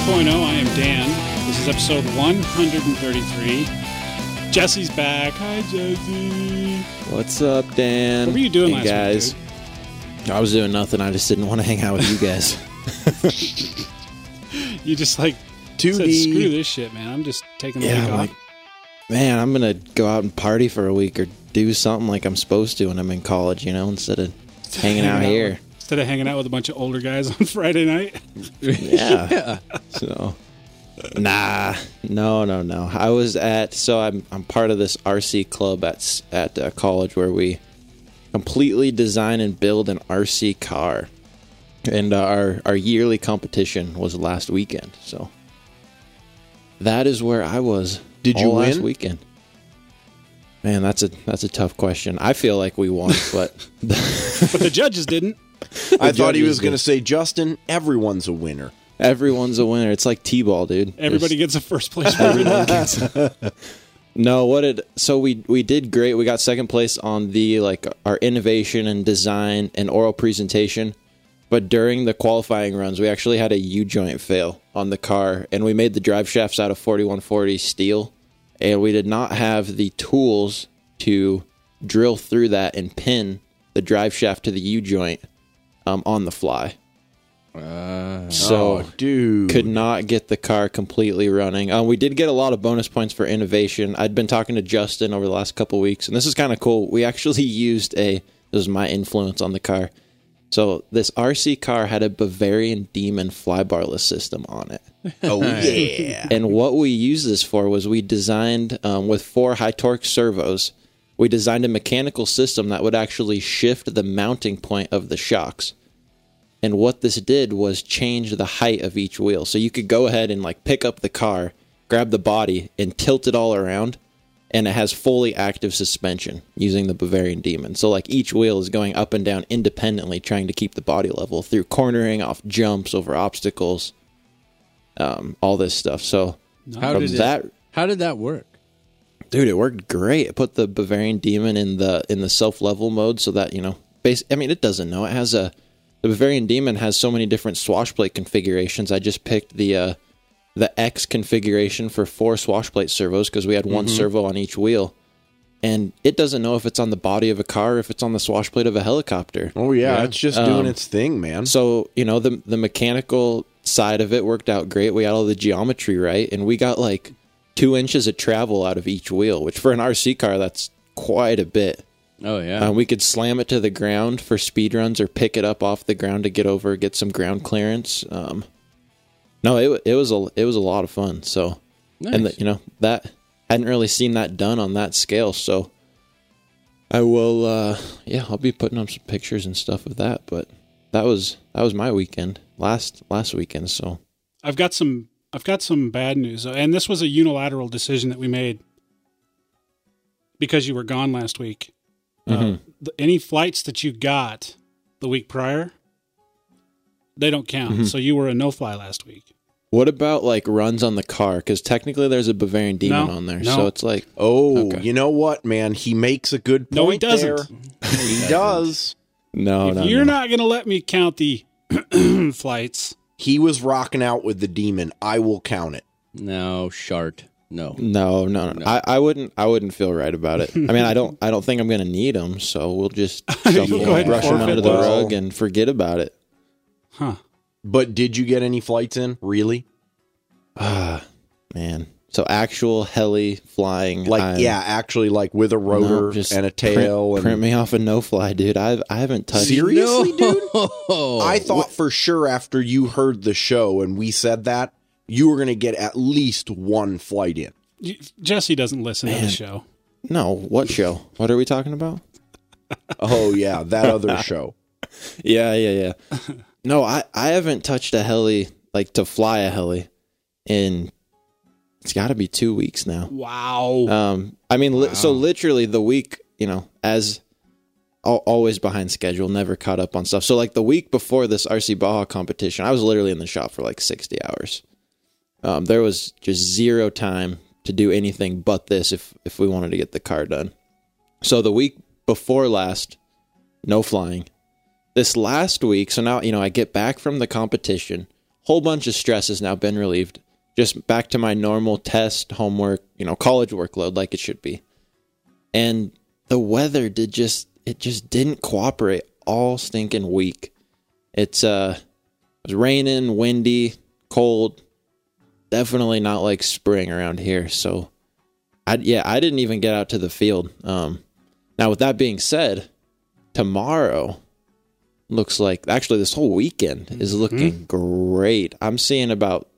2.0. I am Dan. This is episode 133. Jesse's back. Hi, Jesse. What's up, Dan? What were you doing Hey, last week, guys? I was doing nothing. I just didn't want to hang out with you guys. You just like To said, screw this shit, man. I'm just taking the yeah, week I'm off. like, man, I'm gonna go out and party for a week or do something like I'm supposed to when I'm in college, you know, instead of hanging out here. Instead of hanging out with a bunch of older guys on Friday night. Yeah. So, nah, no, no, no. I was at so I'm I'm part of this RC club at at uh, college where we completely design and build an RC car, and uh, our our yearly competition was last weekend. So that is where I was. Did you all last weekend? Man, that's a that's a tough question. I feel like we won, but But the judges didn't. I thought he was going to say, Justin, everyone's a winner. everyone's a winner. It's like t-ball, dude. Everybody gets a first place. vote. No, what it so we we did great. We got second place on the like our innovation and design and oral presentation. But during the qualifying runs, we actually had a U joint fail on the car and we made the drive shafts out of 4140 steel and we did not have the tools to drill through that and pin the drive shaft to the U joint um, on the fly. so oh, dude. could not get the car completely running. Um, we did get a lot of bonus points for innovation. I'd been talking to Justin over the last couple weeks, and this is kind of cool. We actually used a this is my influence on the car. So this RC car had a Bavarian Demon flybarless system on it. oh, yeah. And what we used this for was we designed um, with four high torque servos. We designed a mechanical system that would actually shift the mounting point of the shocks. And what this did was change the height of each wheel. So you could go ahead and like pick up the car, grab the body, and tilt it all around. And it has fully active suspension using the Bavarian Demon. So like each wheel is going up and down independently, trying to keep the body level through cornering, off jumps, over obstacles, um, all this stuff. So How did that it, How did that work? dude it worked great it put the bavarian demon in the in the self level mode so that you know base i mean it doesn't know it has a the bavarian demon has so many different swashplate configurations i just picked the uh the x configuration for four swashplate servos because we had one servo on each wheel and it doesn't know if it's on the body of a car or if it's on the swashplate of a helicopter Oh, yeah. It's just doing Um, its thing, man. so you know the the mechanical side of it worked out great. We had all the geometry right, and we got like two inches of travel out of each wheel, which for an RC car that's quite a bit. Oh yeah. Um, we could slam it to the ground for speed runs or pick it up off the ground to get over, get some ground clearance. Um, no, it it was a it was a lot of fun. So and the, you know that hadn't really seen that done on that scale. So I will, uh, yeah, I'll be putting up some pictures and stuff of that. But that was that was my weekend last last weekend. So I've got some I've got some bad news, and this was a unilateral decision that we made because you were gone last week. Uh, the, any flights that you got the week prior, they don't count. So you were a no fly last week. what about like runs on the car? Because technically there's a Bavarian Demon No, on there, no. so it's like oh, Okay. you know what, man? He makes a good point No, he doesn't. there. he does. no, if no, you're no. not going to let me count the flights, He was rocking out with the demon. I will count it. no, shart. No. No, no, no. I, I wouldn't. I wouldn't feel right about it. I mean, I don't. I don't think I'm going to need them. So we'll just You'll go ahead and brush them forfeit under the those. rug and forget about it. huh? But did you get any flights in? Really? Ah, man. So actual heli flying. Like I'm- yeah, actually like with a no, rotor just and a print- tail Print, and me off a no fly, dude. I I haven't touched. Seriously, dude? I thought for sure after you heard the show and we said that you were going to get at least one flight in. Jesse doesn't listen to the show. No, what show? What are we talking about? Oh yeah, that other show. Yeah, yeah, yeah. no, I I haven't touched a heli like to fly a heli in. It's got to be two weeks now. Wow. Um, I mean, li- so literally the week, you know, as always behind schedule, never caught up on stuff. So like the week before this RC Baja competition, I was literally in the shop for like sixty hours. Um, there was just zero time to do anything but this if if we wanted to get the car done. So the week before last, no flying. This last week, so now you know I get back from the competition. Whole bunch of stress has now been relieved. Just back to my normal test, homework, you know, college workload like it should be. And the weather did just it just didn't cooperate all stinking week. It's uh it was raining, windy, cold. Definitely not like spring around here. So I yeah, I didn't even get out to the field. Um now with that being said, tomorrow looks like actually this whole weekend is looking great. I'm seeing about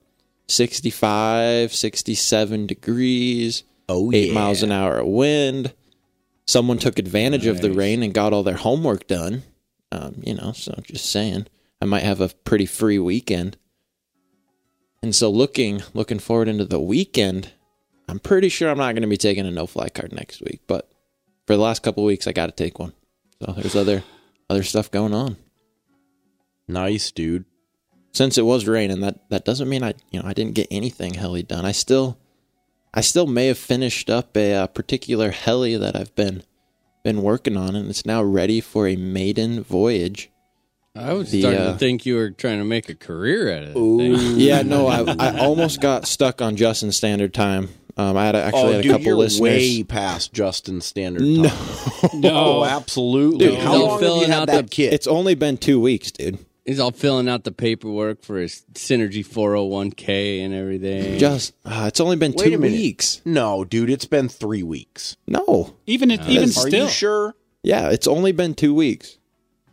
65, 67 degrees, Oh 8 yeah. miles an hour of wind. Someone took advantage of the rain and got all their homework done. Um, you know, so just saying, I might have a pretty free weekend. And so looking looking forward into the weekend, I'm pretty sure I'm not going to be taking a no fly card next week, but for the last couple weeks I got to take one. So there's other other stuff going on. Nice, dude. Since it was raining, that that doesn't mean I you know I didn't get anything heli done. I still I still may have finished up a, uh particular heli that I've been been working on, and it's now ready for a maiden voyage. I was The, starting uh, to think you were trying to make a career out of it. Yeah, no, I I almost got stuck on Justin Standard Time. Um, I had a- actually oh, had a dude, couple you're listeners. way past Justin standard time. No, no. Oh, absolutely. Dude, How he's long have you had out that the- kit? it's only been two weeks, dude. He's all filling out the paperwork for his Synergy 401k and everything. Just uh, it's only been Wait two weeks. no, dude, it's been three weeks. No, even it, even Are still. you sure? yeah, it's only been two weeks,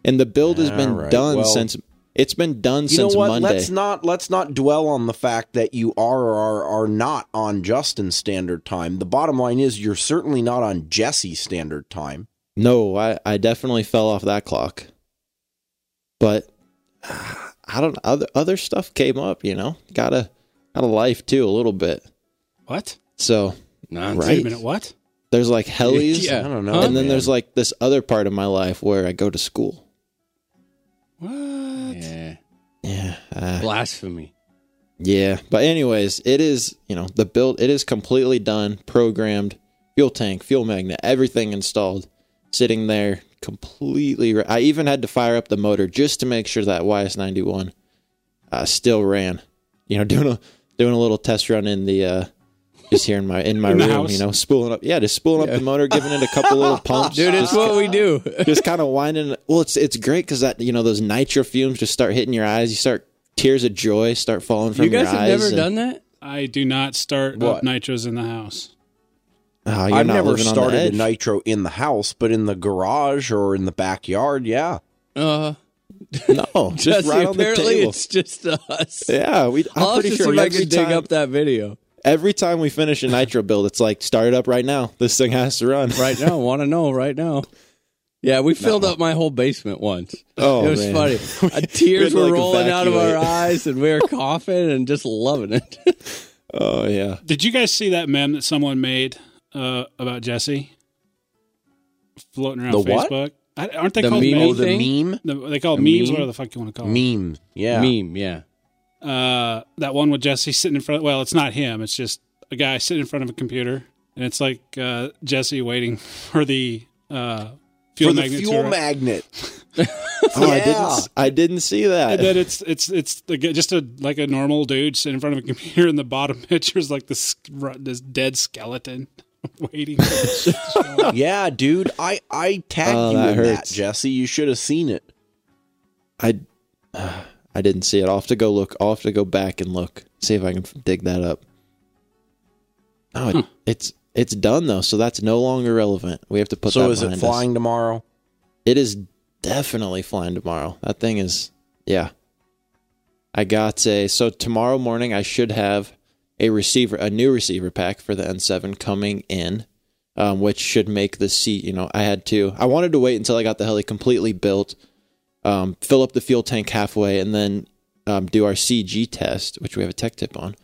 and the build has been All right, done well- since it's been done You since know what? Monday. Let's not let's not dwell on the fact that you are or are, are not on Justin's standard time. The bottom line is you're certainly not on Jesse's standard time. No, I, I definitely fell off that clock. But I don't other other stuff came up, you know. Got a got a life too a little bit. What? So Nonsense. Wait Right. a minute. What? there's like helis Yeah. I don't know. Huh? and then man. there's like this other part of my life where I go to school. What? Yeah. Yeah. uh, Blasphemy. yeah. But anyways, it is, you know, the build it is completely done, programmed, fuel tank, fuel magnet, everything installed, sitting there completely re- I even had to fire up the motor just to make sure that YS91 uh, still ran. You know, doing a doing a little test run in the uh just here in my in my In room, you know, spooling up yeah, just spooling up the motor, giving it a couple little pumps. Dude, it's just, what we do. just kind of winding well, it's it's great cuz that you know those nitro fumes just start hitting your eyes, you start tears of joy start falling from your eyes. You guys your have eyes. never and- done that? I do not start up nitros in the house. Oh, I've never living on the started a nitro in the house, but in the garage or in the backyard, yeah. Uh, No, just Jesse, right on the apparently table. it's just us. Yeah, we. I'm I'll pretty to sure see if I every can dig time, up that video. Every time we finish a nitro build, it's like start it up right now. This thing has to run Right now, want to know right now. Yeah, we filled up my whole basement once. Oh, it was man. funny. Uh, tears were like, rolling out of our eyes, and we were coughing and just loving it. Oh yeah. Did you guys see that meme that someone made uh, about Jesse floating around The what? Facebook? I, aren't they The called meme Oh, memes? the meme? The- they call The memes. meme? Whatever the fuck you want to call them. Meme. Yeah. Meme, yeah. Uh, that one with Jesse sitting in front. Well, it's not him. It's just a guy sitting in front of a computer, and it's like uh, Jesse waiting for the uh, fuel For the magnet. fuel magnet. Oh, I didn't. I didn't see and that. then it's it's it's the, just a like a normal dude sitting in front of a computer, and the bottom picture is like this this dead skeleton waiting. For the shit to show up. yeah, dude. I, I tagged Oh, you that in that. Jesse. You should have seen it. I. I didn't see it. I'll have to go look. I'll have to go back and look. See if I can dig that up. Oh, it, it's it's done though, so that's no longer relevant. We have to put. So that is it behind us. flying tomorrow? It is definitely flying tomorrow. That thing is, yeah. I got a so tomorrow morning I should have a receiver, a new receiver pack for the N7 coming in, um, which should make the seat. You know, I had to. I wanted to wait until I got the heli completely built, um, fill up the fuel tank halfway, and then um, do our CG test, which we have a tech tip on,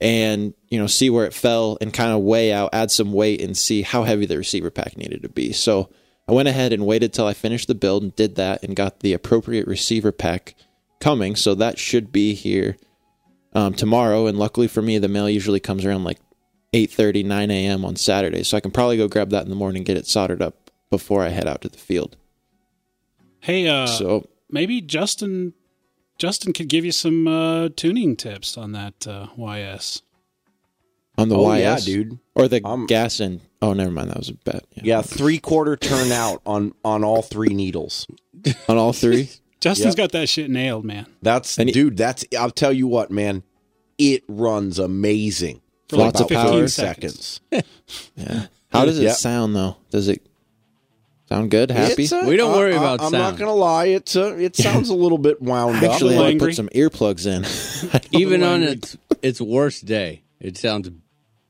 and you know see where it fell and kind of weigh out, add some weight, and see how heavy the receiver pack needed to be. So I went ahead and waited till I finished the build and did that, and got the appropriate receiver pack coming. So that should be here um, tomorrow. And luckily for me, the mail usually comes around like 8:30, 9 a.m. on Saturday, so I can probably go grab that in the morning, and get it soldered up before I head out to the field. Hey, uh, so maybe Justin Justin could give you some uh, tuning tips on that uh, YS. on the oh YS, yeah, dude. or the Um, gas and oh, never mind, that was a bet. Yeah, three quarter turnout on on all three needles. on all three. Justin's Yep. got that shit nailed, man. That's And he- dude. That's I'll tell you what, man. It runs amazing For Lots like of 15 power. seconds. Yeah. How does it Yep. sound though? Does it sound good? Happy? A- We don't worry I- I- about I'm not gonna lie. It's a, it sounds a little bit wound I actually up. want to put some earplugs in. Even on its its worst day, it sounds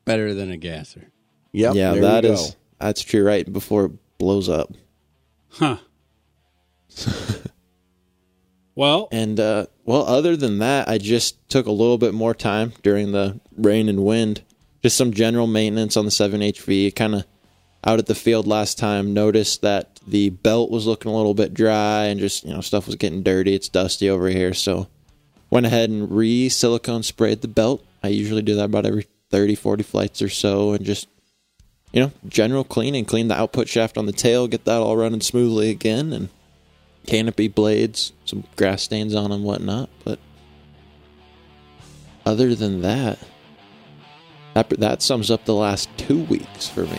better than a gasser. Yep, yeah, there that you is go. that's true. Right before it blows up, Huh. well, and uh, well, other than that, I just took a little bit more time during the rain and wind, just some general maintenance on the seven HV. Kind of out at the field last time, noticed that the belt was looking a little bit dry, and just you know stuff was getting dirty. It's dusty over here, so went ahead and re silicone sprayed the belt. I usually do that about every 30, 40 flights or so, and just you know, general cleaning, clean the output shaft on the tail, get that all running smoothly again, and canopy blades, some grass stains on them, whatnot. But other than that, that that sums up the last two weeks for me.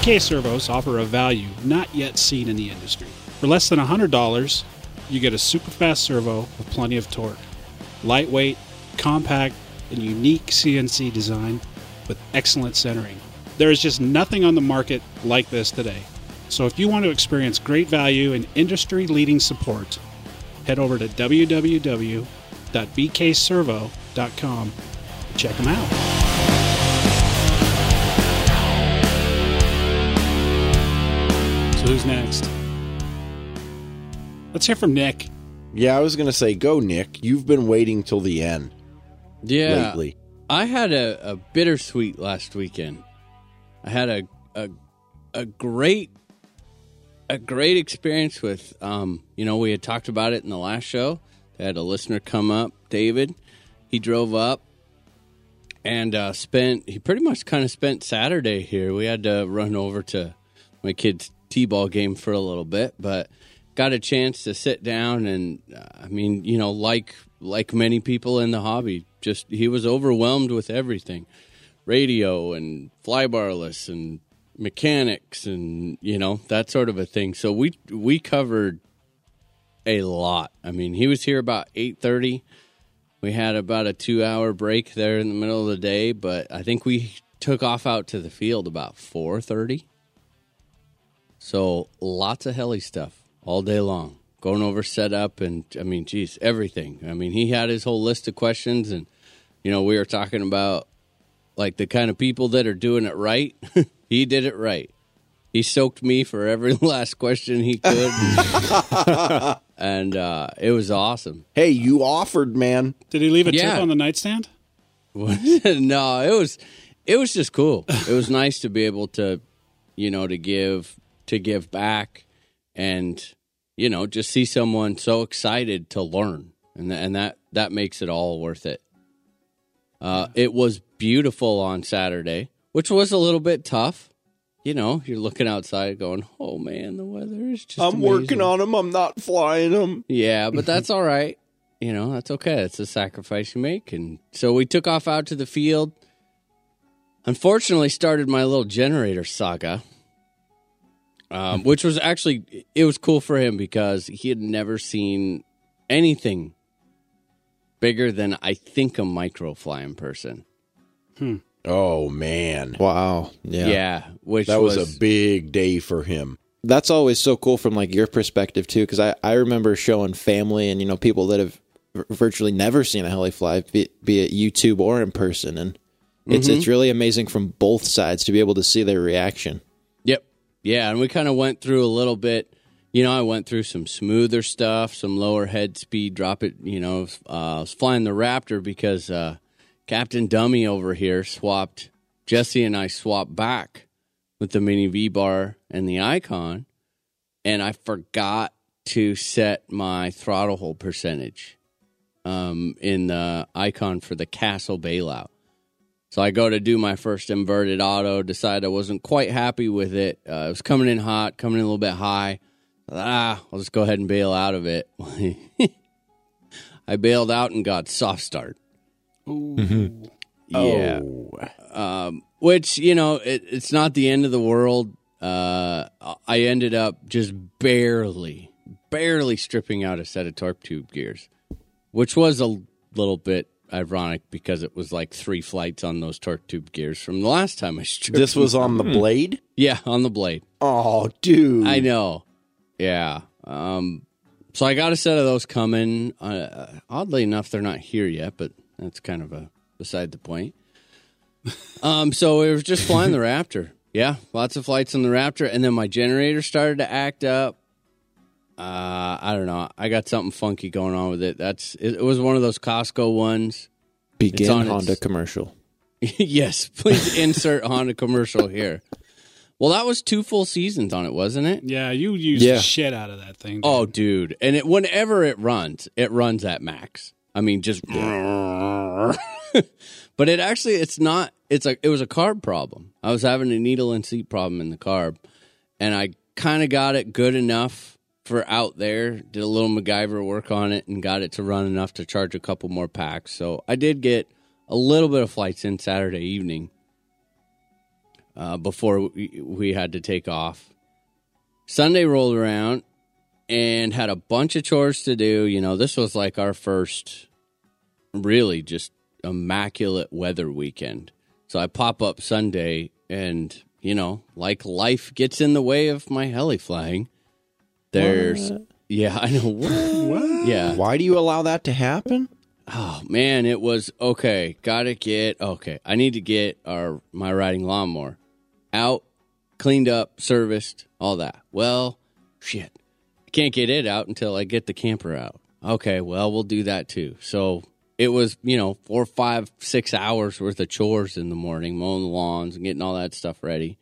BK servos offer a value not yet seen in the industry. For less than $100, you get a super fast servo with plenty of torque. Lightweight, compact, and unique CNC design with excellent centering. There is just nothing on the market like this today. So if you want to experience great value and industry leading support, head over to www.bkservo.com and check them out. So who's next? Let's hear from Nick. Yeah, I was gonna say, go Nick. You've been waiting till the end Yeah, lately. I had a, a bittersweet last weekend. I had a a a great a great experience with um you know we had talked about it in the last show. Had a listener come up, David. He drove up and uh, spent he pretty much kind of spent Saturday here. We had to run over to my kid's t-ball game for a little bit, but got a chance to sit down and uh, I mean, you know, like like many people in the hobby, just he was overwhelmed with everything. Radio and flybarless and mechanics and you know, that sort of a thing. So we we covered a lot. I mean, he was here about 8:30. We had about a 2-hour break there in the middle of the day, but I think we took off out to the field about 4:30. So lots of heli stuff all day long, going over setup and I mean, geez, everything. I mean, he had his whole list of questions, and you know, we were talking about like the kind of people that are doing it right. he did it right. He soaked me for every last question he could, and uh, it was awesome. Hey, you offered, man. Did he leave a Yeah. tip on the nightstand? no, it was it was just cool. It was nice to be able to, you know, to give to give back, and you know, just see someone so excited to learn, and and that that makes it all worth it. Uh, it was beautiful on Saturday, which was a little bit tough. You know, you're looking outside, going, "Oh man, the weather is just." I'm working on them. I'm not flying them. Yeah, but that's all right. You know, that's okay. It's a sacrifice you make. And so we took off out to the field. Unfortunately, started my little generator saga. um, which was actually it was cool for him because he had never seen anything bigger than I think a microfly in person. Oh man, Wow. Yeah. Yeah, which that was, was, a big day for him. That's always so cool from like your perspective too, because I, I remember showing family and you know people that have virtually never seen a heli fly, be, be it YouTube or in person, and it's it's really amazing from both sides to be able to see their reaction. Yep. Yeah, and we kind of went through a little bit. You know, I went through some smoother stuff, some lower head speed, drop it. You know, uh, I was flying the Raptor because uh, Captain Dummy over here swapped. Jesse and I swapped back with the Mini V bar and the Icon, and I forgot to set my throttle hold percentage um, in the Icon for the Castle bailout. So I go to do my first inverted auto, decide I wasn't quite happy with it. Uh, it was coming in hot, coming in a little bit high. Ah, I'll just go ahead and bail out of it. I bailed out and got soft start. Yeah. Um, which, you know, it, it's not the end of the world. Uh, I ended up just barely, barely stripping out a set of torque tube gears, which was a little bit ironic because it was like three flights on those torque tube gears from the last time I stripped. This was on the blade. yeah, on the blade. Oh, dude. I know. Yeah. Um, so I got a set of those coming. Uh, oddly enough, they're not here yet, but that's kind of a beside the point. Um, so it was just flying the Raptor. Yeah, lots of flights on the Raptor, and then my generator started to act up. Uh, I don't know. I got something funky going on with it. That's it, it was one of those Costco ones. Begin on Honda its- commercial. yes, please insert Honda commercial here. Well, that was two full seasons on it, wasn't it? Yeah, you used Yeah. the shit out of that thing. dude. Oh, dude! And it whenever it runs, it runs at max. I mean, just. but it actually, it's not. It's a. It was a carb problem. I was having a needle and seat problem in the carb, and I kind of got it good enough for out there. Did a little MacGyver work on it and got it to run enough to charge a couple more packs. So I did get a little bit of flights in Saturday evening. Uh, before we, we had to take off. Sunday rolled around and had a bunch of chores to do. You know, this was like our first really just immaculate weather weekend. So I pop up Sunday and, you know, like life gets in the way of my heli flying. There's yeah, I know. What? Yeah. Why do you allow that to happen? Oh man, it was okay. Got to get okay. I need to get our my riding lawnmower out, cleaned up, serviced, all that. Well, shit, I can't get it out until I get the camper out. Okay, well we'll do that too. So it was you know four, five, six hours worth of chores in the morning, mowing the lawns and getting all that stuff ready.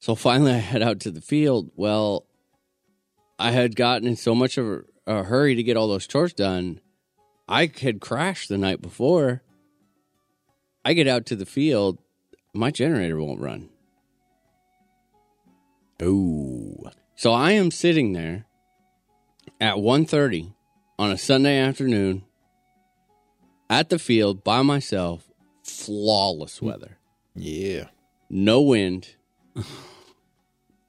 So finally, I head out to the field. Well, I had gotten in so much of a, hurry to get all those chores done. I had crashed the night before. I get out to the field, my generator won't run. Oh, So I am sitting there at 1:30 on a Sunday afternoon at the field by myself, flawless weather. Yeah. No wind,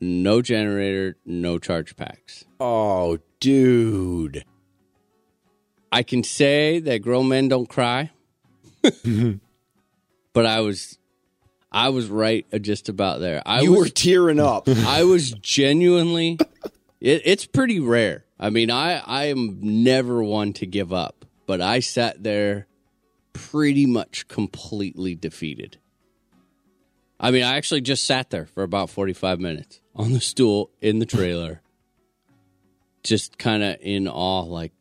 no generator, no charge packs. oh, dude. I can say that grown men don't cry. but I was I was right just about there. I you was were tearing up. I was genuinely. It, it's pretty rare. I mean, I I am never one to give up, but I sat there pretty much completely defeated. I mean, I actually just sat there for about forty five minutes on the stool in the trailer, just kind of in awe. Like,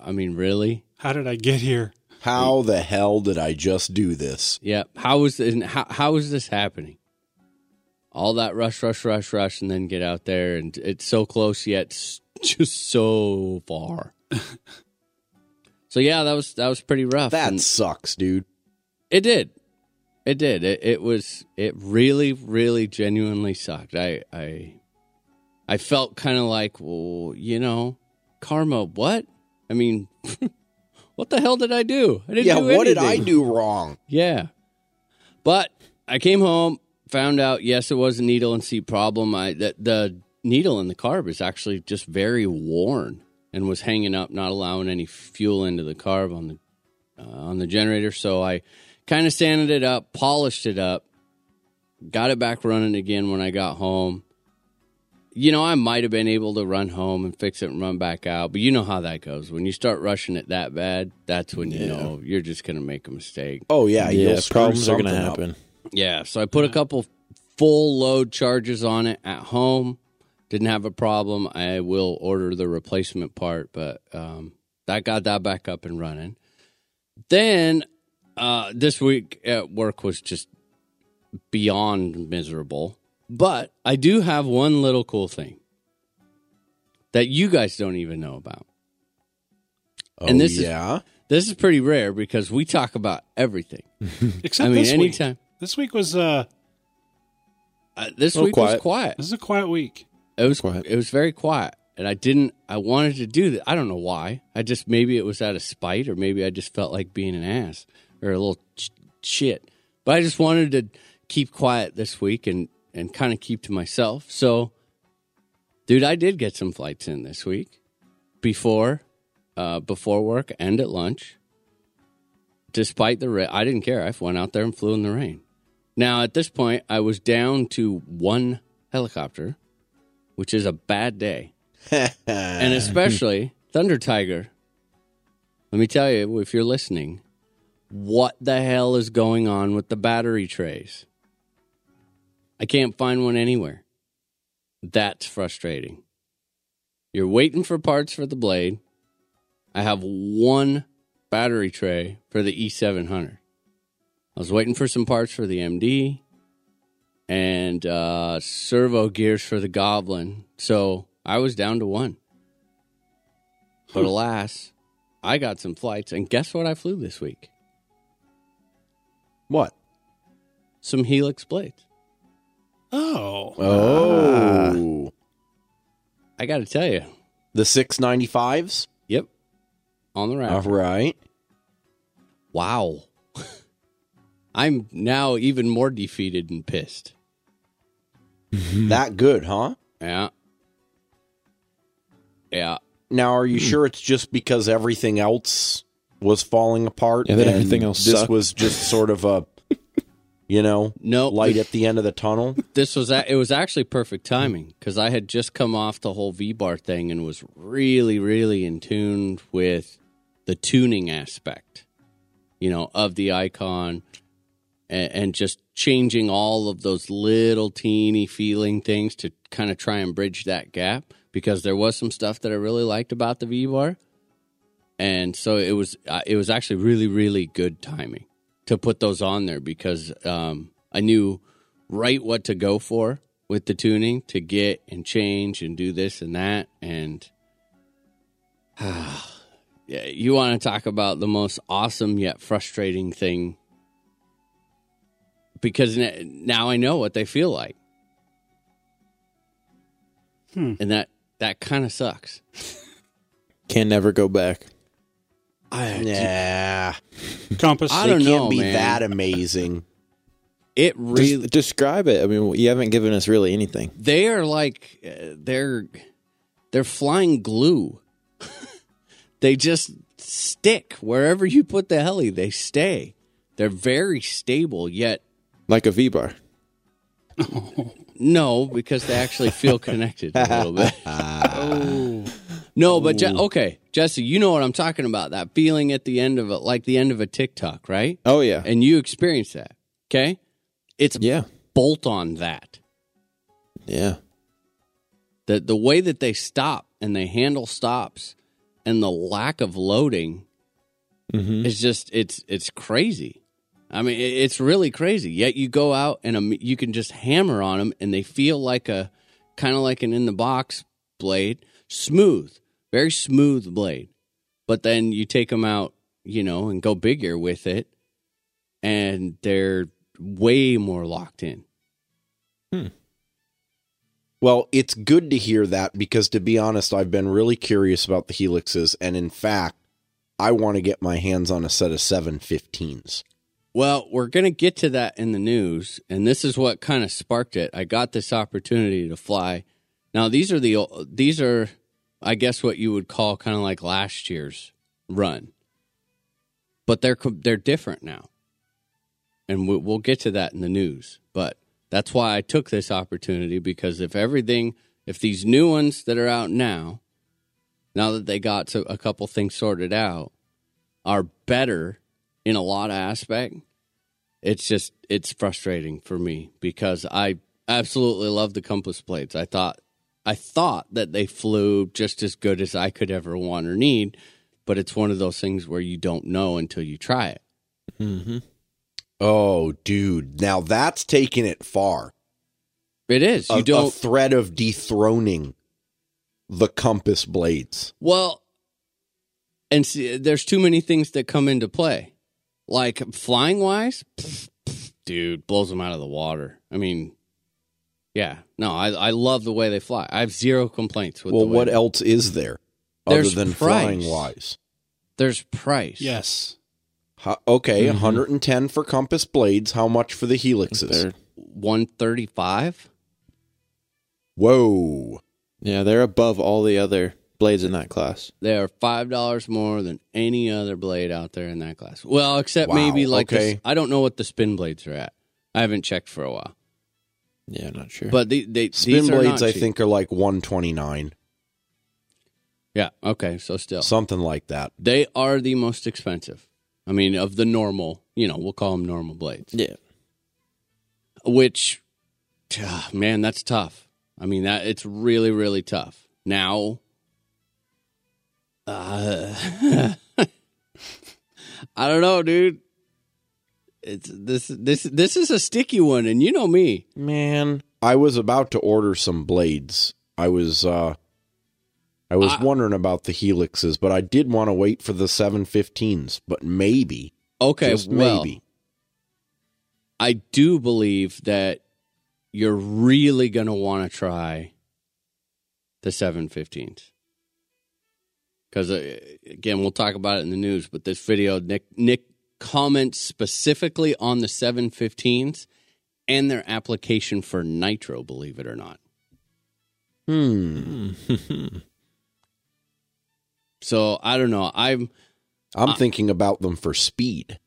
I mean, really? How did I get here? How the hell did I just do this? Yeah. How is this, how how is this happening? All that rush, rush, rush, rush, and then get out there, and it's so close yet just so far. so yeah, that was that was pretty rough. That and sucks, dude. it did, it did. It, it was it really, really, genuinely sucked. I I I felt kind of like, well, you know, karma. What? I mean, what the hell did I do? I didn't Yeah, do what did I do wrong? Yeah. But I came home, found out yes, it was a needle and seat problem. I that the needle in the carb is actually just very worn and was hanging up, not allowing any fuel into the carb on the uh, on the generator. So I kind of sanded it up, polished it up, got it back running again when I got home. You know, I might have been able to run home and fix it and run back out, but you know how that goes. When you start rushing it that bad, that's when you know you're just going to make a mistake. Oh yeah, yeah, you'll problems are going to something up. happen. Yeah, so I put a couple full load charges on it at home. Didn't have a problem. I will order the replacement part, but um, that got that back up and running. Then uh, this week at work was just beyond miserable. But I do have one little cool thing that you guys don't even know about. Oh, And this is- yeah, This is pretty rare because we talk about everything. Except I mean, this week. anytime. This week was uh, Uh, this little week was quiet. quiet. this is a quiet week. It was Quiet. It was very quiet, and I didn't. I wanted to do that. I don't know why. I just maybe it was out of spite, or maybe I just felt like being an ass or a little ch- shit. But I just wanted to keep quiet this week and and kind of keep to myself. So, dude, I did get some flights in this week before uh, before work and at lunch. Despite the rain, I didn't care. I went out there and flew in the rain. Now, at this point, I was down to one helicopter, which is a bad day. and especially Thunder Tiger. Let me tell you, if you're listening, what the hell is going on with the battery trays? I can't find one anywhere. That's frustrating. You're waiting for parts for the blade. I have one battery tray for the E700. I was waiting for some parts for the MD and uh, servo gears for the Goblin. So I was down to one. But alas, I got some flights, and guess what I flew this week? what? Some Helix blades. Oh, Oh, I got to tell you, the six ninety fives. yep, on the All rack. right. Wow. I'm now even more defeated and pissed. That good, huh? Yeah. Yeah. Now, are you hmm. sure it's just because everything else was falling apart? Yeah, that and everything else This sucked. was just sort of a, you know, No, light at the end of the tunnel. this was a- it was actually perfect timing because I had just come off the whole V bar thing and was really really in tune with the tuning aspect, you know, of the icon and, and just changing all of those little teeny feeling things to kind of try and bridge that gap because there was some stuff that I really liked about the V bar, and so it was uh, it was actually really really good timing to put those on there because um, I knew right what to go for with the tuning to get and change and do this and that and yeah, you want to talk about the most awesome yet frustrating thing because now I know what they feel like. And that that kind of sucks. Can never go back. I, Yeah, compass. I don't can't know, be man. that amazing. It really describe it. I mean, you haven't given us really anything. they are like uh, they're they're flying glue. they just stick wherever you put the heli. They stay. They're very stable. Yet Like a V bar. no, because they actually feel connected a little bit. oh, No, but okay, Jesse, you know what I'm talking about. That feeling at the end of it, like the end of a tic-toc, right? Oh yeah. And you experience that. Okay, it's yeah. bolt on that. Yeah. the the way that they stop and they handle stops and the lack of loading Mm-hmm. is just it's it's crazy. I mean, it's really crazy. Yet you go out and um, you can just hammer on them, and they feel like a kind of like an in the box blade, smooth, very smooth blade. But then you take them out, you know, and go bigger with it, and they're way more locked in. Hmm. Well, it's good to hear that because, to be honest, I've been really curious about the helixes, and in fact, I want to get my hands on a set of 715s. Well, we're going to get to that in the news, and this is what kind of sparked it. I got this opportunity to fly. Now, these are the these are, I guess, what you would call kind of like last year's run, but they're they're different now, and we- we'll get to that in the news. But that's why I took this opportunity because if everything, if these new ones that are out now, now that they got to a couple things sorted out, are better in a lot of aspect it's just it's frustrating for me because i absolutely love the compass blades. I thought i thought that they flew just as good as i could ever want or need but it's one of those things where you don't know until you try it mm-hmm. Oh, dude. Now that's taking it far. it is you a don't threat of dethroning the compass blades. well and see, there's too many things that come into play like flying wise dude blows them out of the water i mean yeah no i, I love the way they fly i have zero complaints with Well, the way what they- else is there There's other than price. flying wise? there's price Yes. Ho- Okay, Mm-hmm. 110 for compass blades. How much for the helixes? They're, 135 Whoa. yeah, they're above all the other blades in that class. they are five dollars more than any other blade out there in that class well except Wow, maybe like okay. this, i don't know what the spin blades are at i haven't checked for a while Yeah, I'm not sure. but they, they Spin these blades, I cheap. think, are like 129, yeah okay so still. Something like that. they are the most expensive. I mean of the normal you know we'll call them normal blades. Yeah, which ah, man that's tough. I mean that it's really really tough. Now uh, i don't know dude it's this this this is a sticky one and you know me Man, I was about to order some blades. I was uh I was I- wondering about the helixes, but I did want to wait for the 715s, but maybe, okay just well maybe. i do believe that you're really going to want to try the 715s because uh, again we'll talk about it in the news but this video nick nick comments specifically on the 715s and their application for nitro believe it or not Hmm. so i don't know i'm I'm Uh, thinking about them for speed.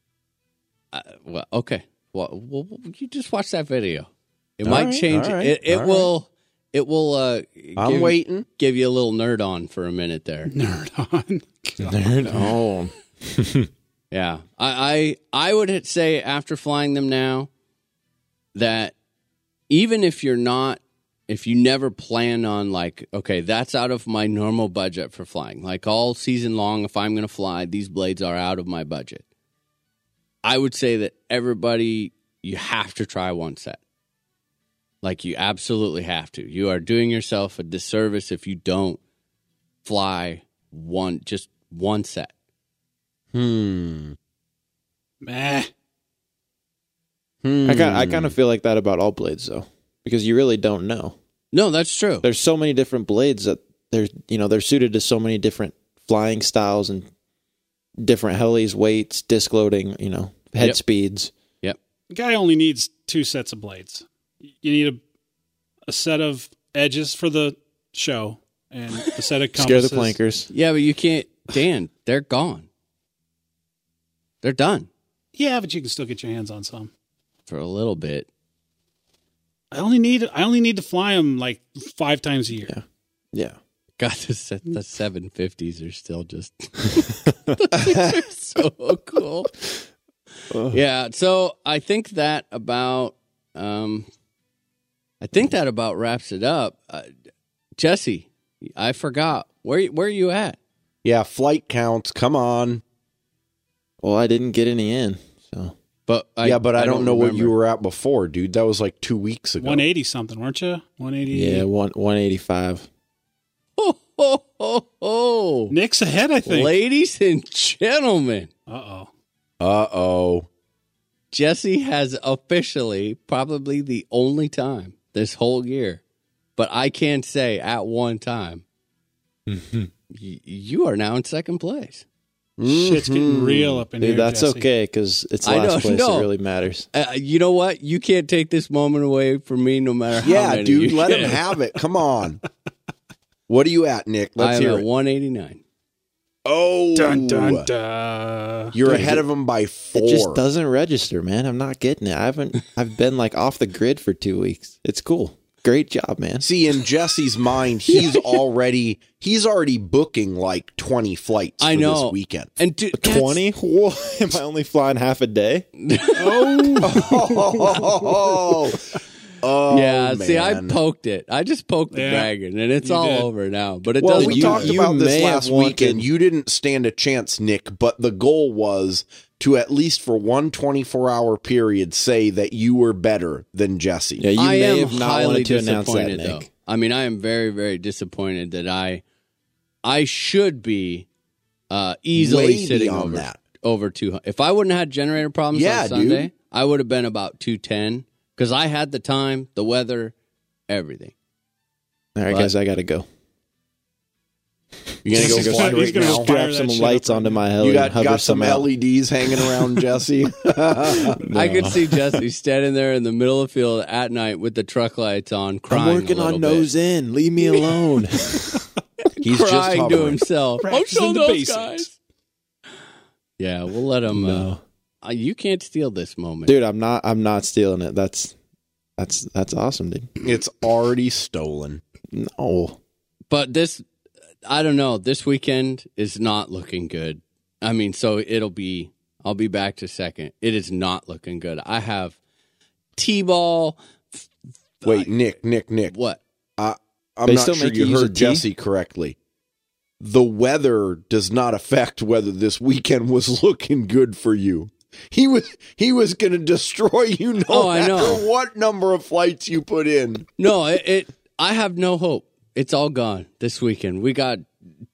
uh, well okay well, well you just watch that video it All might right, change all right, it it all will it will uh I'm give- waiting. give you a little nerd on for a minute there Nerd on. Nerd. Oh, Yeah, I, I I would say after flying them now that even if you're not, if you never plan on like, okay, that's out of my normal budget for flying. Like all season long, if I'm going to fly, these blades are out of my budget. I would say that everybody, you have to try one set. Like you absolutely have to. You are doing yourself a disservice if you don't fly one, just one set. Hmm. Meh. Hmm. I kind I kind of feel like that about all blades though, because you really don't know. No, that's true. There's so many different blades that they're you know they're suited to so many different flying styles and different helis, weights, disc loading, you know, head Yep. speeds. The guy only needs two sets of blades. You need a a set of edges for the show and a set of Scare the plankers. Yeah, but you can't, Dan. They're gone. They're done Yeah, but you can still get your hands on some. for a little bit. I only need I only need to fly them like five times a year. Yeah. Yeah. God, the se- the seven fifties are still just they're so cool. Yeah, so I think that about um, I think that about wraps it up. Uh, Jesse, I forgot where where are you at? Yeah, flight counts. Come on. Well, I didn't get any in, so But I, yeah, but I, don't, know what you were at before, dude. That was like two weeks ago. One eighty something, weren't you? One eighty. yeah, one one eighty five. Oh, ho, ho, ho. Nick's ahead, I think. Ladies and gentlemen, Uh oh. Uh oh. Jesse has officially, probably the only time this whole year, but I can't say at one time, y- you are now in second place. Shit's getting real up in Dude, here. that's Jesse. okay because it's the I last know, place no. that really matters. Uh, you know what? You can't take this moment away from me, no matter how Yeah, many dude, you let him have it. Come on. What are you at, Nick? Let's am hear at it. 189. Oh, Dun dun dun. you're ahead of him by four. It just doesn't register, man. I'm not getting it. I haven't. I've been like off the grid for two weeks. It's cool. Great job, man. See, in Jesse's mind, he's already he's already booking like twenty flights. I for know. this weekend. And Twenty? Am I only flying half a day? Oh, oh, yeah, oh, see, I poked it. I just poked the Yeah, dragon, and it's all did. over now. But it Well, doesn't. we you- talked you about this may have last wanted- weekend. You didn't stand a chance, Nick, but the goal was to at least for one 24 hour period say that you were better than Jesse. Yeah, you I may am have not highly wanted to announce that, disappointed, Nick. though. I mean, I am very, very disappointed that I, I should be, uh, easily Way sitting beyond over that. over two. If I wouldn't have had generator problems Yeah, on Sunday, dude. I would have been about two ten because I had the time, the weather, everything. All right, But- guys, I gotta go. You gonna go He's fly gonna- he's right gonna now? Strap some lights up onto my heli You and got, hover got some out. LEDs hanging around Jesse. I could see Jesse standing there in the middle of the field at night with the truck lights on, crying. I'm working a on bit. nose in. Leave me alone. He's just crying to himself. I'll Practicing show the those basics. guys. Yeah, we'll let him. Uh, uh, you can't steal this moment. dude, I'm not. I'm not stealing it. That's that's that's awesome, dude. It's already stolen. No, But this, I don't know. This weekend is not looking good. I mean, so it'll be. I'll be back to second. It is not looking good. I have t-ball. Wait, Nick, Nick, Nick. What? I, I'm They not still sure make you you heard Jesse correctly. The weather does not affect whether this weekend was looking good for you. He was he was going to destroy you no Oh, I matter know. what number of flights you put in. No, it, it. I have no hope. It's all gone this weekend. We got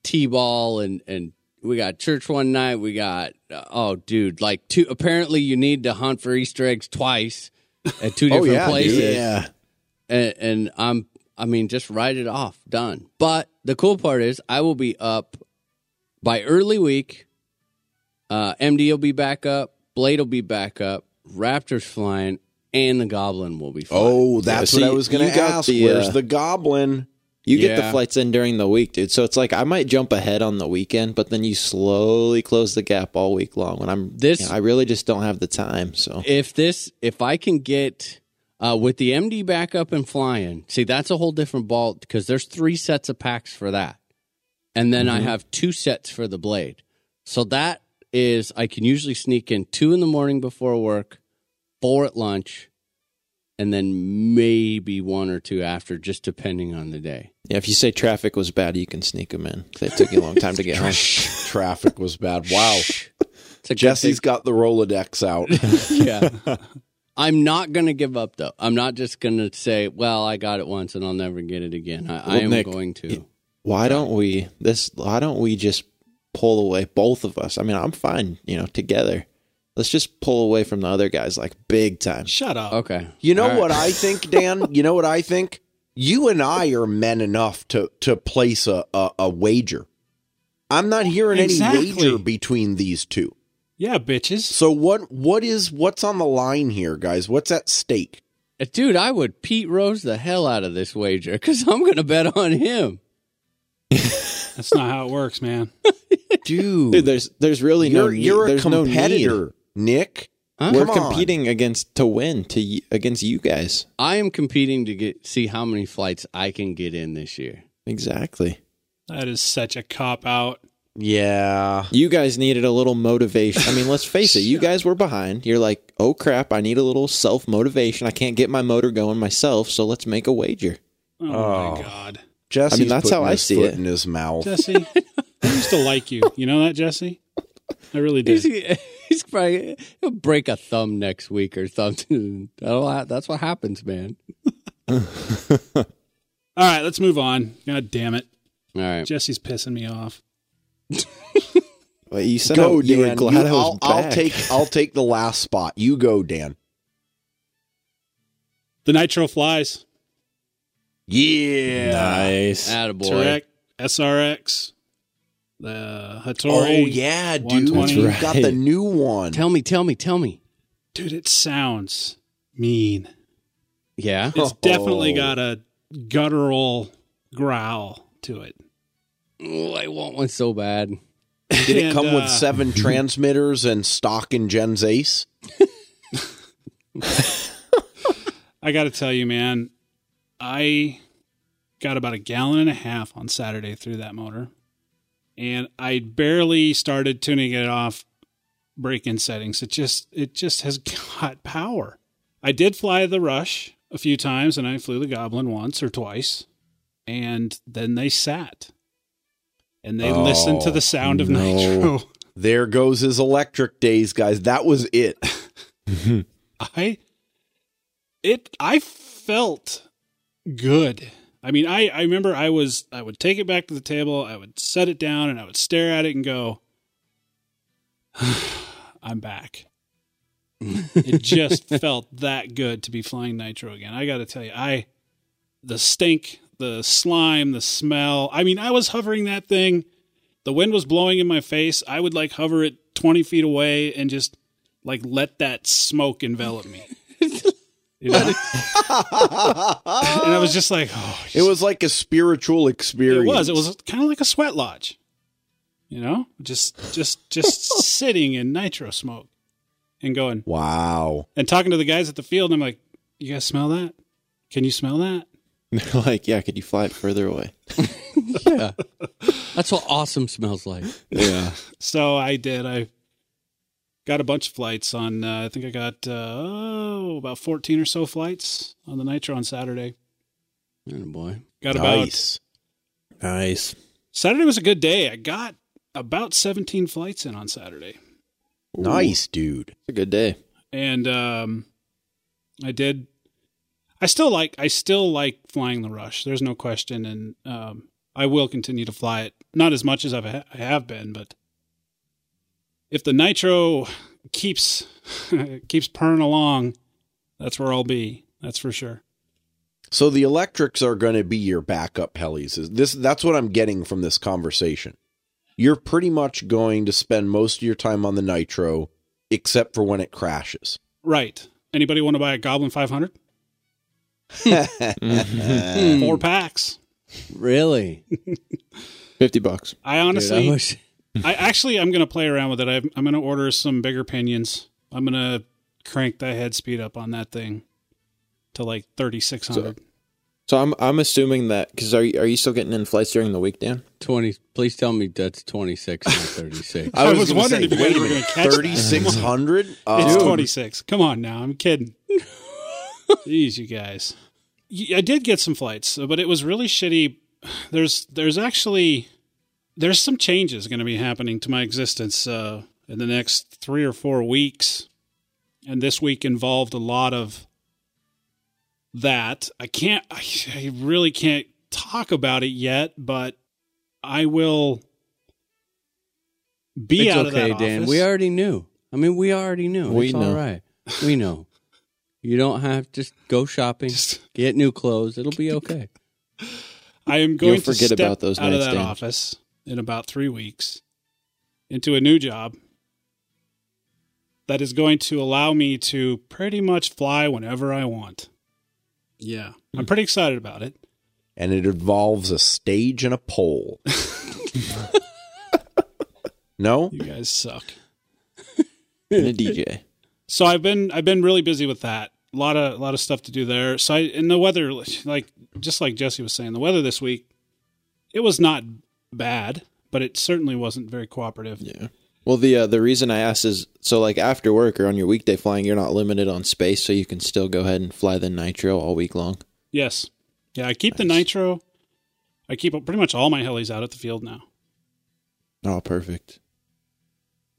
t-ball and and we got church one night. We got uh, oh, dude, like two. Apparently, you need to hunt for Easter eggs twice at two different yeah, dude. places. yeah. and, and I'm I mean just write it off, done. But the cool part is I will be up by early week. Uh, MD will be back up, Blade will be back up, Raptors flying, and the Goblin will be flying. Oh, that's Yeah, what I was going to got ask. the, Where's uh, the goblin? You get Yeah. the flights in during the week, dude. So it's like I might jump ahead on the weekend, but then you slowly close the gap all week long. When I'm This- you know, I really just don't have the time. So if this if I can get uh, with the MD back up and flying, see that's a whole different ball because there's three sets of packs for that, and then I have two sets for the blade. So that is I can usually sneak in two in the morning before work, four at lunch, and then maybe one or two after, just depending on the day. yeah, if you say traffic was bad, you can sneak them in. It took you a long time to get home. Traffic was bad. Wow. It's a good Jesse's got the Rolodex out. yeah. I'm not going to give up though. I'm not just going to say, "Well, I got it once and I'll never get it again." I, I am Nick, going to. Why don't we this? Why don't we just pull away, both of us? I mean, I'm fine, you know, together. Let's just pull away from the other guys like big time. Shut up. Okay. You know All right. what I think, Dan? You know what I think? You and I are men enough to to place a, a, a wager. I'm not hearing Exactly. any wager between these two. Yeah, bitches. So what what is what's on the line here, guys? What's at stake? Uh, Dude, I would Pete Rose the hell out of this wager because I'm going to bet on him. That's not how it works, man. Dude, Dude, there's there's really no you're need. you're a there's no need. competitor, Nick. Huh? We're Come on. competing against to win to y- against you guys. I am competing to get see how many flights I can get in this year. Exactly. That is such a cop out. Yeah. You guys needed a little motivation. I mean, let's face it. You guys were behind. You're like, oh crap! I need a little self motivation. I can't get my motor going myself, so let's make a wager. Oh, Oh. my god, Jesse's that's how I see foot it. in his mouth. Jesse. I used to like you. You know that, Jesse? I really He's, did. he's probably he'll break a thumb next week or something. That'll ha- That's what happens, man. All right, let's move on. God damn it, All right. Jesse's pissing me off. Well, you said Go, I- you were Dan. glad You- I was I'll, I'll take I'll take the last spot. You go, Dan. The Nitro flies. Yeah. Nice. Attaboy. Turek, SRX, The Hatori. Oh yeah, dude, 120. you That's got the new one. Tell me, tell me, tell me. Dude, it sounds mean. Yeah. It's definitely Oh. got a guttural growl to it. Oh, I want one so bad. Did it come uh, with seven transmitters and stock in Gens Ace? I got to tell you, man, I got about a gallon and a half on Saturday through that motor, and I barely started tuning it off break-in settings. It just it just has got power. I did fly the Rush a few times, and I flew the Goblin once or twice, and then they sat. And they oh, listened to Oh, the sound of no. nitro. There goes his electric days, guys. That was it. Mm-hmm. I it I felt good. I mean, I I remember I was I would take it back to the table, I would set it down and I would stare at it and go I'm back. it just felt that good to be flying nitro again. I got to tell you, I the stink, the slime, the smell. I mean, I was hovering that thing. The wind was blowing in my face. I would like hover it 20 feet away and just like let that smoke envelop me. You know? and I was just like, oh, It was like a spiritual experience. it was. It was kind of like a sweat lodge. You know, just just just sitting in nitro smoke and going Wow. and talking to the guys at the field. I'm like, you guys smell that? Can you smell that? They're like, yeah, could you fly it further away? Yeah. That's what awesome smells like. Yeah. So I did. I got a bunch of flights on. Uh, I think I got uh, oh, about fourteen or so flights on the nitro on Saturday. Oh, boy. Got about Nice. Nice. Saturday was a good day. I got about 17 flights in on Saturday. Nice, dude. It's a good day. And um I did I still like I still like flying the rush. There's no question and um I will continue to fly it. Not as much as I've I have been, but if the nitro keeps keeps purring along, that's where I'll be. That's for sure. So the electrics are going to be your backup helis. Is this that's what I'm getting from this conversation. You're pretty much going to spend most of your time on the nitro except for when it crashes. Right. Anybody want to buy a Goblin 500? Hmm. Four packs. Really? 50 bucks. I Dude, honestly I wish- I actually I'm gonna play around with it. I'm, I'm gonna order some bigger pinions. I'm gonna crank the head speed up on that thing to like 3600. So I'm I'm assuming that because are you, are you still getting in flights during the week, Dan? 20. Please tell me that's 26, not 36. I was gonna wondering if you wait guys a were gonna catch that. 3600? it's Uh, 26. Come on now, I'm kidding. Jeez, you guys. I did get some flights, but it was really shitty. There's there's actually there's some changes going to be happening to my existence uh, in the next three or four weeks, and this week involved a lot of that. I can't. I, I really can't talk about it yet, but I will be it's out okay, of that Dan. office. We already knew. I mean, we already knew. We it's know. all right. We know. You don't have to go shopping, Just- get new clothes. It'll be okay. I am going You'll to forget step about those out of that Dan. office in about three weeks into a new job that is going to allow me to pretty much fly whenever I want. Yeah, I'm pretty excited about it. and it involves a stage and a pole. no? You guys suck. And a DJ. So I've been I've been really busy with that. A lot of a lot of stuff to do there. So I and the weather like just like Jesse was saying, the weather this week it was not bad, but it certainly wasn't very cooperative. Yeah. Well, the uh, the reason I asked is so like after work or on your weekday flying, you're not limited on space, so you can still go ahead and fly the nitro all week long. Yes. Yeah, I keep the nitro. I keep pretty much all my helis out at the field now. Oh, perfect.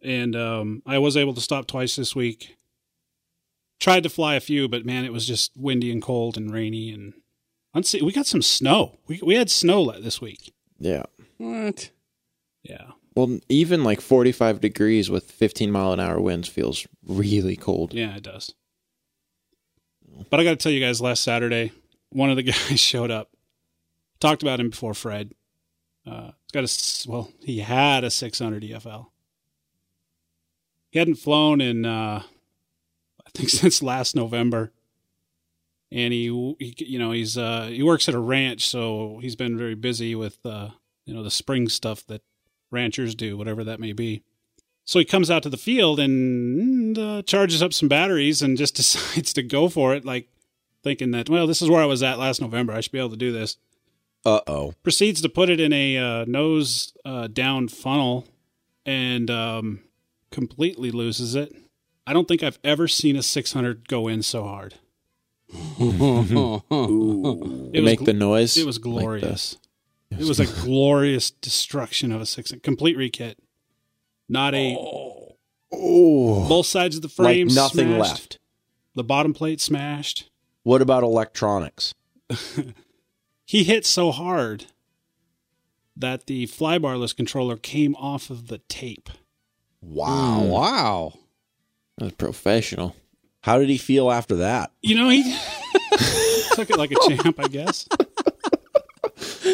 And um, I was able to stop twice this week. Tried to fly a few, but man, it was just windy and cold and rainy and unse- we got some snow. We we had snow this week. Yeah. What? Yeah. Well, even like 45 degrees with 15 mile an hour winds feels really cold. Yeah, it does. But I got to tell you guys, last Saturday, one of the guys showed up. Talked about him before Fred. Uh, it's got a s- well, he had a 600 EFL. He hadn't flown in, uh, I think, since last November. And he, he you know, he's uh, he works at a ranch, so he's been very busy with, uh, you know, the spring stuff that ranchers do, whatever that may be. So he comes out to the field and uh, charges up some batteries and just decides to go for it, like thinking that, well, this is where I was at last November. I should be able to do this. Uh oh. Proceeds to put it in a uh, nose uh, down funnel and um, completely loses it. I don't think I've ever seen a 600 go in so hard. Ooh. It was make gl- the noise. It was like glorious. It was a glorious destruction of a 600. Complete rekit. Not a. Oh. oh. Both sides of the Like frame nothing smashed. left. The bottom plate smashed. What about electronics? He hit so hard that the flybarless controller came off of the tape. Wow. Mm. wow. That was professional. How did he feel after that? You know, he took it like a champ, I guess.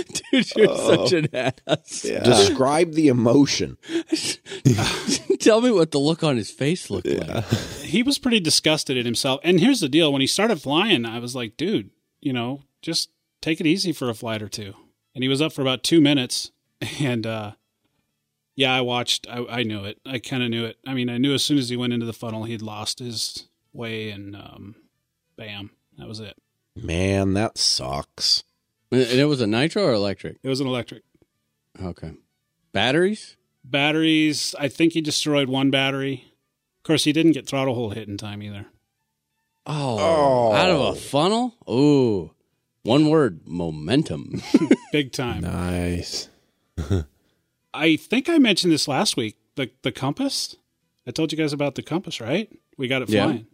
Dude, you're such an ass. Describe the emotion. Tell me what the look on his face looked like. He was pretty disgusted at himself. And here's the deal when he started flying, I was like, dude, you know, just take it easy for a flight or two. And he was up for about two minutes. And, uh, yeah, I watched. I, I knew it. I kind of knew it. I mean, I knew as soon as he went into the funnel, he'd lost his way, and um, bam, that was it. Man, that sucks. And it was a nitro or electric? It was an electric. Okay. Batteries? Batteries, I think he destroyed one battery. Of course, he didn't get throttle hold hit in time either. Oh, Oh. out of a funnel? Ooh. One word, momentum. Big time. Nice. I think I mentioned this last week. The the compass. I told you guys about the compass, right? We got it Yeah. flying.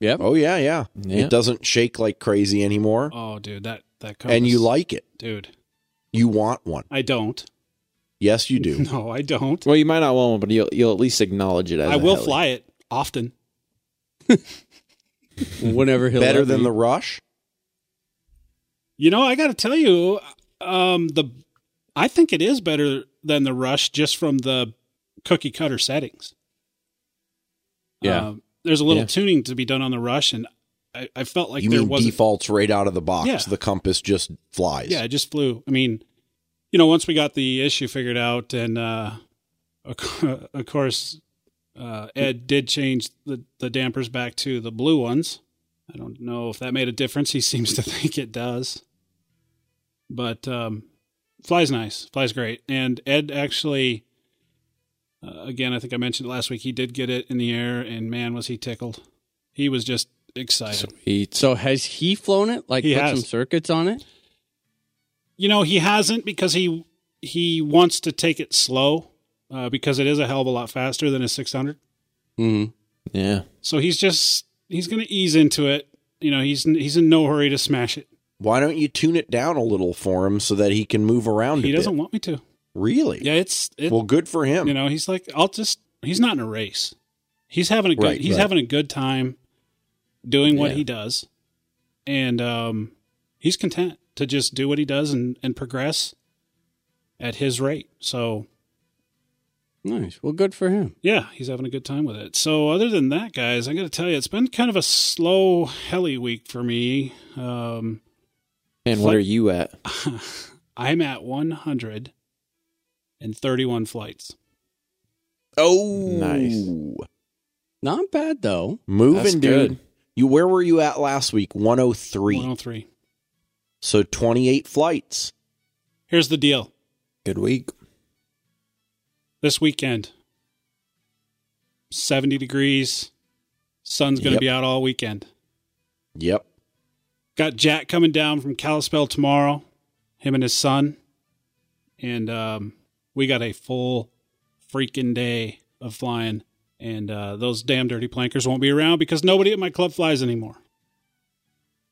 yep. Oh yeah, yeah. Yeah. It doesn't shake like crazy anymore. Oh, dude, that that compass. and you like it. dude? You want one. I don't. Yes, you do. No, I don't. Well, you might not want one, but you'll you'll at least acknowledge it as. I a will heli. fly it often. Whenever he'll Better than me. the rush? You know, I got to tell you, um, the I think it is better than the Rush just from the cookie cutter settings. Yeah. Uh, there's a little Yeah. tuning to be done on the Rush, and I, I felt like you there mean defaults right out of the box. Yeah. The compass just flies. Yeah, it just flew. I mean, you know, once we got the issue figured out, and uh, of of course, uh, Ed did change the, the dampers back to the blue ones. I don't know if that made a difference. He seems to think it does. But um, flies nice, flies great. And Ed actually, uh, again, I think I mentioned it last week, he did get it in the air, and man, was he tickled. He was just excited. Sweet. So has he flown it? Like He put has. some circuits on it? You know, he hasn't because he he wants to take it slow uh, because it is a hell of a lot faster than a 600. Mm-hmm. Yeah. So he's just he's going to ease into it. You know, he's he's in no hurry to smash it. Why don't you tune it down a little for him so that he can move around He a doesn't bit? want me to. Really? Yeah, it's it, Well, good for him. you know, he's like I'll just he's not in a race. He's having a good Right, he's right. having a good time doing what Yeah. he does. And um he's content to just do what he does and and progress at his rate. So Nice. Well, good for him. yeah, he's having a good time with it. So other than that, guys, I got to tell you, it's been kind of a slow heli week for me. Um, And what Flight- are you at? I'm at 131 flights. oh, Nice. Not bad though. Moving, That's dude. good. You where were you at last week? 103. 103. So 28 flights. Here's the deal. Good week. This weekend, 70 degrees. Sun's going to Yep. be out all weekend. Yep. Got Jack coming down from Kalispell tomorrow, him and his son. And um, we got a full freaking day of flying. And uh, those damn dirty plankers won't be around because nobody at my club flies anymore.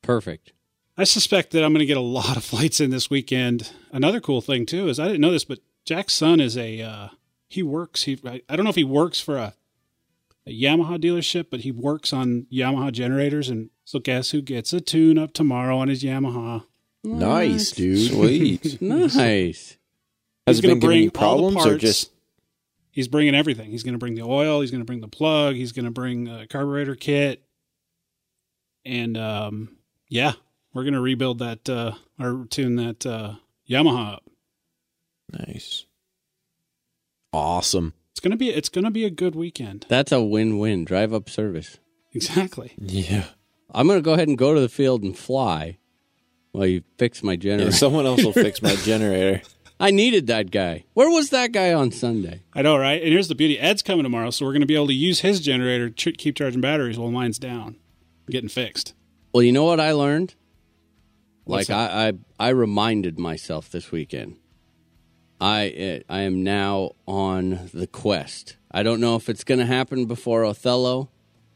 Perfect. I suspect that I'm going to get a lot of flights in this weekend. Another cool thing too is I didn't know this, but Jack's son is a uh, he works. He I, I don't know if he works for a, a Yamaha dealership, but he works on Yamaha generators. And so guess who gets a tune up tomorrow on his Yamaha? Nice, dude. Sweet. Nice. Has he's it been to giving you problems or just He's bringing everything. He's going to bring the oil. He's going to bring the plug. He's going to bring a carburetor kit. And um, yeah, we're going to rebuild that uh, or tune that uh, Yamaha up. nice? Awesome. It's gonna be it's gonna be a good weekend. That's a win-win. Drive up service. Exactly. Yeah. I'm gonna go ahead and go to the field and fly while you fix my yeah. generator. Someone else will fix my generator. I needed that guy. Where was that guy on Sunday? I know, right? And here's the beauty: Ed's coming tomorrow, so we're gonna be able to use his generator to keep charging batteries while mine's down, getting fixed. Well, you know what I learned? Like I, I I reminded myself this weekend. I eh, I am now on the quest. I don't know if it's going to happen before Othello.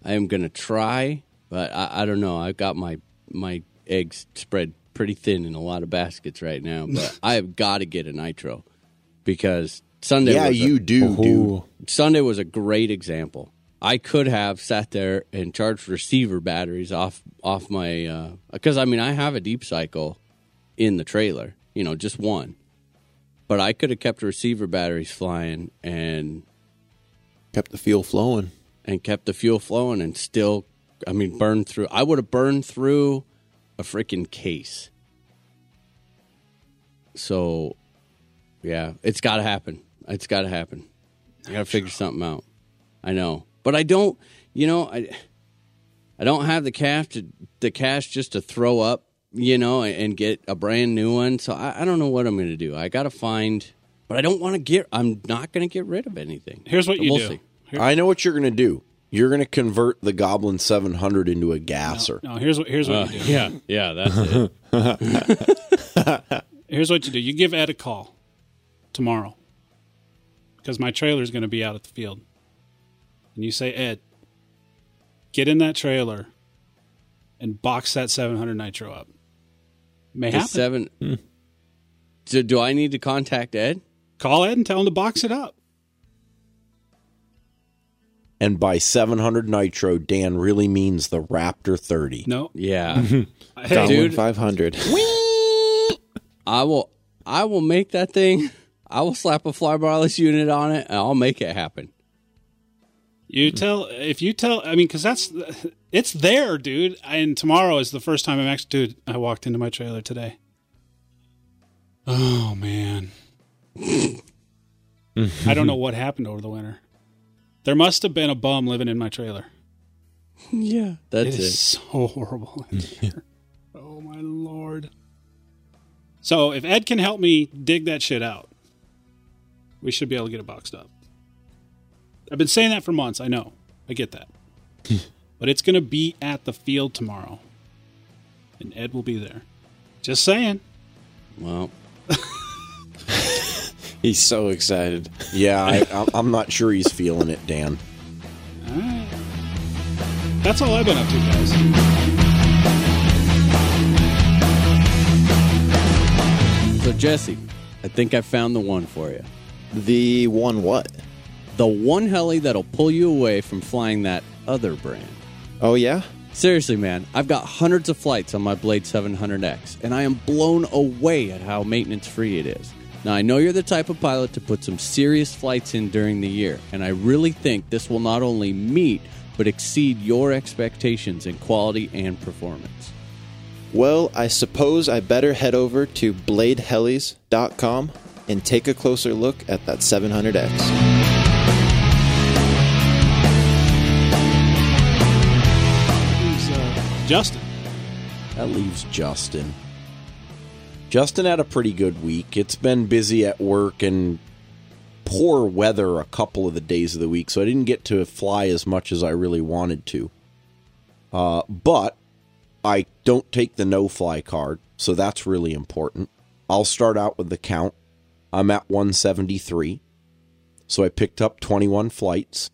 I am going to try, but I, I don't know. I've got my my eggs spread pretty thin in a lot of baskets right now. But I have got to get a nitro because Sunday. yeah, was a- you do, dude. Sunday was a great example. I could have sat there and charged receiver batteries off off my uh, because I mean I have a deep cycle in the trailer, you know, just one. But I could have kept receiver batteries flying and Kept the fuel flowing. and kept the fuel flowing and still I mean burned through I would have burned through a freaking case. So yeah, it's got to happen. It's got to happen. I got to figure something out. I know. But I don't, you know, I I don't have the cash to the cash just to throw up, you know, and, and get a brand new one. So I, I don't know what I'm going to do. I got to find but I don't want to get I'm not going to get rid of anything. Here's what So you we'll do. see. Here- I know what you're going to do. You're going to convert the Goblin 700 into a gasser. no, here's what here's what Uh, you do. yeah, yeah, that's it. Here's what you do. You give Ed a call tomorrow because my trailer is going to be out at the field, and you say, Ed, get in that trailer and box that 700 nitro up. May The happen. seven. So do I need to contact Ed? Call Ed and tell him to box it up. And by 700 nitro, Dan really means the Raptor 30. No, Yeah. hey, dude. 500. I will I will make that thing. I will slap a fly flybarless unit on it and I'll make it happen. You tell if you tell. I mean, because that's it's there, dude. And tomorrow is the first time I'm actually. Dude, I walked into my trailer today. Oh man, I don't know what happened over the winter. There must have been a bum living in my trailer. Yeah. That's It it. is so horrible in here. oh my lord. So if Ed can help me dig that shit out, we should be able to get it boxed up. I've been saying that for months. I know. I get that. but it's going to be at the field tomorrow. And Ed will be there. Just saying. Well, He's so excited. Yeah, I, I'm- I'm not sure he's feeling it, Dan. All right. That's all I've been up to, guys. Jesse, I think I found the one for you. The one what? The one heli that'll pull you away from flying that other brand. Oh, yeah? Seriously, man, I've got hundreds of flights on my Blade 700X, and I am blown away at how maintenance free it is. Now, I know you're the type of pilot to put some serious flights in during the year, and I really think this will not only meet, but exceed your expectations in quality and performance. Well, I suppose I better head over to bladehelis.com and take a closer look at that 700X. Uh, Justin? That leaves Justin. Justin had a pretty good week. It's been busy at work and poor weather a couple of the days of the week, so I didn't get to fly as much as I really wanted to. Uh, but I don't take the no fly card, so that's really important. I'll start out with the count. I'm at 173. So I picked up 21 flights.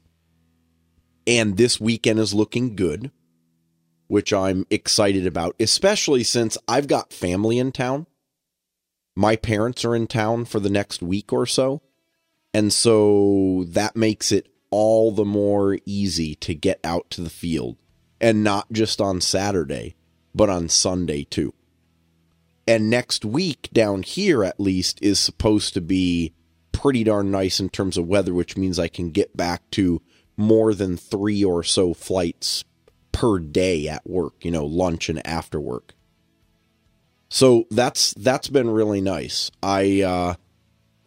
And this weekend is looking good which I'm excited about, especially since I've got family in town. My parents are in town for the next week or so. And so that makes it all the more easy to get out to the field. And not just on Saturday, but on Sunday too. And next week down here, at least, is supposed to be pretty darn nice in terms of weather, which means I can get back to more than three or so flights per day at work, you know, lunch and after work. So that's that's been really nice. I uh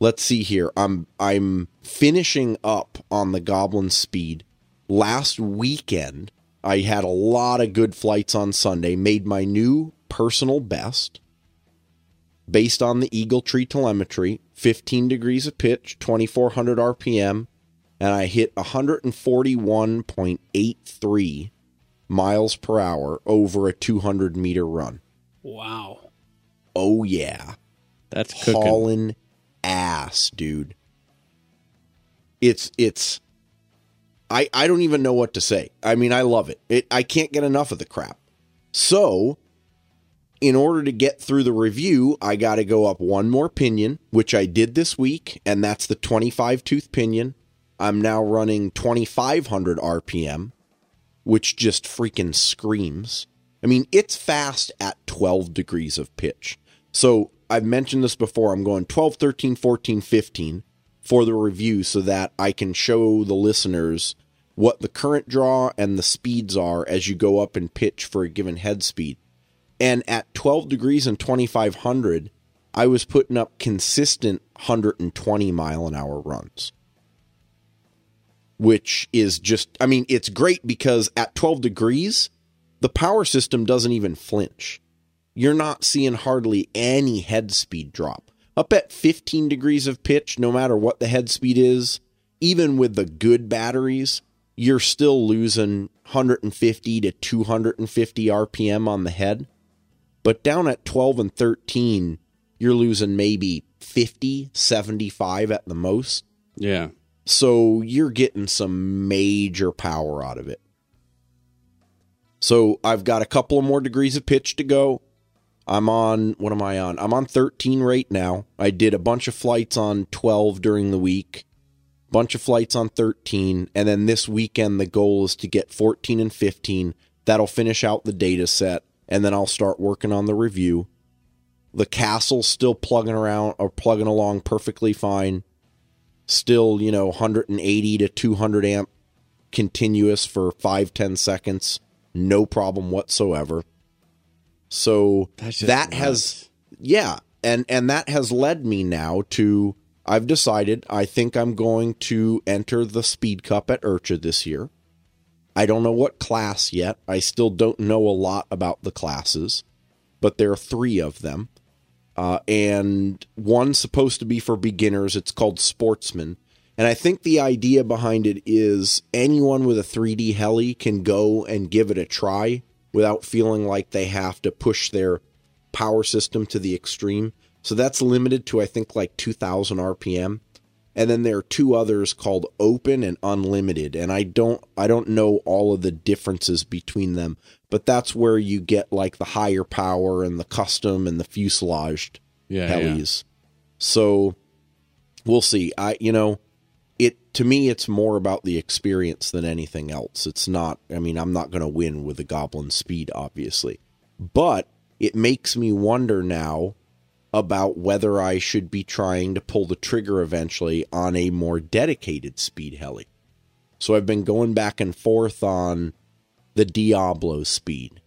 let's see here. I'm I'm finishing up on the Goblin Speed. Last weekend, I had a lot of good flights on Sunday, made my new personal best based on the Eagle Tree telemetry, 15 degrees of pitch, 2400 RPM, and I hit 141.83 miles per hour over a 200 meter run. Wow. Oh yeah. That's cooking. hauling ass, dude. It's it's I I don't even know what to say. I mean, I love it. It I can't get enough of the crap. So, in order to get through the review, I got to go up one more pinion, which I did this week, and that's the 25 tooth pinion. I'm now running 2500 RPM, which just freaking screams. I mean, it's fast at 12 degrees of pitch. So I've mentioned this before. I'm going 12, 13, 14, 15 for the review so that I can show the listeners what the current draw and the speeds are as you go up in pitch for a given head speed. And at 12 degrees and 2500, I was putting up consistent 120 mile an hour runs. Which is just, I mean, it's great because at 12 degrees, the power system doesn't even flinch you're not seeing hardly any head speed drop. Up at 15 degrees of pitch, no matter what the head speed is, even with the good batteries, you're still losing 150 to 250 RPM on the head. But down at 12 and 13, you're losing maybe 50, 75 at the most. Yeah. So you're getting some major power out of it. So I've got a couple of more degrees of pitch to go. I'm on, what am I on? I'm on 13 right now. I did a bunch of flights on 12 during the week, bunch of flights on 13. And then this weekend, the goal is to get 14 and 15. That'll finish out the data set. And then I'll start working on the review. The castle's still plugging around or plugging along perfectly fine. Still, you know, 180 to 200 amp continuous for five ten seconds. No problem whatsoever. So that nuts. has yeah, and and that has led me now to I've decided I think I'm going to enter the Speed Cup at IRCHA this year. I don't know what class yet. I still don't know a lot about the classes, but there are 3 of them. Uh, and one's supposed to be for beginners. It's called Sportsman. And I think the idea behind it is anyone with a 3D heli can go and give it a try without feeling like they have to push their power system to the extreme. So that's limited to I think like 2000 RPM. And then there are two others called open and unlimited and I don't I don't know all of the differences between them, but that's where you get like the higher power and the custom and the fuselaged Yeah. yeah. So we'll see. I you know, it to me it's more about the experience than anything else. It's not I mean, I'm not going to win with the goblin speed obviously. But it makes me wonder now about whether I should be trying to pull the trigger eventually on a more dedicated speed heli. So I've been going back and forth on the Diablo speed,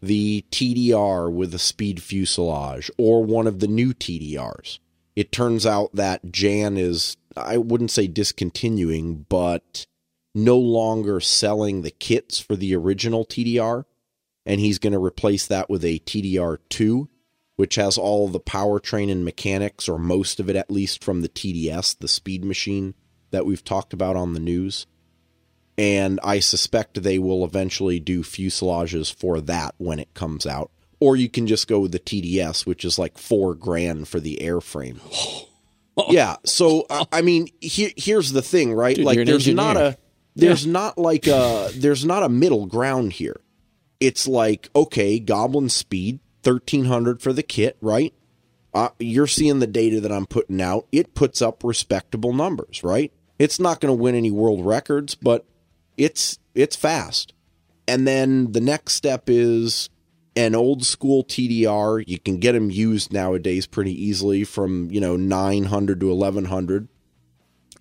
the TDR with a speed fuselage, or one of the new TDRs. It turns out that Jan is, I wouldn't say discontinuing, but no longer selling the kits for the original TDR. And he's going to replace that with a TDR2 which has all the powertrain and mechanics, or most of it at least, from the TDS, the speed machine that we've talked about on the news. And I suspect they will eventually do fuselages for that when it comes out. Or you can just go with the TDS, which is like four grand for the airframe. yeah. So, I mean, here, here's the thing, right? Dude, like, there's not a. There's not like a there's not a middle ground here. It's like okay, Goblin speed 1300 for the kit, right? Uh, you're seeing the data that I'm putting out. It puts up respectable numbers, right? It's not going to win any world records, but it's it's fast. And then the next step is an old school TDR. You can get them used nowadays pretty easily from, you know, 900 to 1100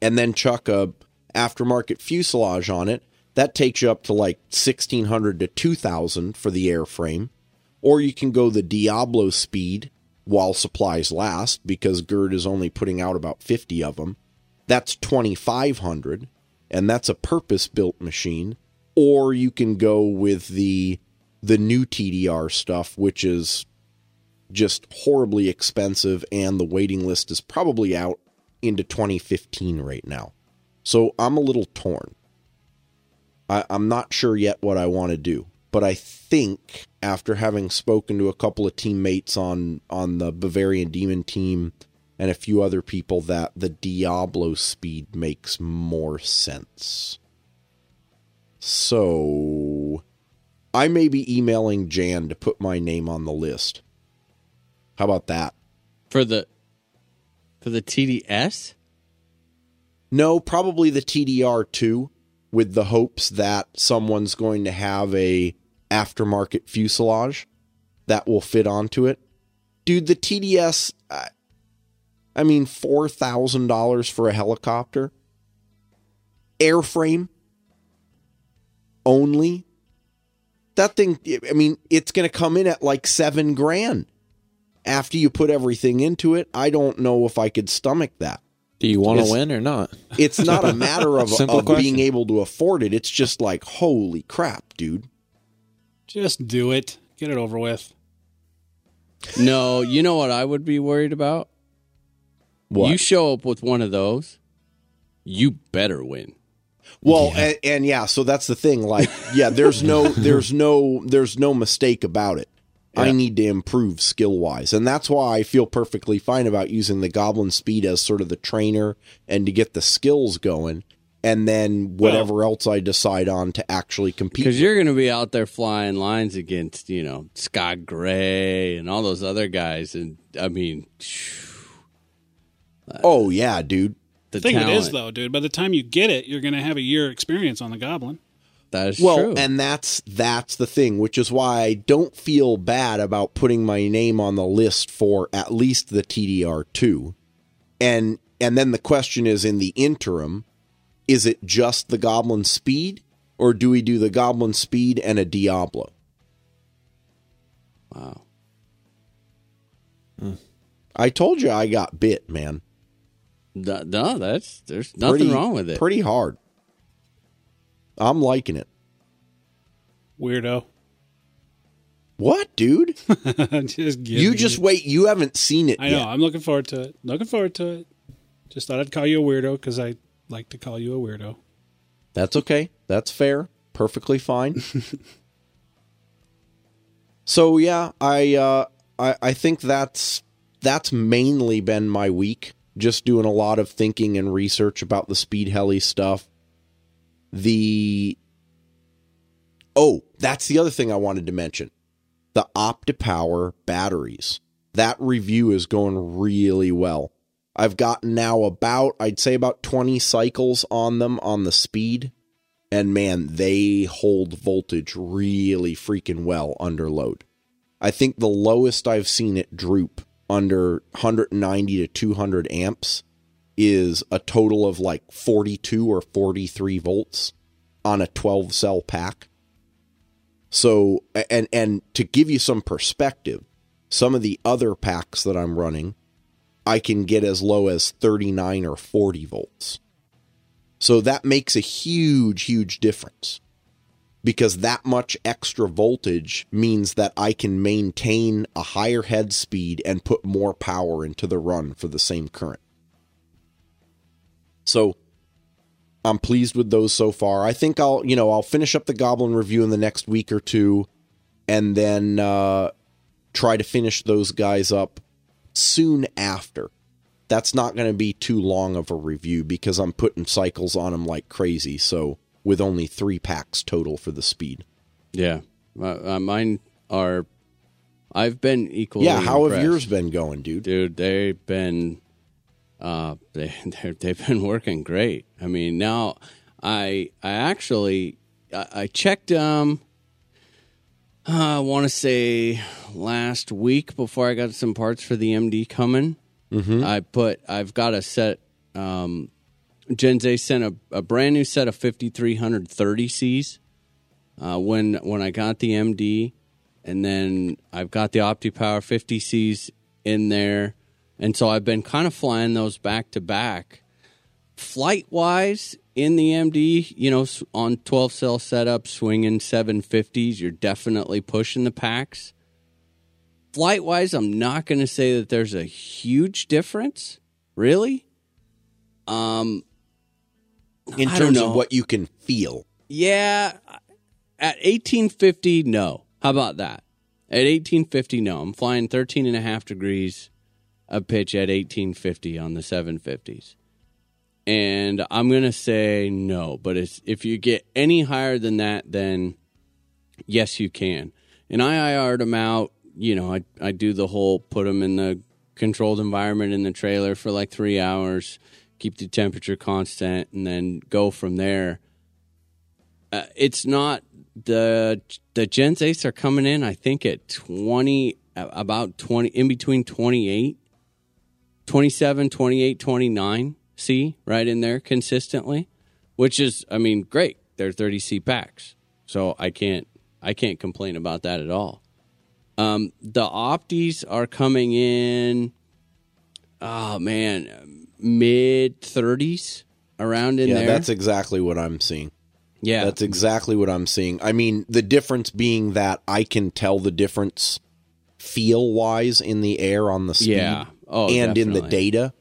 and then chuck a aftermarket fuselage on it. That takes you up to like 1600 to 2000 for the airframe. Or you can go the Diablo speed while supplies last because GERD is only putting out about 50 of them. That's 2500 and that's a purpose built machine. Or you can go with the the new TDR stuff which is just horribly expensive and the waiting list is probably out into 2015 right now. So I'm a little torn. I, I'm not sure yet what I want to do, but I think after having spoken to a couple of teammates on on the Bavarian Demon team and a few other people that the Diablo speed makes more sense. So I may be emailing Jan to put my name on the list. How about that? For the for the TDS? No, probably the TDR2 with the hopes that someone's going to have a aftermarket fuselage that will fit onto it. Dude, the TDS I, I mean $4,000 for a helicopter airframe only that thing I mean it's going to come in at like 7 grand after you put everything into it. I don't know if I could stomach that Do you want to win or not? it's not a matter of, of question. being able to afford it. It's just like, holy crap, dude. Just do it. Get it over with. No, you know what I would be worried about? What? You show up with one of those, you better win. well, And, and yeah, so that's the thing. Like, yeah, there's no, there's no, there's no mistake about it. I need to improve skill wise, and that's why I feel perfectly fine about using the Goblin Speed as sort of the trainer and to get the skills going, and then whatever else I decide on to actually compete. Because you're going to be out there flying lines against, you know, Scott Gray and all those other guys. And I mean, oh yeah, dude. the The thing talent. it is, though, dude, by the time you get it, you're going to have a year experience on the Goblin. That is well, true. and that's that's the thing, which is why I don't feel bad about putting my name on the list for at least the TDR two, and and then the question is in the interim, is it just the Goblin Speed, or do we do the Goblin Speed and a Diablo? wow. Hmm. I told you I got bit, man. No, no, that's there's nothing Pretty- wrong with it. Pretty hard. I'm liking it. Weirdo. What, dude? just you me- just wait. You haven't seen it I know. yet. I'm looking forward to it. Looking forward to it. Just thought I'd call you a weirdo because I like to call you a weirdo. That's okay. That's fair. Perfectly fine. so yeah, I uh I, I think that's that's mainly been my week. Just doing a lot of thinking and research about the speed heli stuff. The Oh, that's the other thing I wanted to mention. The OptiPower batteries. That review is going really well. I've gotten now about I'd say about 20 cycles on them on the speed and man, they hold voltage really freaking well under load. I think the lowest I've seen it droop under 190 to 200 amps is a total of like 42 or 43 volts on a 12 cell pack. So and and to give you some perspective, some of the other packs that I'm running, I can get as low as 39 or 40 volts. So that makes a huge, huge difference because that much extra voltage means that I can maintain a higher head speed and put more power into the run for the same current. So I'm pleased with those so far. I think I'll, you know, I'll finish up the Goblin review in the next week or two and then uh, try to finish those guys up soon after that's not going to be too long of a review because I'm putting cycles on them like crazy. So with only three packs total for the speed. Yeah, uh, mine are. I've been equally. yeah, how have yours been going, dude? dude? They've been. Uh, they they've been working great. I mean, now I I actually I, I checked um. I want to say last week before I got some parts for the MD coming. Mm-hmm. I put I've got a set. Um, Genze sent a, a brand new set of 5330 Cs uh, when when I got the MD, and then I've got the OptiPower 50 Cs in there, and so I've been kind of flying those back to back. Flight wise, in the MD, you know, on 12 cell setup, swinging 750s, you're definitely pushing the packs. Flight wise, I'm not going to say that there's a huge difference, really. Um, In terms of what you can feel. yeah, at 1850, no. How about that? At 1850, no. I'm flying 13 and a half degrees of pitch at 1850 on the 750s. And I'm to say no. But if you get any higher than that, then yes, you can. And I IR'd them out. You know, I, I do the whole put them in the controlled environment in the trailer for like three hours, keep the temperature constant, and then go from there. Uh, it's not the the Gens Ace are coming in. I think at twenty, about twenty, in between 28, 27, 28, 29 C right in there consistently, which is, I mean, great. They're thirty C packs, so I can't I can't complain about that at all. Um, the Opties are coming in. Oh man, mid thirties around in yeah, there. that's exactly what I'm seeing. yeah, That's exactly what I'm seeing. I mean, the difference being that I can tell the difference feel wise in the air on the speed Yeah. Oh, and in the data.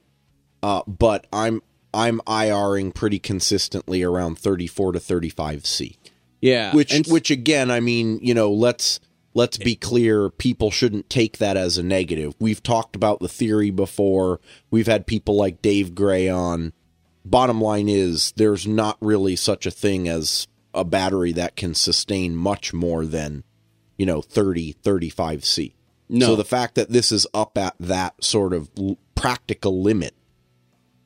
Uh, but I'm I'm IRing pretty consistently around 34 to 35 C. yeah. Which and which again, I mean, you know, let's let's be clear, people shouldn't take that as a negative. We've talked about the theory before. We've had people like Dave Gray on. Bottom line is there's not really such a thing as a battery that can sustain much more than, you know, 30 35 C. No. So the fact that this is up at that sort of practical limit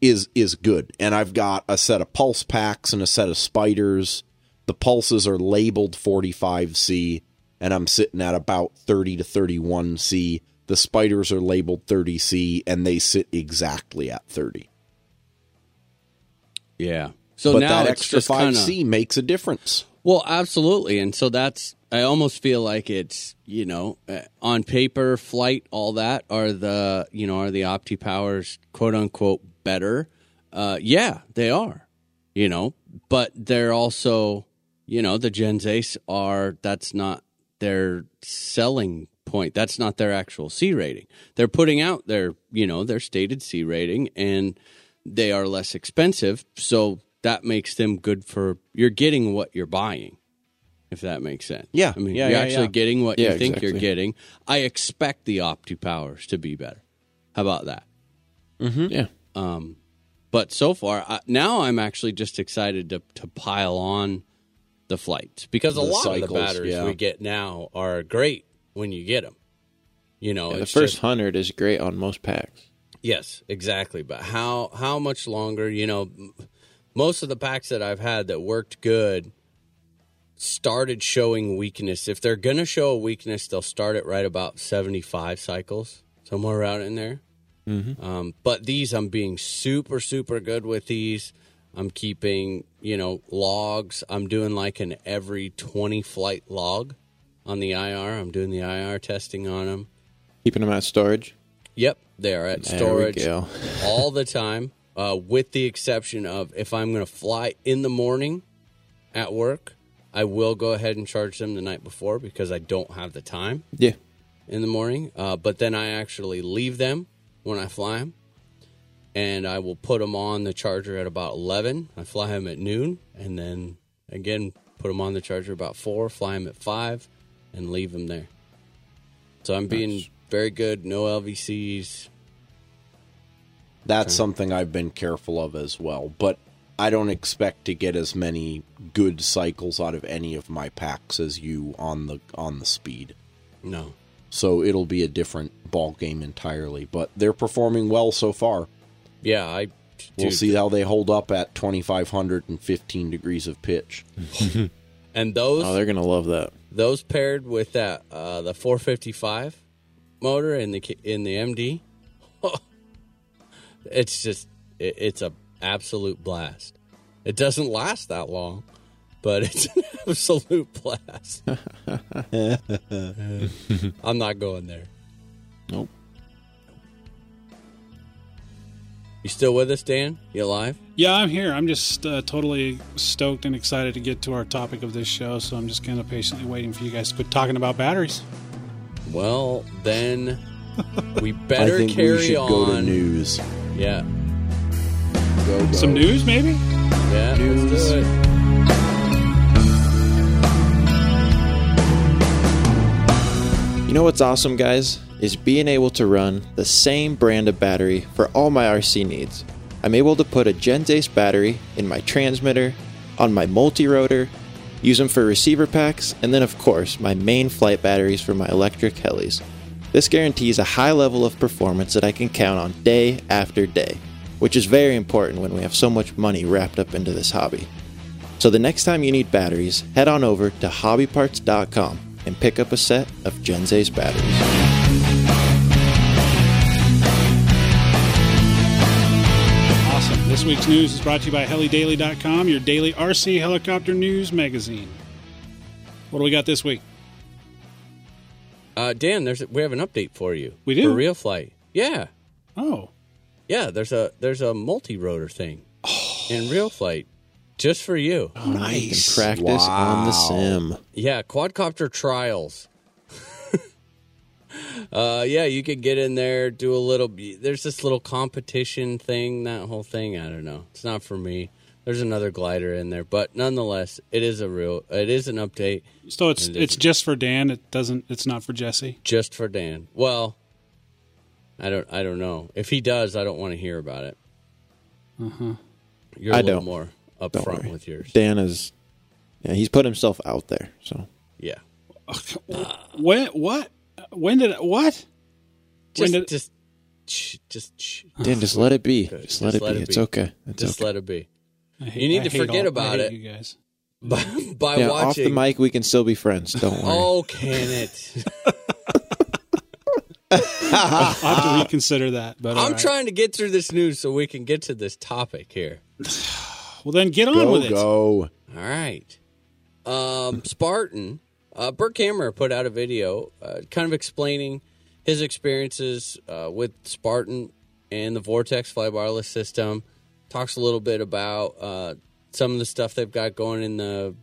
is is good. And I've got a set of pulse packs and a set of spiders. The pulses are labeled 45C and I'm sitting at about 30 to 31C. The spiders are labeled 30C and they sit exactly at 30. yeah. So but now that it's extra just kind 5C makes a difference. Well, absolutely, and so that's. I almost feel like it's you know uh, on paper, flight, all that are the you know are the Opti powers quote unquote better. Uh, yeah, they are. You know, but they're also you know the Gens Ace are that's not their selling point. That's not their actual C rating. They're putting out their you know their stated C rating and they are less expensive, so that makes them good for you're getting what you're buying. If that makes sense. Yeah, I mean yeah, you're yeah, actually yeah. getting what Yeah, you think you're getting. I expect the Opti powers to be better. How about that? Mm-hmm. Yeah. Um, but so far, I, now I'm actually just excited to to pile on the flights because a lot of the batteries yeah. we get now are great when you get them. You know, Yeah, the first just- hundred is great on most packs. Yes, exactly. But how how much longer? You know, most of the packs that I've had that worked good started showing weakness. If they're gonna show a weakness, they'll start it right about seventy five cycles, somewhere around in there. Um, but these, I'm being super super good with these. I'm keeping you know logs. I'm doing like an every twenty flight log on the IR. I'm doing the IR testing on them. Keeping them at storage. Yep, they are at There storage all the time, uh, with the exception of if I'm going to fly in the morning at work, I will go ahead and charge them the night before because I don't have the time Yeah. in the morning. Uh, but then I actually leave them when I fly them, and I will put them on the charger at about 11. I fly them at noon, and then again put them on the charger about 4, fly them at 5, and leave them there. So I'm being very good, no LVCs. That's something I've been careful of as well. But I don't expect to get as many good cycles out of any of my packs as you on the on the speed. No. So it'll be a different ball game entirely. But they're performing well so far. Yeah, I. We'll dude, see how they hold up at 2515 degrees of pitch. And those, Oh, they're gonna love that. those paired with that uh, the 455 motor in the in the MD, it's just it, it's a absolute blast. It doesn't last that long, but it's an absolute blast. I'm not going there. Nope. You still with us, Dan? You alive? Yeah, I'm here. I'm just uh, totally stoked and excited to get to our topic of this show. So I'm just kind of patiently waiting for you guys to quit talking about batteries. Well, then we better I better think carry we should on. go to news. Yeah, Go, go. Some news, maybe? yeah. News. You know what's awesome, guys? Is being able to run the same brand of battery for all my RC needs. I'm able to put a Gens Ace battery in my transmitter, on my multi rotor, use them for receiver packs, and then, of course, my main flight batteries for my electric helis. This guarantees a high level of performance that I can count on day after day, which is very important when we have so much money wrapped up into this hobby. So the next time you need batteries, head on over to hobbyparts.com and pick up a set of Gens Ace batteries. Awesome. This week's news is brought to you by helidaily.com, your daily RC helicopter news magazine. What do we got this week? Uh, Dan, there's a, we have an update for you. We do? for real flight. Yeah, Oh, yeah. There's a there's a multi rotor thing in real flight just for you. Nice. practice on the sim. Yeah, quadcopter trials. uh, yeah, you could get in there, do a little. There's this little competition thing. That whole thing, I don't know. It's not for me. There's another glider in there, but nonetheless, it is a real. It is an update so it's it's is- just for Dan. It doesn't. It's not for Jesse. just for Dan. Well, I don't. I don't know if he does. I don't want to hear about it. You're a I little don't. more Don't upfront worry. with yours. Dan is, yeah, he's put himself out there. So Yeah, When? What? When did? What? When just did? just shh, just shh. Dan, just let it be. Good. Just let it be. It's okay. It's Just okay. let it be. Hate- you need I to forget all- I about hate it. You guys. By, by yeah, off the mic, we can still be friends. Don't worry. Oh, can it? I'll have to reconsider that. But I'm right. trying to get through this news so we can get to this topic here. Well, then get on Go, with it. go. All right. Um, Spartan, uh, Bert Kammerer put out a video uh, kind of explaining his experiences uh, with Spartan and the Vortex flybarless system. Talks a little bit about uh, some of the stuff they've got going in the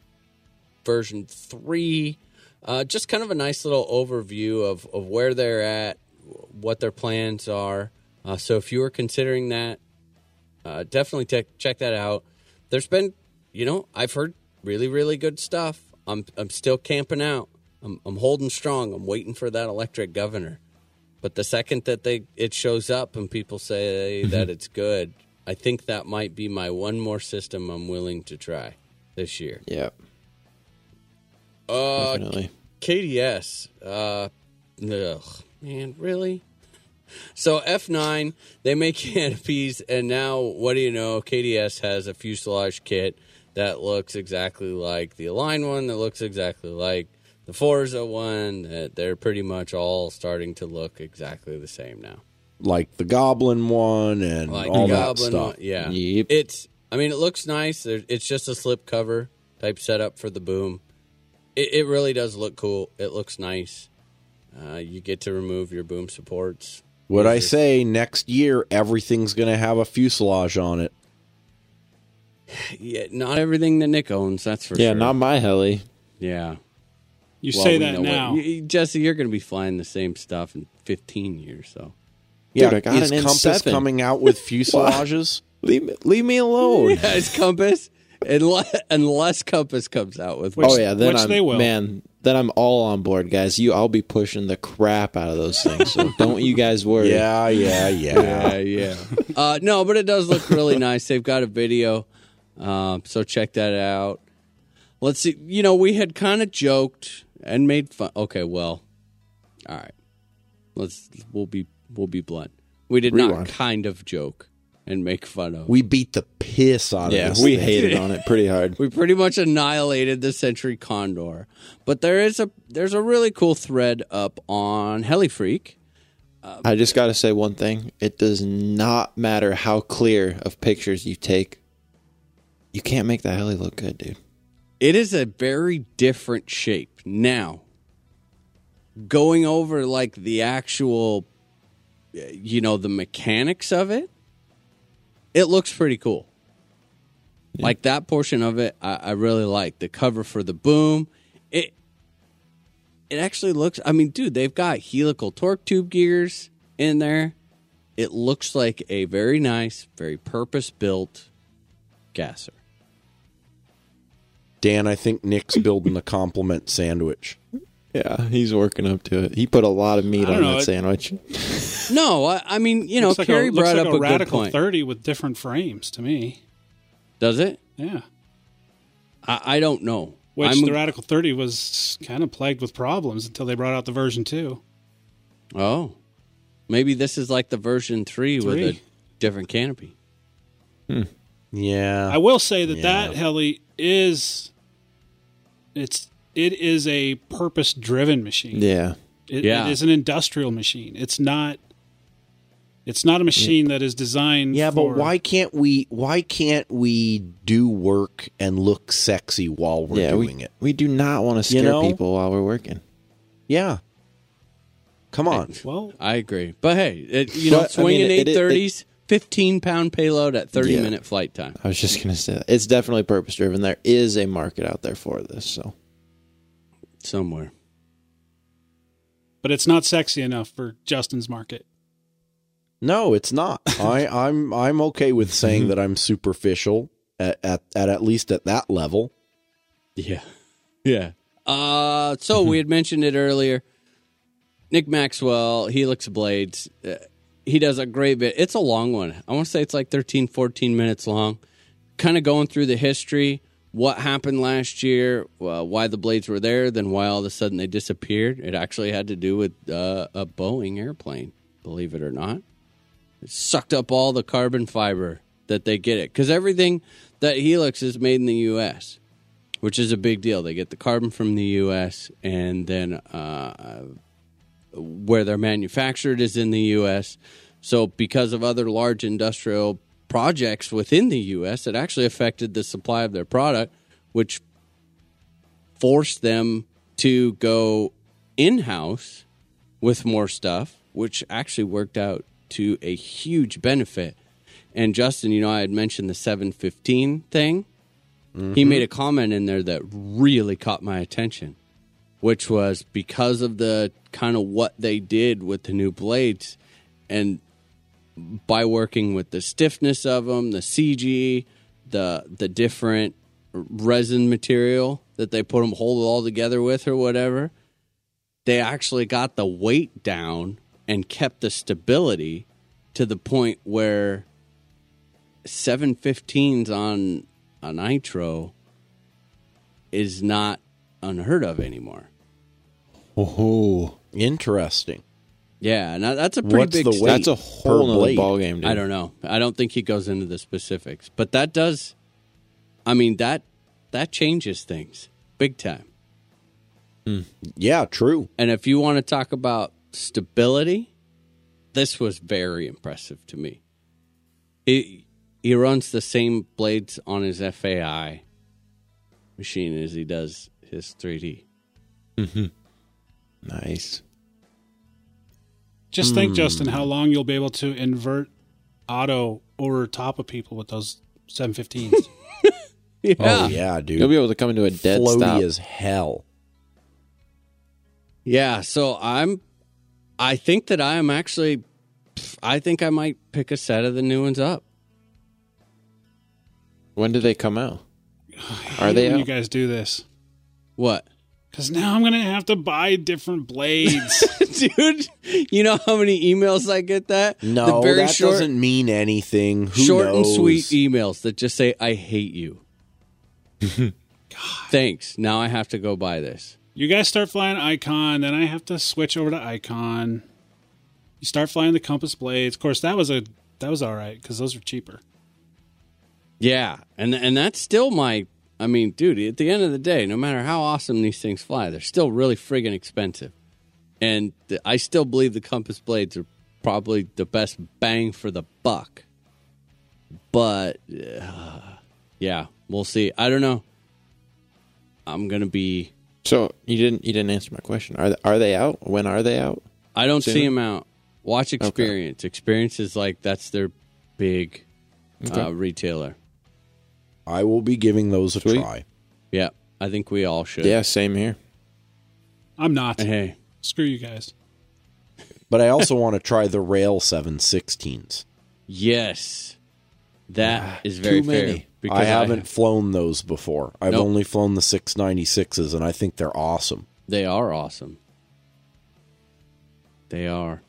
version 3. Uh, just kind of a nice little overview of, of where they're at, what their plans are. Uh, so if you are considering that, uh, definitely check check that out. There's been, you know, I've heard really really good stuff. I'm I'm still camping out. I'm I'm holding strong. I'm waiting for that electric governor. But the second that they it shows up and people say that it's good, I think that might be my one more system I'm willing to try this year. Yeah, Uh, definitely. KDS. Uh, ugh, man, really? So F9, they make canopies, and now what do you know? KDS has a fuselage kit that looks exactly like the Align one, that looks exactly like the Forza one. That they're pretty much all starting to look exactly the same now. Like the Goblin one and Like all that stuff. one, yeah. Yep. It's, I mean, it looks nice. It's just a slip cover type setup for the boom. It, it really does look cool. It looks nice. Uh, you get to remove your boom supports. What I say next year, everything's going to have a fuselage on it. Yeah, not everything that Nick owns. That's for sure. yeah, sure. not my heli. yeah. You Well, say we that know what- now. you- Jesse, you're going to be flying the same stuff in 15 years. So Dude, I got is an Compass N7. coming out with fuselages? Leave, me- leave me alone. yeah, it's Compass. Unless, unless Compass comes out with Which- oh yeah, then which I'm they will. man. Then I'm all on board, guys. You, I'll be pushing the crap out of those things. So don't you guys worry. yeah, yeah, yeah. yeah, yeah. uh, no, but it does look really nice. They've got a video, um, so check that out. Let's see. You know, we had kind of joked and made fun. Okay, well, all right. Let's we'll be we'll be blunt. We did not kind of joke. And make fun of. We beat the piss out Yeah, of this. we thing. hated on it pretty hard. we pretty much annihilated the Century Condor. But there is a there's a really cool thread up on HeliFreak. I just got to say one thing. It does not matter how clear of pictures you take. You can't make the heli look good, dude. It is a very different shape. Now, going over like the actual uh, you know, the mechanics of it, it looks pretty cool. Like that portion of it, I, I really like the cover for the boom. It it actually looks. I mean, dude, they've got helical torque tube gears in there. It looks like a very nice, very purpose built gasser. Dan, I think Nick's building a compliment sandwich. Yeah, he's working up to it. He put a lot of meat I don't on know, that it- sandwich. No, I, I mean, you know, looks like Kerry a, looks brought like up a, a, good radical point. 30 with different frames to me. Does it? Yeah. I, I don't know. Which I'm- the Radical 30 was kind of plagued with problems until they brought out the version 2. Oh, maybe this is like the version three, with a Three. different canopy. Hmm. Yeah. I will say that Yeah. that heli is it's it is a purpose driven machine. Yeah. It, Yeah. it is an industrial machine. It's not it's not a machine that is designed yeah, for, but why can't we why can't we do work and look sexy while we're yeah, doing we, it? we do not want to You scare know? people while we're working. Yeah. Come on. well I agree, but hey, it, you know, But, I swinging mean, it- eight it- thirties, fifteen pound payload at thirty Yeah. minute flight time. I was just gonna say that. it's definitely purpose driven. There is a market out there for this. So Somewhere. but it's not sexy enough for Justin's market. No, it's not. I, I'm I'm okay with saying that I'm superficial at, at at at least at that level. Yeah. Yeah. Uh, so we had mentioned it earlier. Nick Maxwell, Helix Blades. Uh, he does a great bit. It's a long one. I want to say it's like 13, 14 minutes long. Kind of going through the history, what happened last year, uh, why the blades were there, then why all of a sudden they disappeared. It actually had to do with uh, a Boeing airplane, believe it or not. It sucked up all the carbon fiber that they get it. Because everything that Helix is made in the U.S which is a big deal. They get the carbon from the U.S. and then uh, where they're manufactured is in the U.S. So because of other large industrial projects within the U.S., it actually affected the supply of their product, which forced them to go in house with more stuff, which actually worked out to a huge benefit. And Justin, you know, I had mentioned the 715 thing he mm-hmm. made a comment in there that really caught my attention, which was because of the kind of what they did with the new blades and by working with the stiffness of them, the CG, the the different resin material that they put them hold all together with or whatever, they actually got the weight down and kept the stability to the point where 715s on a nitro is not unheard of anymore. oh, Interesting. Yeah, and that- that's a pretty What's big. the weight? that's a whole per nother blade. ball game, dude. I don't know. I don't think he goes into the specifics, but that does. I mean that that changes things big time. Hmm. Yeah, true. And if you want to talk about stability, this was very impressive to me. He he runs the same blades on his FAI machine as he does his 3D. Mm-hmm. Nice. Just Hmm. think, Justin, how long you'll be able to invert auto over top of people with those 715s. Yeah. Oh yeah, dude. You'll be able to come into a dead Floaty stop. as hell. Yeah, so I'm I think that I am actually I think I might pick a set of the new ones up. when do they come out? Are they when out? you guys do this? What? Because now I'm going to have to buy different blades. Dude, you know how many emails I get that? No, the very that short doesn't mean anything. Who short and sweet emails that just say I hate you. Thanks. Now I have to go buy this. you guys start flying Icon, then I have to switch over to Icon. You start flying the Compass blades. Of course, that was a That was all right because those are cheaper. Yeah, and and that's still my. I mean, dude, at the end of the day, no matter how awesome these things fly, they're still really friggin' expensive. And th- I still believe the Compass blades are probably the best bang for the buck. But uh, yeah, we'll see. I don't know. I'm gonna be. So you didn't you didn't answer my question. Are they, are they out? When are they out? I don't Soon? see them out. Watch experience. Experience is like that's their big Okay. uh, retailer. I will be giving those a Sweet. try. Yeah, I think we all should. Yeah, same here. I'm not. Hey, Screw you guys. But I also want to try the Rail 716s. yes, that ah, is very too many. fair. Because I haven't flown those before. I've Nope. only flown the 696s, and I think they're awesome. They are awesome. They are.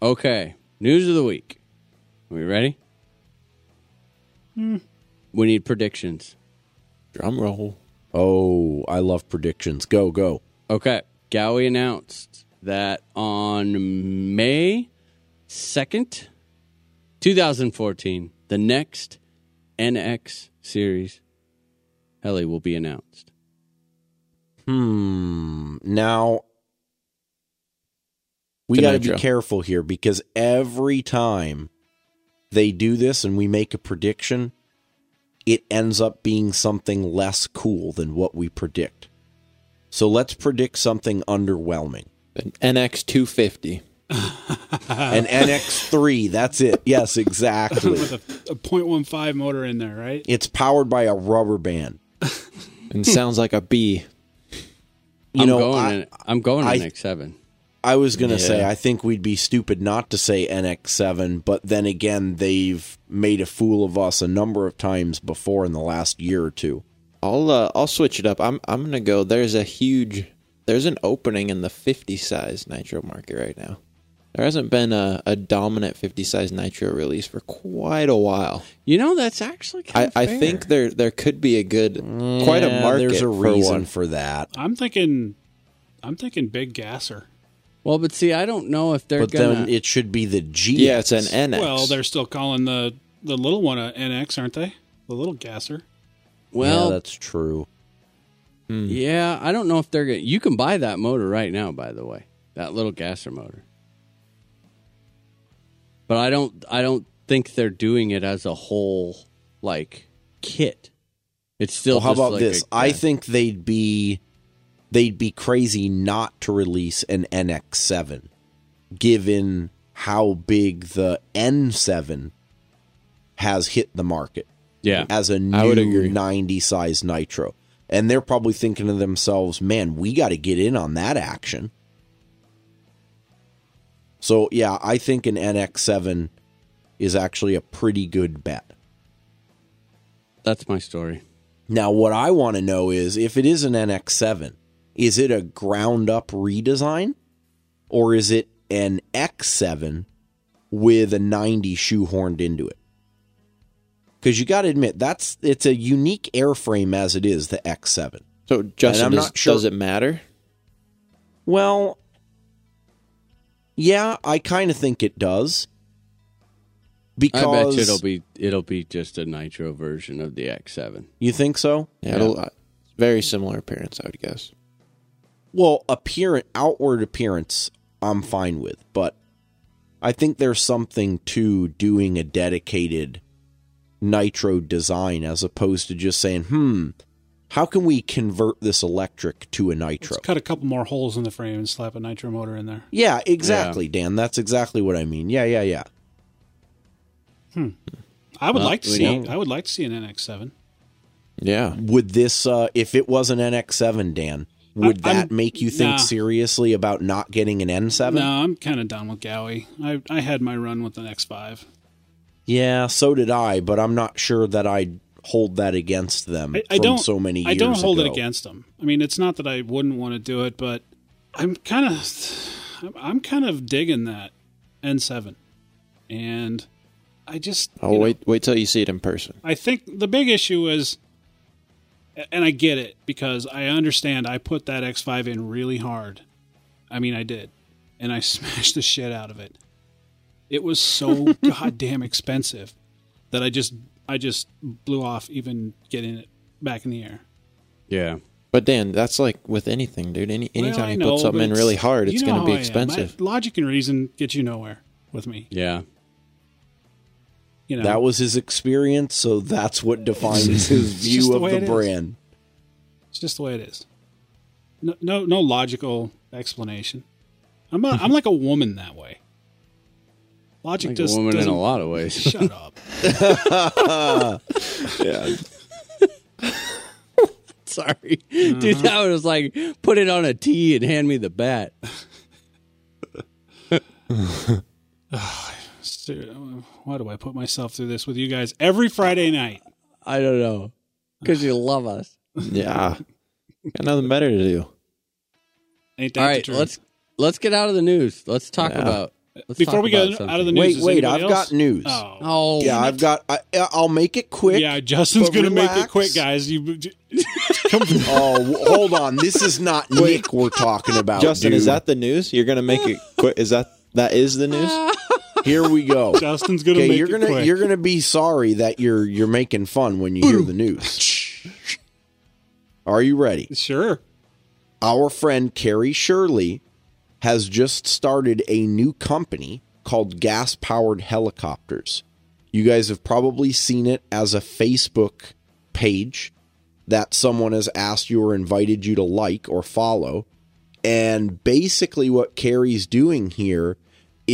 Okay, news of the week. Are we ready? Hmm. We need predictions. Drum roll. Oh, I love predictions. Go, go. Okay, Gaui announced that on May 2nd, 2014, the next NX series heli will be announced. Hmm. Now, we got to be careful here because every time they do this and we make a prediction, it ends up being something less cool than what we predict. So let's predict something underwhelming. An NX two fifty. An NX3, that's it. Yes, exactly. With a, a .15 motor in there, right? It's powered by a rubber band. And sounds like a B. You I'm know, going. I- in, I'm going I- in X7. I was going to say, I think we'd be stupid not to say NX7, but then again, they've made a fool of us a number of times before in the last year or two. I'll uh, I'll switch it up. I'm I'm gonna go. There's a huge there's an opening in the 50 size nitro market right now. There hasn't been a, a dominant 50 size nitro release for quite a while. You know, that's actually I, kind I of fair. think there there could be a good quite a market There's a for reason one. for that. I'm thinking, I'm thinking big gasser. Well, but see, I don't know if they're But gonna. then it should be the G. Yeah, it's an NX. Well, they're still calling the the little one a NX, aren't they? The little gasser. well, yeah, that's true. Hmm. Yeah, I don't know if they're gonna. You can buy that motor right now, by the way, that little gasser motor. But I don't. I don't think they're doing it as a whole like kit. It's still. Well, how just about like this? a I gas- think they'd be they'd be crazy not to release an NX7 given how big the N7 has hit the market Yeah. as a new agree. 90 size nitro. And they're probably thinking to themselves, "Man, we got to get in on that action." So, yeah, I think an NX7 is actually a pretty good bet. That's my story. Now, what I want to know is if it is an NX7, is it a ground up redesign or is it an X7 with a 90 shoehorned into it? Because you got to admit that's it's a unique airframe as it is the X7. so Justin, I'm does, not sure- does it matter? Well, yeah, I kind of think it does. Because I bet you it'll be it'll be just a nitro version of the X7. you think so? Yeah, It'll, uh, very similar appearance, I would guess. Well, appearance, outward appearance, I'm fine with, but I think there's something to doing a dedicated nitro design as opposed to just saying, "Hmm, how can we convert this electric to a nitro?" Let's cut a couple more holes in the frame and slap a nitro motor in there. Yeah, exactly, Dan. That's exactly what I mean. Yeah, yeah, yeah. Hmm. I would Well, like to see. know. I would like to see an NX7. Yeah. Would this, uh, if it was an NX7, Dan, would I- I'm- that make you think nah. seriously about not getting an N7? No, I'm kind of done with Gaui. I I had my run with an X5. Yeah, so did I, but I'm not sure that I'd hold that against them I, I don't. so many years I don't hold it against them. I mean, it's not that I wouldn't want to do it, but I'm kind of, I'm kind of digging that N7, and I just. Oh, you know, wait wait till you see it in person. I think the big issue is, and I get it because I understand. I put that X5 in really hard. I mean, I did, and I smashed the shit out of it. It was so goddamn expensive that I just I just blew off even getting it back in the air. Yeah. But Dan, that's like with anything, dude. Any anytime Well, I you put something in really it's- hard, you it's know going to be how I am. expensive. My- logic and reason get you nowhere with me. Yeah. You know That was his experience, so that's what defines his view the of way the it is. brand. It's just the way it is. No, no, no logical explanation. I'm a, I'm like a woman that way. Logic Like just a woman in a lot of ways. Shut up. Yeah. Sorry. Dude, uh-huh. that was like put it on a tee and hand me the bat. So, Why do I put myself through this with you guys every Friday night? I don't know. Because you love us. yeah, got nothing better to do. Ain't that All the truth? let's let's get out of the news. Let's talk Yeah. about let's Before talk we about get something. out of the news, Wait, is wait, I've else? got news. Oh, Oh, yeah, I've got. I, I'll make it quick. yeah. Justin's gonna make it quick, guys. You come. Oh, hold on. This is not Nick we're talking about. Justin, is that the news? You're going to make it quick? Is that that is the news? Here we go. Justin's gonna Okay, make you're it gonna quick. you're gonna be sorry that you're you're making fun when you hear the news. Are you ready? sure. Our friend Carrie Shirley has just started a new company called Gas Powered Helicopters. You guys have probably seen it as a Facebook page that someone has asked you or invited you to like or follow. And basically, what Carrie's doing here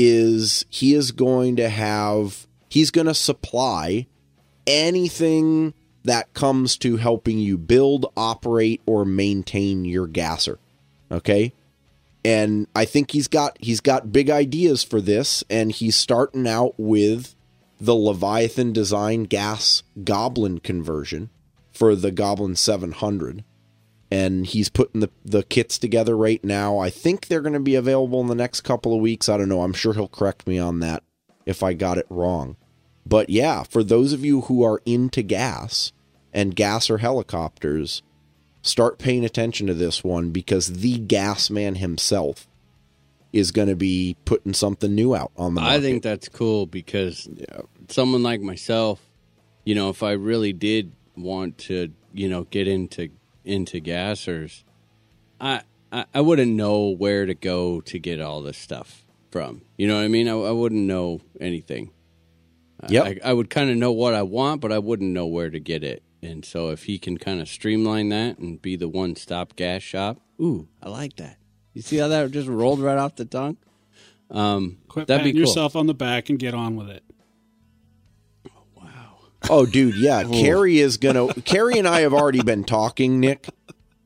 is he is going to have, he's going to supply anything that comes to helping you build, operate, or maintain your gasser. Okay? And I think he's got he's got big ideas for this, and he's starting out with the Leviathan design gas goblin conversion for the Goblin 700 and he's putting the, the kits together right now. I think they're going to be available in the next couple of weeks. I don't know. I'm sure he'll correct me on that if I got it wrong. But yeah, for those of you who are into gas and gas or helicopters, start paying attention to this one because the gas man himself is going to be putting something new out on the market. I think that's cool because someone like myself, you know, if I really did want to, you know, get into into gassers, I I, I wouldn't know where to go to get all this stuff from. You know what I mean? I, I wouldn't know anything. Yep. I, I would kind of know what I want, but I wouldn't know where to get it. And so if he can kind of streamline that and be the one stop gas shop, ooh, I like that. You see how that just rolled right off the tongue? Um, Quit that'd be patting cool. yourself on the back and get on with it. Oh, dude, yeah. Carrie is gonna. Carrie and I have already been talking, Nick.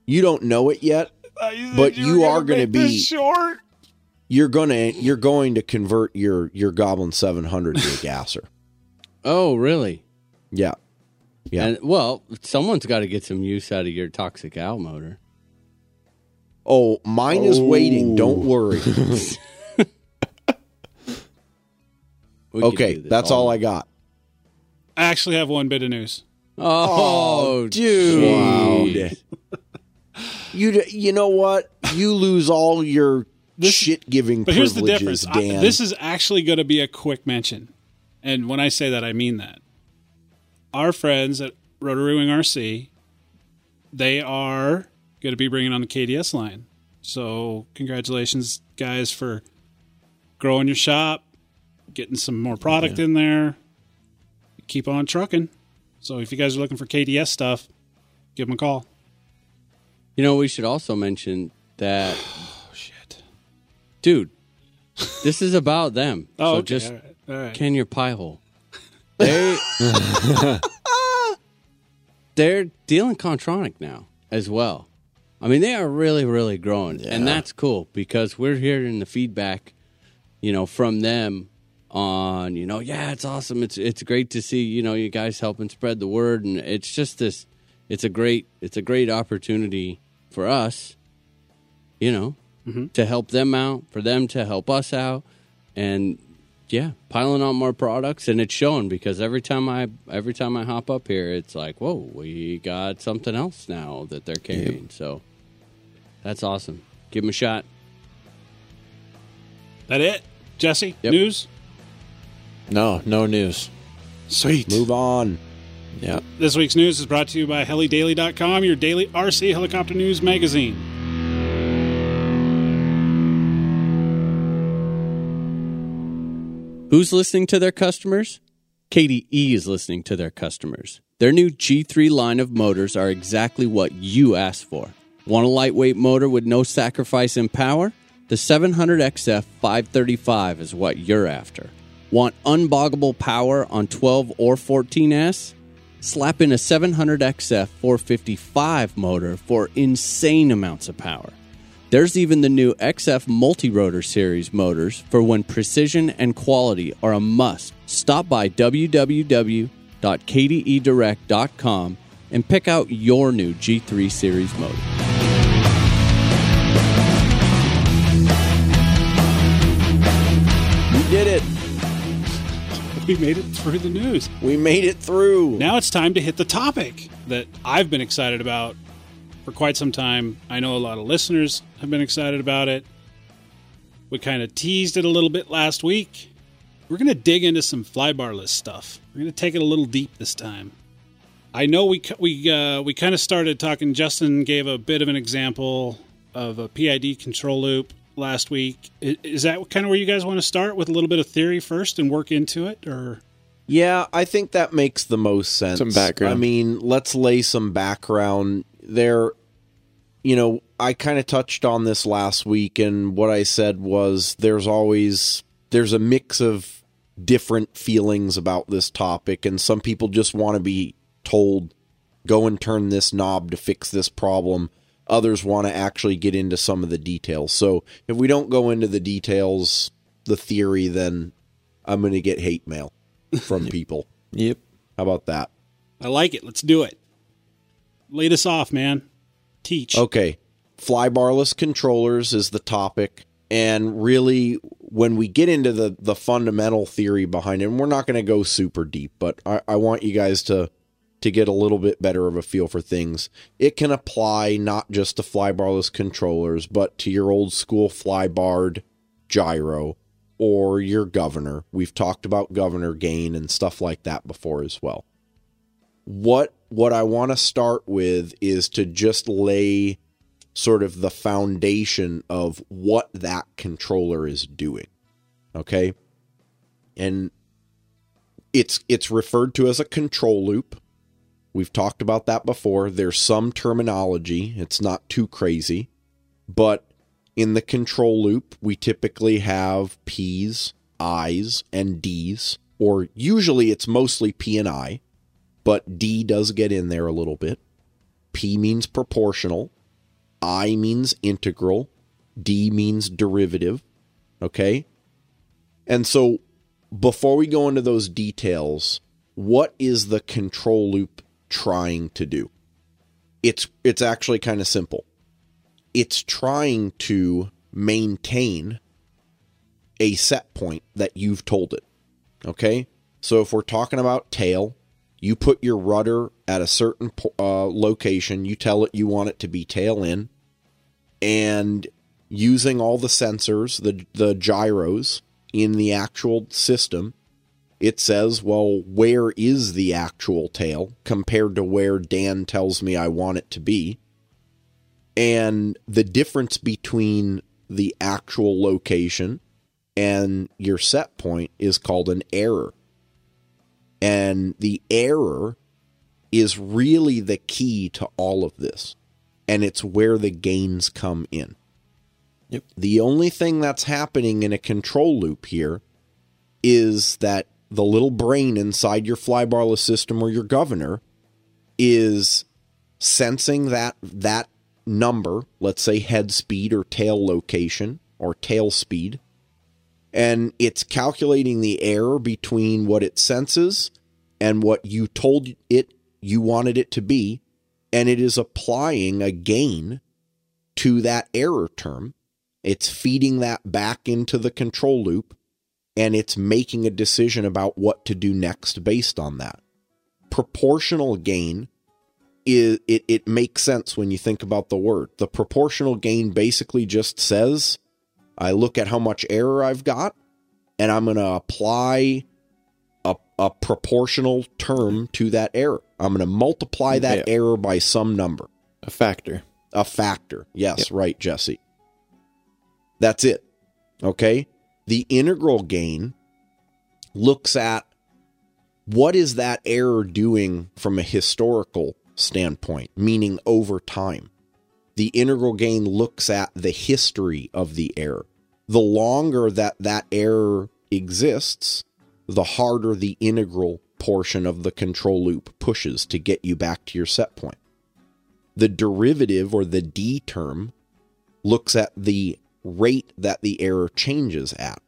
You don't know it yet, but you are gonna be. short. You're gonna. You're going to convert your your Goblin 700 to a gasser. Oh, really? Yeah, yeah. And well, someone's got to get some use out of your toxic owl motor. Oh, mine is waiting. Oh. Don't worry. Okay, that's all I got. I actually have one bit of news. Oh, oh dude. You you know what? You lose all your shit giving But here's the privileges, difference. I- Dan. this is actually going to be a quick mention. And when I say that, I mean that. Our friends at Rotary Wing RC, they are going to be bringing on the KDS line. So, congratulations, guys, for growing your shop, getting some more product in there. Keep on trucking. So, if you guys are looking for KDS stuff, give them a call. You know, we should also mention that, Oh, shit. dude. This is about them. Oh, so okay. just all right. All right. can your pie hole. They they're dealing Kontronik now as well. I mean, they are really, really growing, and that's cool because we're hearing the feedback, you know, from them on, you know, yeah, it's awesome. It's it's great to see, you know, you guys helping spread the word, and it's just this. It's a great, it's a great opportunity for us, you know, mm-hmm. to help them out, for them to help us out, and yeah, piling on more products, and it's showing because every time I every time I hop up here, it's like, whoa, we got something else now that they're carrying. So that's awesome. Give them a shot. That it? Jesse? Yep. News? No, no news. Sweet. Move on. Yeah. This week's news is brought to you by helidaily.com, your daily RC helicopter news magazine. Who's listening to their customers? KDE is listening to their customers. Their new G3 line of motors are exactly what you asked for. Want a lightweight motor with no sacrifice in power? The 700XF 535 is what you're after. Want unboggable power on 12 or 14S? Slap in a 700XF 455 motor for insane amounts of power. There's even the new XF Multi-Rotor Series motors for when precision and quality are a must. Stop by www.kdedirect.com and pick out your new G3 Series motor. We made it through the news. We made it through. Now it's time to hit the topic that I've been excited about for quite some time. I know a lot of listeners have been excited about it. We kind of teased it a little bit last week. We're going to dig into some flybarless stuff. We're going to take it a little deep this time. I know we we uh, we kind of started talking. Justin gave a bit of an example of a PID control loop last week. Is that kind of where you guys want to start with a little bit of theory first and work into it, or Yeah, I think that makes the most sense. Some background. I mean, let's lay some background there. You know, I kind of touched on this last week, and what I said was there's always there's a mix of different feelings about this topic, and some people just want to be told go and turn this knob to fix this problem. Others want to actually get into some of the details. So if we don't go into the details, the theory, then I'm going to get hate mail from people. Yep. How about that? I like it. Let's do it. Lead us off, man. Teach. Okay. Flybarless controllers is the topic. And really, when we get into the, the fundamental theory behind it, and we're not going to go super deep, but I, I want you guys to, to get a little bit better of a feel for things. It can apply not just to flybarless controllers, but to your old school flybarred gyro or your governor. We've talked about governor gain and stuff like that before as well. what what I want to start with is to just lay sort of the foundation of what that controller is doing. Okay? And it's it's referred to as a control loop. We've talked about that before. There's some terminology. It's not too crazy. But in the control loop, we typically have P's, I's, and D's, or usually it's mostly P and I but D does get in there a little bit. P means proportional, I means integral, D means derivative. Okay? And so before we go into those details, what is the control loop trying to do? It's it's actually kind of simple. It's trying to maintain a set point that you've told it. Okay? So if we're talking about tail, you put your rudder at a certain uh, location, you tell it you want it to be tail in, and using all the sensors, the the gyros in the actual system, it says, well, where is the actual tail compared to where Dan tells me I want it to be? And the difference between the actual location and your set point is called an error. And the error is really the key to all of this. And it's where the gains come in. Yep. The only thing that's happening in a control loop here is that the little brain inside your flybarless system or your governor is sensing that that number, let's say head speed or tail location or tail speed, and it's calculating the error between what it senses and what you told it you wanted it to be, and it is applying a gain to that error term. It's feeding that back into the control loop, and it's making a decision about what to do next based on that. Proportional gain is it, it makes sense when you think about the word. The proportional gain basically just says I look at how much error I've got, and I'm going to apply a a proportional term to that error. I'm going to multiply that Yeah. error by some number, A factor. a factor. Yes, Yep. right, Jesse. That's it. Okay? The integral gain looks at what is that error doing from a historical standpoint, meaning over time. The integral gain looks at the history of the error. The longer that that error exists, the harder the integral portion of the control loop pushes to get you back to your set point. The derivative or the D term looks at the rate that the error changes at.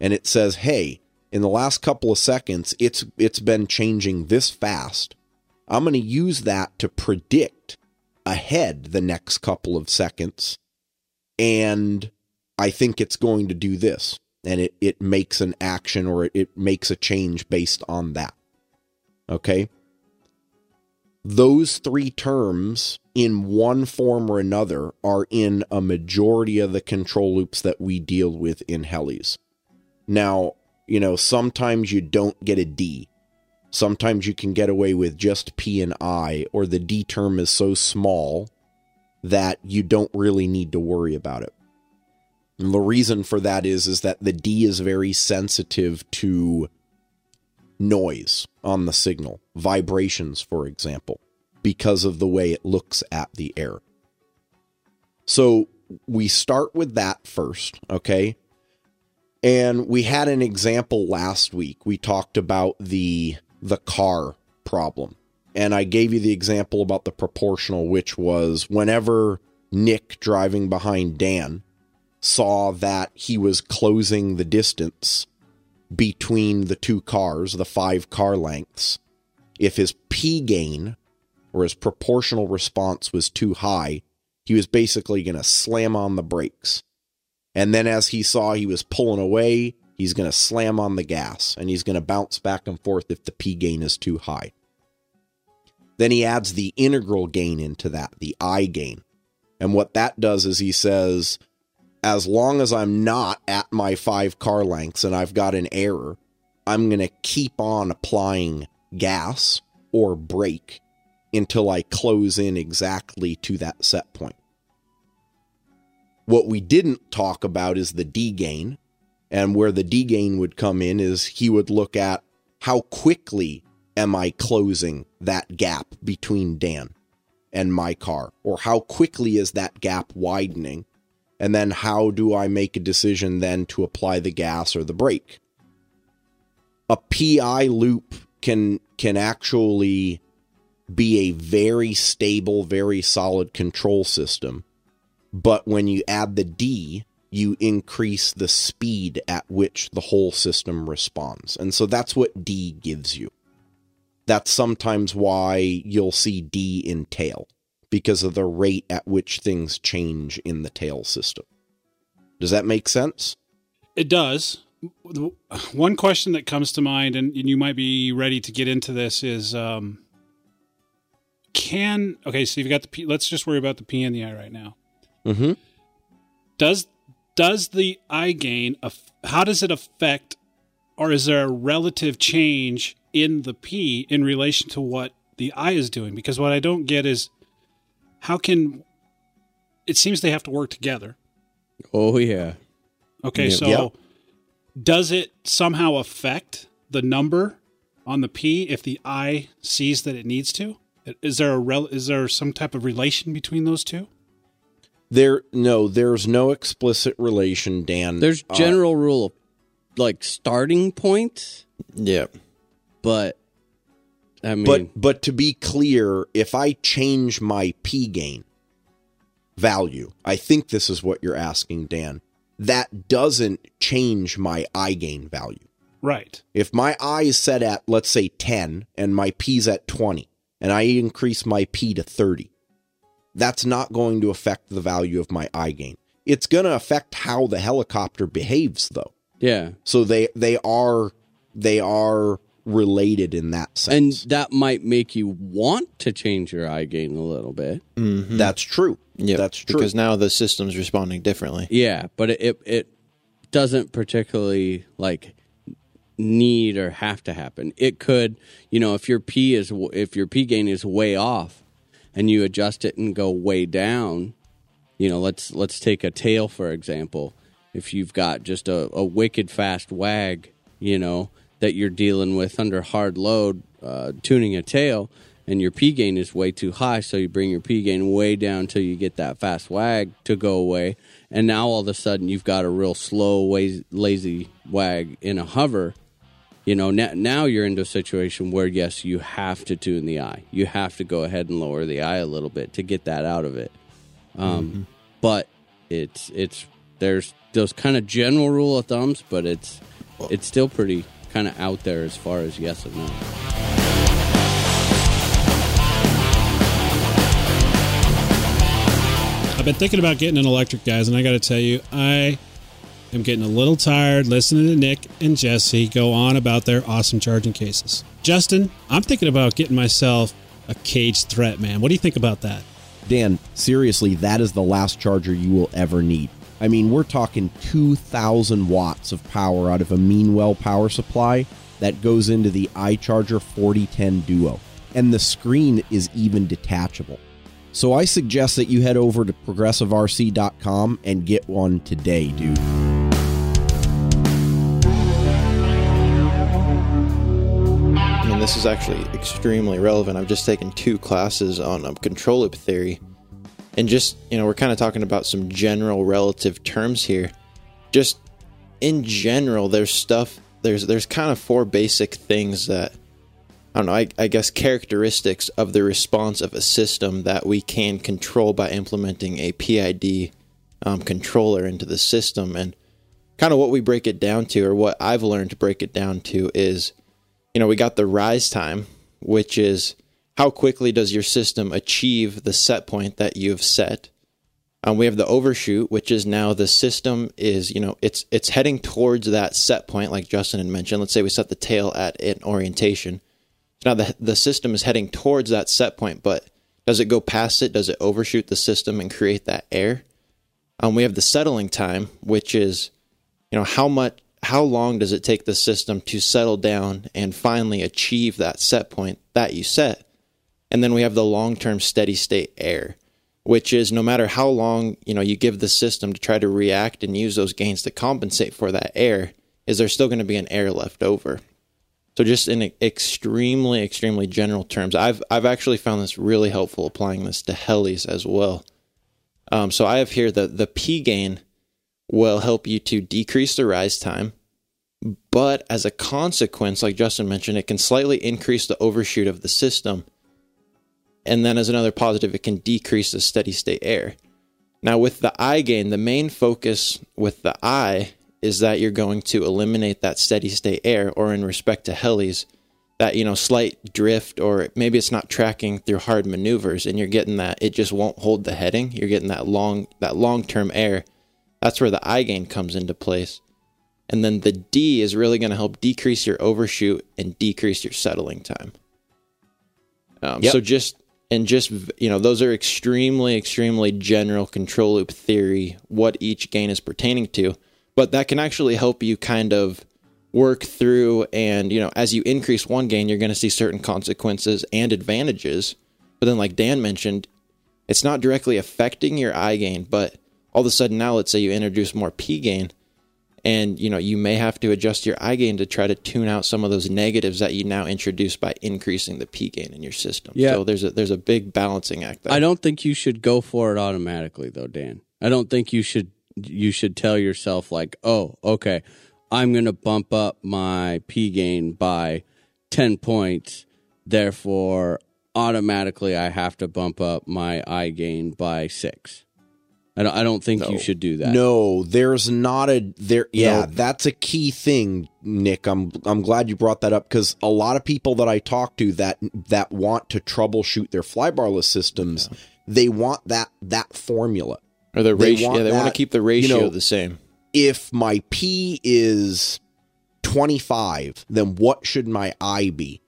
And it says, hey, in the last couple of seconds, it's it's been changing this fast. I'm going to use that to predict ahead the next couple of seconds. And I think it's going to do this. And it, it makes an action or it, it makes a change based on that. Okay? Those three terms, in one form or another, are in a majority of the control loops that we deal with in helis. Now, you know, sometimes you don't get a D. Sometimes you can get away with just P and I, or the D term is so small that you don't really need to worry about it. And the reason for that is is that the D is very sensitive to noise on the signal, vibrations, for example, because of the way it looks at the air. So we start with that first, okay? And we had an example last week. We talked about the the car problem. And I gave you the example about the proportional, which was whenever Nick driving behind Dan saw that he was closing the distance between the two cars, the five car lengths, if his P gain or his proportional response was too high, he was basically going to slam on the brakes. And then as he saw he was pulling away, he's going to slam on the gas and he's going to bounce back and forth if the P gain is too high. Then he adds the integral gain into that, the I gain. And what that does is he says, as long as I'm not at my five car lengths and I've got an error, I'm going to keep on applying gas or brake until I close in exactly to that set point. What we didn't talk about is the D gain. And where the D gain would come in is he would look at how quickly am I closing that gap between Dan and my car? Or how quickly is that gap widening? And then how do I make a decision then to apply the gas or the brake? A PI loop can can actually be a very stable, very solid control system. But when you add the D, you increase the speed at which the whole system responds. And so that's what D gives you. That's sometimes why you'll see D in tail, because of the rate at which things change in the tail system. Does that make sense? It does. One question that comes to mind, and, you might be ready to get into this, is um, can okay? So you've got the P. Let's just worry about the P and the I right now. Mm-hmm. Does does the I gain? How does it affect, or is there a relative change in the P in relation to what the I is doing? Because what I don't get is how can it seems they have to work together. Oh yeah. Okay, Yeah. so Yep. does it somehow affect the number on the P if the I sees that it needs to? Is there a rel- is there some type of relation between those two? There, no, there's no explicit relation, Dan. There's Uh, general rule of like starting point. Yeah. but I mean, but but to be clear, if I change my P gain value, I think this is what you're asking, Dan. That doesn't change my I gain value. Right. If my I is set at let's say 10 and my P's at 20 and I increase my P to 30, that's not going to affect the value of my I gain. It's going to affect how the helicopter behaves though. yeah, So they they are they are related in that sense. and that might make you want to change your I gain a little bit. Mm-hmm. that's true. Yeah. That's true. Because now the system's responding differently. Yeah, but it it, it doesn't particularly like need or have to happen. It could, you know, if your P is if your P gain is way off and you adjust it and go way down, you know, let's let's take a tail for example. If you've got just a, a wicked fast wag, you know, that you're dealing with under hard load, uh, tuning a tail, and your P gain is way too high, so you bring your P gain way down until you get that fast wag to go away, and now all of a sudden you've got a real slow, wa- lazy wag in a hover. You know, now, now you're into a situation where yes, you have to tune the I. You have to go ahead and lower the I a little bit to get that out of it. Um, But it's it's there's those kind of general rule of thumbs, but it's it's still pretty kind of out there as far as yes and no. I've been thinking about getting an electric, guys, and I got to tell you, I am getting a little tired listening to Nick and Jesse go on about their awesome charging cases. Justin, I'm thinking about getting myself a cage threat, man. What do you think about that? Dan, seriously, that is the last charger you will ever need. I mean, we're talking 2,000 watts of power out of a Meanwell power supply that goes into the iCharger 4010 Duo. And the screen is even detachable. So I suggest that you head over to progressiverc.com and get one today, dude. Mean, this is actually extremely relevant. I've just taken two classes on um, control loop theory. And just, you know, we're kind of talking about some general relative terms here. Just in general, there's stuff, there's there's kind of four basic things that, I don't know, I, I guess characteristics of the response of a system that we can control by implementing a PID um, controller into the system. And kind of what we break it down to, or what I've learned to break it down to, is you know, we got the rise time, which is how quickly does your system achieve the set point that you've set. Um, we have the overshoot, which is now the system is, you know, it's it's heading towards that set point, like Justin had mentioned. Let's say we set the tail at an orientation. Now the the system is heading towards that set point, but does it go past it? Does it overshoot the system and create that air? Um, we have the settling time, which is, you know, how much how long does it take the system to settle down and finally achieve that set point that you set? And then we have the long-term steady state air, which is no matter how long, you know, you give the system to try to react and use those gains to compensate for that air, is there still going to be an air left over? So just in extremely extremely general terms, I've I've actually found this really helpful applying this to helis as well. Um, so I have here the the P gain will help you to decrease the rise time. But as a consequence, like Justin mentioned, it can slightly increase the overshoot of the system. And then, as another positive, it can decrease the steady state air. Now, with the I gain, the main focus with the I is that you're going to eliminate that steady state air, or in respect to helis, that you know slight drift, or maybe it's not tracking through hard maneuvers, and you're getting that it just won't hold the heading. You're getting that long that long term air. That's where the I gain comes into place. And then the D is really going to help decrease your overshoot and decrease your settling time. Um, Yep. So just and just you know those are extremely extremely general control loop theory what each gain is pertaining to, but that can actually help you kind of work through and you know as you increase one gain you're going to see certain consequences and advantages. But then like Dan mentioned, it's not directly affecting your I gain, but all of a sudden now let's say you introduce more P gain and you know you may have to adjust your I gain to try to tune out some of those negatives that you now introduce by increasing the P gain in your system. Yeah. So there's a there's a big balancing act there. I don't think you should go for it automatically though, Dan. I don't think you should you should tell yourself like, "Oh, okay, I'm going to bump up my P gain by 10 points, therefore automatically I have to bump up my I gain by 6." I don't, I don't think you should do that. No, there's not a there. Yeah, No. that's a key thing, Nick. I'm I'm glad you brought that up because a lot of people that I talk to that that want to troubleshoot their flybarless systems, they want that that formula. or the they ratio. want Yeah, they want to keep the ratio you know, the same. If my P is 25, then what should my I be?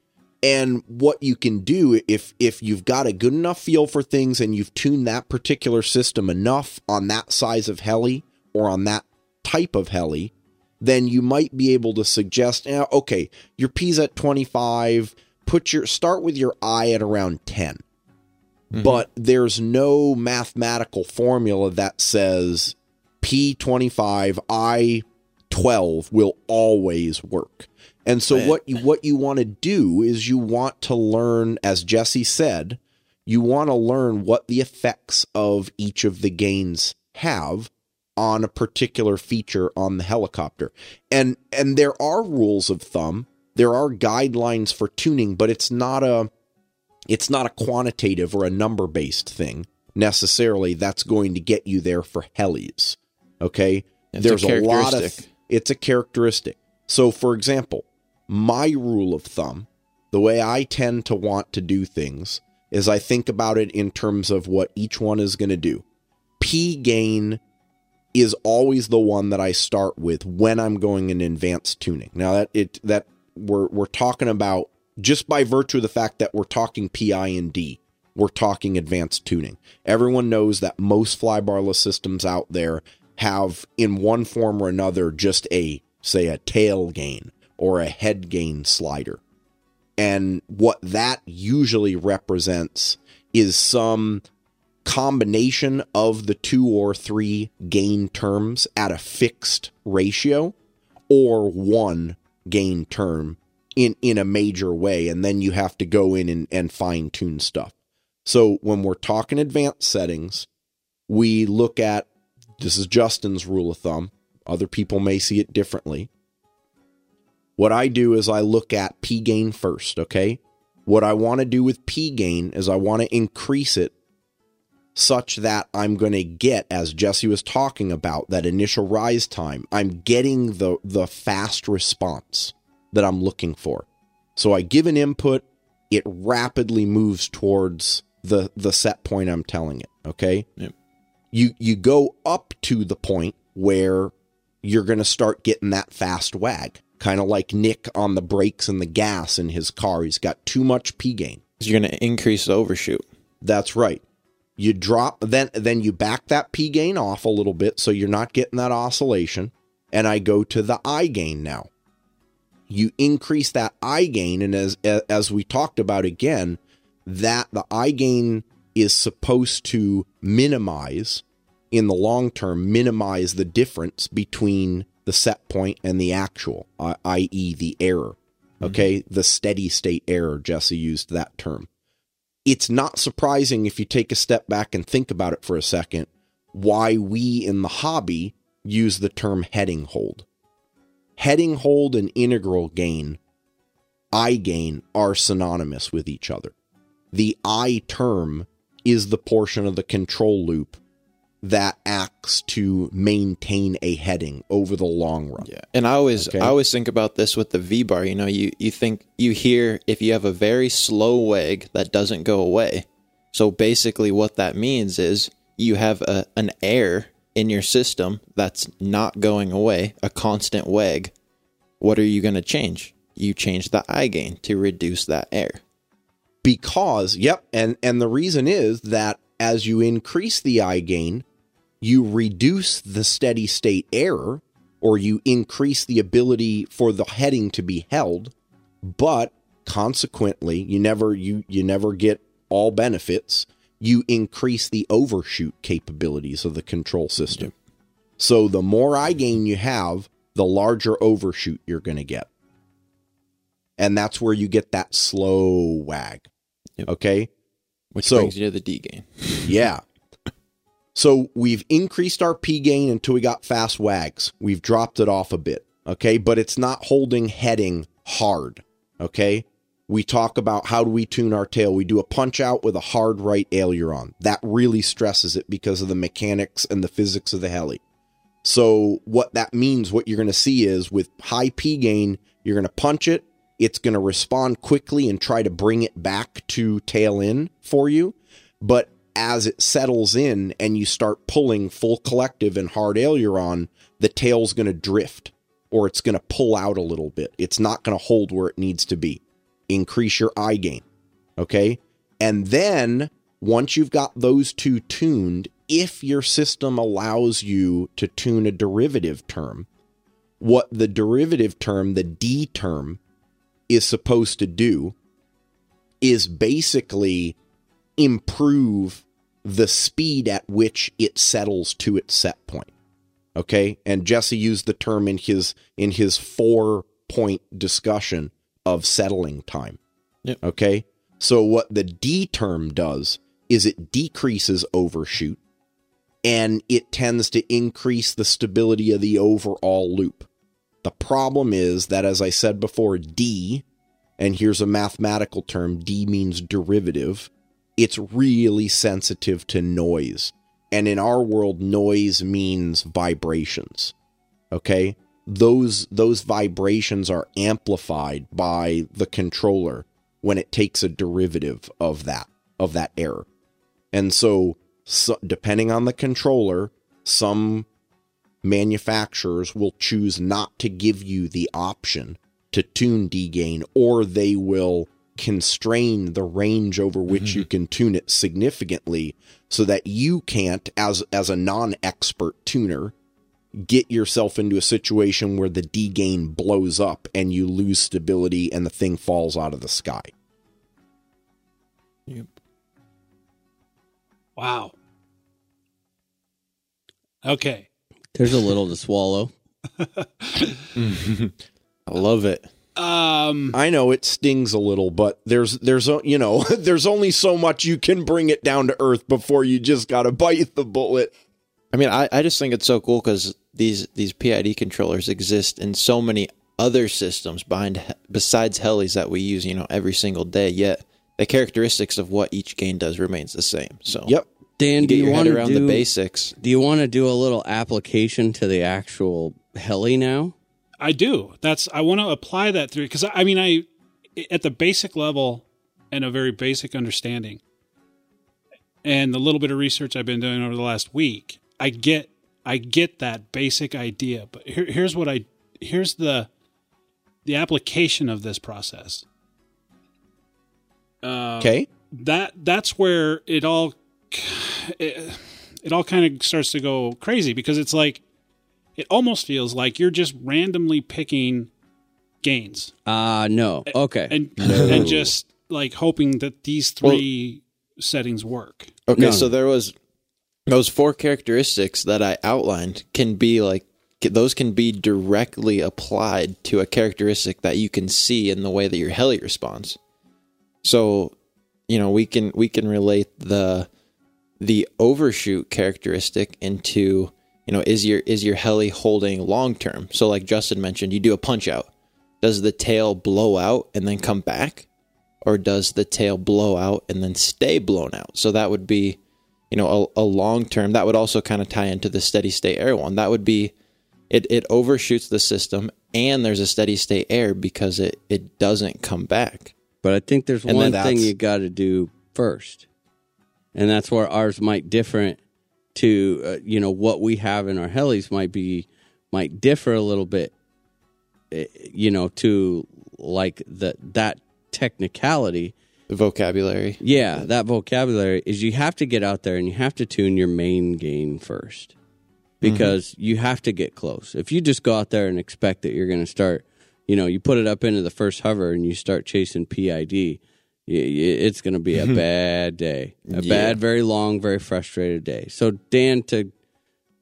And what you can do if if you've got a good enough feel for things and you've tuned that particular system enough on that size of heli or on that type of heli, then you might be able to suggest, eh, okay, your P's at 25, put your start with your I at around 10. But there's no mathematical formula that says P25, I12 will always work. And so what you what you want to do is you want to learn as Jesse said, you want to learn what the effects of each of the gains have on a particular feature on the helicopter. And and there are rules of thumb, there are guidelines for tuning, but it's not a it's not a quantitative or a number based thing necessarily that's going to get you there for helis. Okay? It's There's a, lot of it's a characteristic. So for example, my rule of thumb, the way I tend to want to do things is I think about it in terms of what each one is going to do. P gain is always the one that I start with when I'm going in advanced tuning. Now that it that we're we're talking about just by virtue of the fact that we're talking PI and D, we're talking advanced tuning. Everyone knows that most flybarless systems out there have in one form or another just a say a tail gain or a head gain slider. And what that usually represents is some combination of the two or three gain terms at a fixed ratio or one gain term in in a major way. And then you have to go in and, and fine tune stuff. So when we're talking advanced settings we look at this is justin's rule of thumb. Other people may see it differently what i do is i look at p gain first okay what i want to do with p gain is i want to increase it such that I'm going to get, as Jesse was talking about, that initial rise time. I'm getting the the fast response that I'm looking for. So I give an input, it rapidly moves towards the the set point I'm telling it. Okay. Yep. You you go up to the point where you're going to start getting that fast wag, kind of like Nick on the brakes and the gas in his car. He's got too much P gain. You're going to increase the overshoot. That's right. You drop then then you back that P gain off a little bit so you're not getting that oscillation and I go to the I gain now. You increase that I gain and as as we talked about again that the I gain is supposed to minimize in the long term minimize the difference between the set point and the actual uh, i- i.e. the error. Mm-hmm. Okay? The steady state error Jesse used that term it's not surprising if you take a step back and think about it for a second why we in the hobby use the term heading hold. Heading hold and integral gain, I gain, are synonymous with each other. The I term is the portion of the control loop that acts to maintain a heading over the long run. Yeah. And I always Okay. I always think about this with the V bar. You know, you, you think you hear if you have a very slow wag that doesn't go away. So basically what that means is you have a, an air in your system that's not going away, a constant wag. What are you going to change? You change the I gain to reduce that air. because yep and and the reason is that as you increase the i gain you reduce the steady state error or you increase the ability for the heading to be held but consequently you never you you never get all benefits you increase the overshoot capabilities of the control system so the more i gain you have the larger overshoot you're going to get and that's where you get that slow wag Yep. okay Which So- brings you to the D gain. yeah. So we've increased our P gain until we got fast wags. We've dropped it off a bit. Okay. But it's not holding heading hard. Okay. We talk about how do we tune our tail. We do a punch out with a hard right aileron. That really stresses it because of the mechanics and the physics of the heli. So what that means, what you're going to see is with high P gain, you're going to punch it. It's going to respond quickly and try to bring it back to tail in for you. But as it settles in and you start pulling full collective and hard aileron, the tail's going to drift or it's going to pull out a little bit. It's not going to hold where it needs to be. Increase your I gain. Okay. And then once you've got those two tuned, if your system allows you to tune a derivative term, what the derivative term, the D term, is supposed to do is basically improve the speed at which it settles to its set point. Okay? And Jesse used the term in his in his four point discussion of settling time. Yep. Okay? So what the D term does is it decreases overshoot and it tends to increase the stability of the overall loop. The problem is that as I said before D and here's a mathematical term D means derivative it's really sensitive to noise. And in our world, noise means vibrations. Okay? Those those vibrations are amplified by the controller when it takes a derivative of that of that error. And so, so depending on the controller, some manufacturers will choose not to give you the option to tune D-gain or they will constrain the range over which mm-hmm. you can tune it significantly so that you can't as as a non-expert tuner get yourself into a situation where the D gain blows up and you lose stability and the thing falls out of the sky. Yep. Wow. Okay. There's a little to swallow. I love it. Um I know it stings a little, but there's there's o- you know there's only so much you can bring it down to earth before you just got to bite the bullet. I mean, I, I just think it's so cool because these these PID controllers exist in so many other systems behind besides helis that we use, you know, every single day. Yet the characteristics of what each gain does remains the same. So Yep. Dan, you do get you your want head to around do the basics. Do you want to do a little application to the actual heli now? I do. That's I want to apply that through because I mean I at the basic level and a very basic understanding and the little bit of research I've been doing over the last week, I get I get that basic idea. But here, here's what I here's the the application of this process. Uh, Okay. that that's where it all it, it all kind of starts to go crazy because it's like it almost feels like you're just randomly picking gains Uh no. Okay. and and just like hoping that these three settings work. Okay, No. so there was those four characteristics that I outlined can be like those can be directly applied to a characteristic that you can see in the way that your heli responds. So, you know, we can we can relate the the overshoot characteristic into you know is your is your heli holding long term? So, like Justin mentioned, you do a punch out. Does the tail blow out and then come back, or does the tail blow out and then stay blown out? So that would be, you know, a, a long term. That would also kind of tie into the steady state air one. That would be, it it overshoots the system and there's a steady state air because it it doesn't come back. But I think there's And one thing you got to do first, and that's where ours might different to uh, you know what we have in our helis might be might differ a little bit, eh, you know, to like the that technicality. The vocabulary. Yeah, that vocabulary is you have to get out there and you have to tune your main gain first because you have to get close. If you just go out there and expect that you're going to start, you know, you put it up into the first hover and you start chasing PID, it's going to be a bad day, a Yeah. bad, very long, very frustrated day. So Dan, to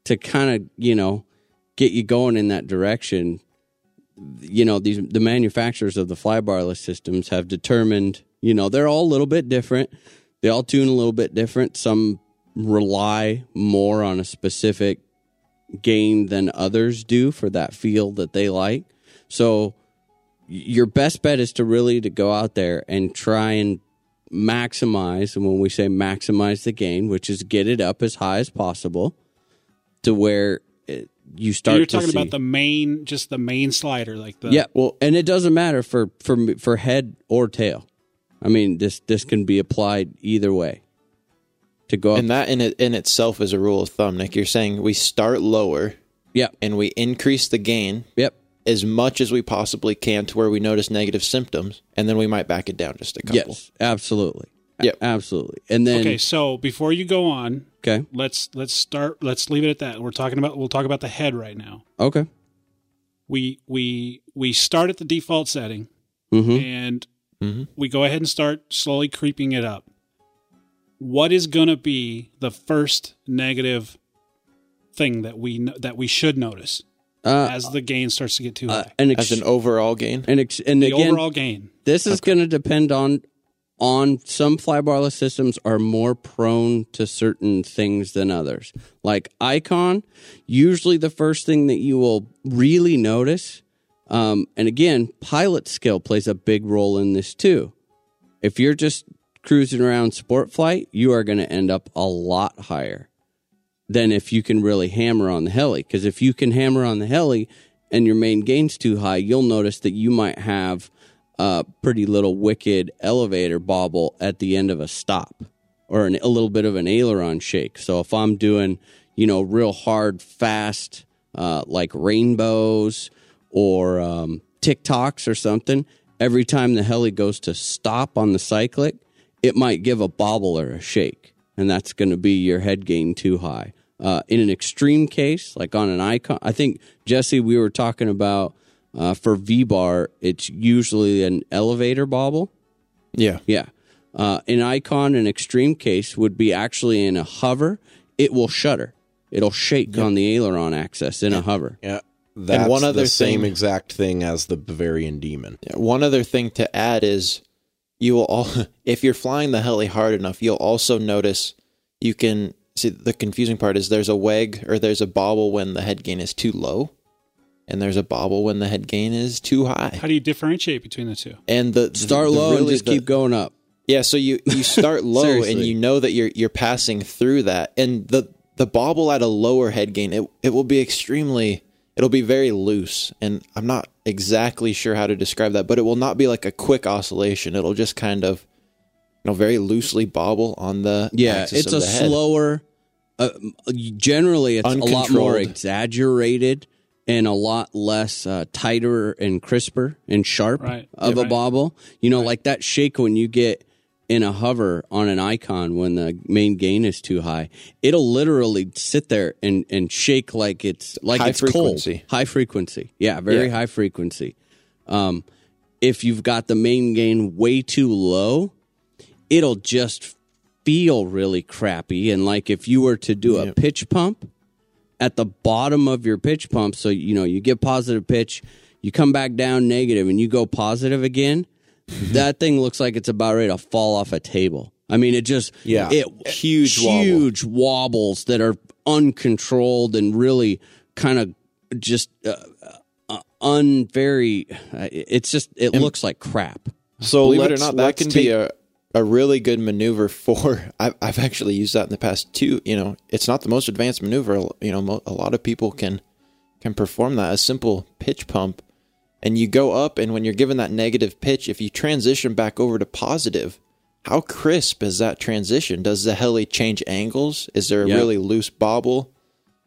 to kind of you know get you going in that direction, you know these the manufacturers of the flybarless systems have determined you know they're all a little bit different they all tune a little bit different some rely more on a specific game than others do for that feel that they like so your best bet is to really to go out there and try and maximize and when we say maximize the gain which is get it up as high as possible to where it, you start You're to talking see- about the main, just the main slider, like the yeah, well, and it doesn't matter for for for head or tail. I mean, this this can be applied either way. To go up, And that in it in itself is a rule of thumb, Nick. You're saying we start lower yep, and we increase the gain yep, as much as we possibly can to where we notice negative symptoms, and then we might back it down just a couple. yes, absolutely, Yep. Absolutely. And then Okay, so before you go on, okay, let's let's start. Let's leave it at that. We're talking about. We'll talk about the head right now. okay, we we we start at the default setting hmm and Mhm. we go ahead and start slowly creeping it up. What is going to be the first negative thing that we that we should notice Uh, as the gain starts to get too uh, high? an ex- As an overall gain? an ex- and the again, overall gain. This is going to depend on on some flybarless systems are more prone to certain things than others. Like Icon, usually the first thing that you will really notice, um, and again, pilot skill plays a big role in this too. If you're just cruising around sport flight, you are going to end up a lot higher than if you can really hammer on the heli. Because if you can hammer on the heli and your main gain's too high, you'll notice that you might have a pretty little wicked elevator bobble at the end of a stop or an, a little bit of an aileron shake. So if I'm doing, you know, real hard, fast, uh, like rainbows or um, tic-tocs or something, every time the heli goes to stop on the cyclic, it might give a bobble or a shake, and that's going to be your head gain too high. Uh, in an extreme case, like on an icon, I think Jesse, we were talking about uh, for V bar, it's usually an elevator bobble. Yeah. Yeah. Uh, an icon, an extreme case would be actually in a hover. It will shudder. It'll shake on the aileron axis in a hover. Yeah. That's one other the same thing- exact thing as the Bavarian Demon. Yeah, One other thing to add is you will all if you're flying the heli hard enough, you'll also notice you can see the confusing part is there's a weg or there's a bobble when the head gain is too low and there's a bobble when the head gain is too high. How do you differentiate between the two? And the Start the- low and really just the- keep going up. Yeah, so you you start low and you know that you're you're passing through that, and the the bobble at a lower head gain it it will be extremely it'll be very loose, and I'm not exactly sure how to describe that, but it will not be like a quick oscillation. It'll just kind of you know very loosely bobble on the Yeah, axis it's of a the head. slower. Uh, generally, it's a lot more exaggerated and a lot less uh, tighter and crisper and sharp Right. of Yeah, a right. bobble. You know, like that shake when you get in a hover on an icon when the main gain is too high. It'll literally sit there and, and shake like it's like High it's frequency. cold. High frequency. Yeah, very Yeah. high frequency. Um, if you've got the main gain way too low, it'll just feel really crappy. And like if you were to do a Yep. pitch pump at the bottom of your pitch pump, so you know you get positive pitch, you come back down negative, and you go positive again. that thing looks like it's about ready to fall off a table. I mean, it just Yeah. it Huge wobble. huge wobbles that are uncontrolled and really kind of just uh, uh, unvery. Uh, it's just it looks like crap. So Believe it or not, that can take- be a a really good maneuver for. I've I've actually used that in the past too. You know, it's not the most advanced maneuver. You know, mo- a lot of people can can perform that. A simple pitch pump, and you go up, and when you're given that negative pitch, if you transition back over to positive, how crisp is that transition? Does the heli change angles? Is there a Yeah. really loose bobble?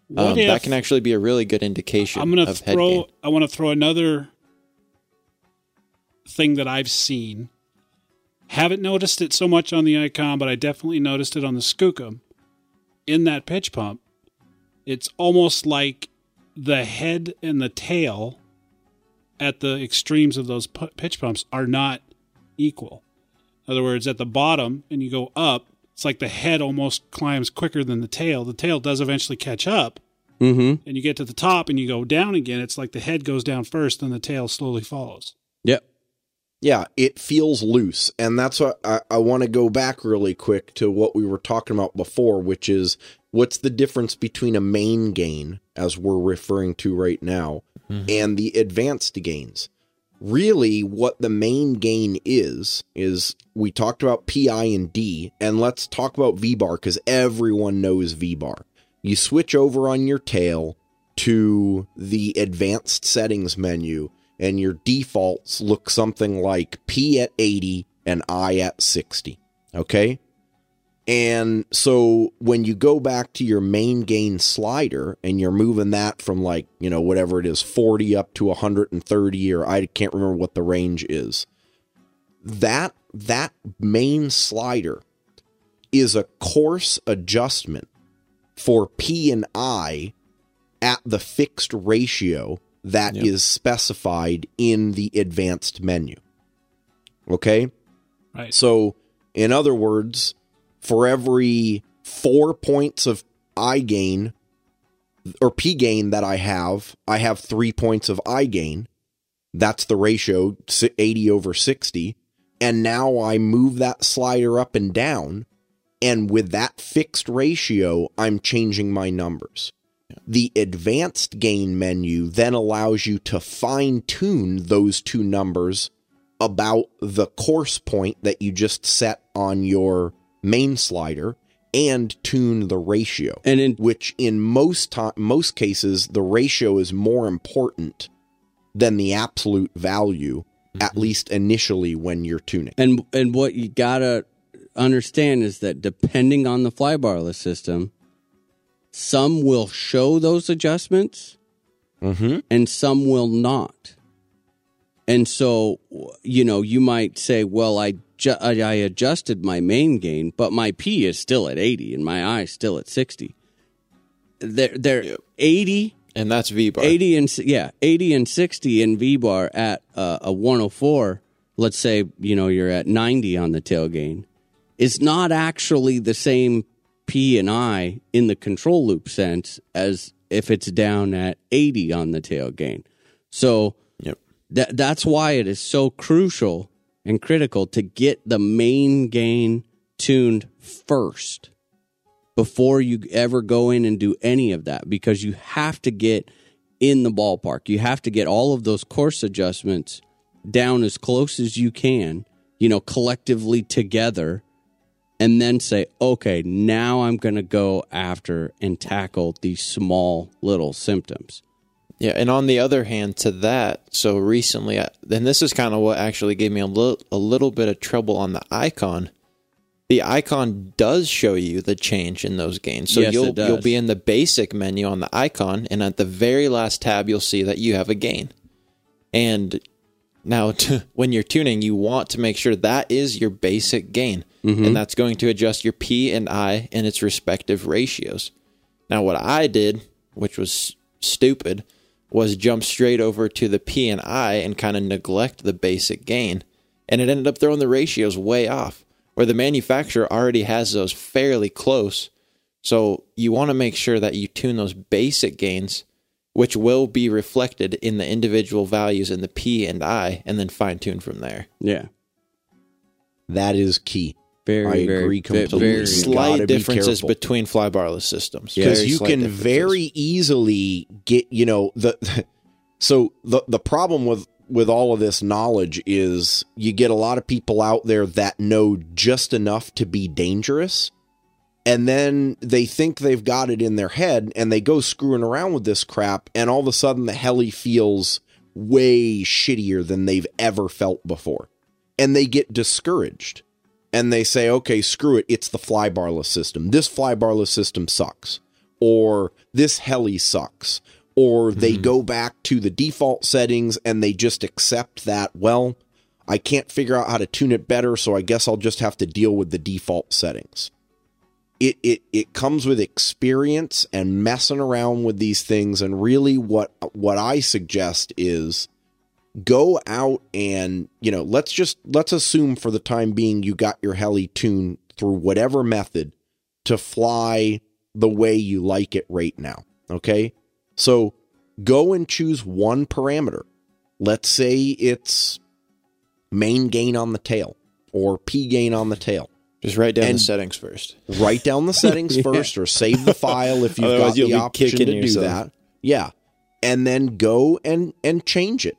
What Um, if that can actually be a really good indication. I'm going to of head throw. gain. I want to throw another thing that I've seen. Haven't noticed it so much on the icon, but I definitely noticed it on the Skookum. In that pitch pump, it's almost like the head and the tail at the extremes of those pitch pumps are not equal. In other words, at the bottom and you go up, it's like the head almost climbs quicker than the tail. The tail does eventually catch up, Mm-hmm. and you get to the top and you go down again, it's like the head goes down first and the tail slowly follows. Yep. Yeah, it feels loose. And that's what I, I want to go back really quick to what we were talking about before, which is what's the difference between a main gain, as we're referring to right now, mm-hmm. and the advanced gains. Really, what the main gain is, is we talked about PI and D, and let's talk about V bar because everyone knows V bar. You switch over on your tail to the advanced settings menu, and your defaults look something like P at 80 and I at 60. Okay? And so when you go back to your main gain slider and you're moving that from like, you know, whatever it is, 40 up to 130 or I can't remember what the range is. That that main slider is a coarse adjustment for P and I at the fixed ratio that is Yep. specified in the advanced menu. Okay? Right. So, in other words, for every four points of I gain or P gain that I have, I have three points of I gain. That's the ratio, 80 over 60. And now I move that slider up and down. And with that fixed ratio, I'm changing my numbers. The advanced gain menu then allows you to fine tune those two numbers about the coarse point that you just set on your main slider and tune the ratio And in which in most time most cases the ratio is more important than the absolute value at mm-hmm. least initially when you're tuning. And and what you gotta understand is that depending on the flybarless system, some will show those adjustments mm-hmm. and some will not. And so, you know, you might say, well, I, ju- I adjusted my main gain, but my P is still at 80 and my I is still at 60. They're, they're 80 and that's V bar. 80 and yeah 80 and 60 in v bar at uh, a 104 let's say you know you're at 90 on the tail gain is not actually the same p and i in the control loop sense as if it's down at 80 on the tail gain so Yep. that that's why it is so crucial and critical to get the main gain tuned first before you ever go in and do any of that because you have to get in the ballpark. You have to get all of those coarse adjustments down as close as you can, you know, collectively together, and then say, okay, now I'm going to go after and tackle these small little symptoms. Yeah, and on the other hand, to that, so recently, and this is kind of what actually gave me a little a little bit of trouble on the icon. The icon does show you the change in those gains, so Yes, you'll you'll be in the basic menu on the icon, and at the very last tab, you'll see that you have a gain. And now, to, when you're tuning, you want to make sure that is your basic gain, and mm-hmm. that's going to adjust your P and I in its respective ratios. Now, what I did, which was stupid, was jump straight over to the P and I and kind of neglect the basic gain, and it ended up throwing the ratios way off. Where the manufacturer already has those fairly close, so you want to make sure that you tune those basic gains, which will be reflected in the individual values in the P and I, and then fine tune from there. Yeah. that is key Very, I very, agree completely. very- Slight gotta be differences careful. between flybarless systems because Very you can very easily get you know the so the the problem with with all of this knowledge is you get a lot of people out there that know just enough to be dangerous and then they think they've got it in their head and they go screwing around with this crap and all of a sudden the heli feels way shittier than they've ever felt before. And they get discouraged. And they say okay screw it. It's the flybarless system. This flybarless system sucks. Or this heli sucks. Or they mm-hmm. go back to the default settings and they just accept that well i can't figure out how to tune it better so i guess i'll just have to deal with the default settings it it it comes with experience and messing around with these things. And really what what I suggest is go out and you know let's just let's assume for the time being you got your heli tuned through whatever method to fly the way you like it right now. Okay. So go and choose one parameter. Let's say it's main gain on the tail or p gain on the tail Just write down And- the settings first. write down the settings first or save the file if you've Otherwise got the option to do yourself. that. Yeah. And then go and and change it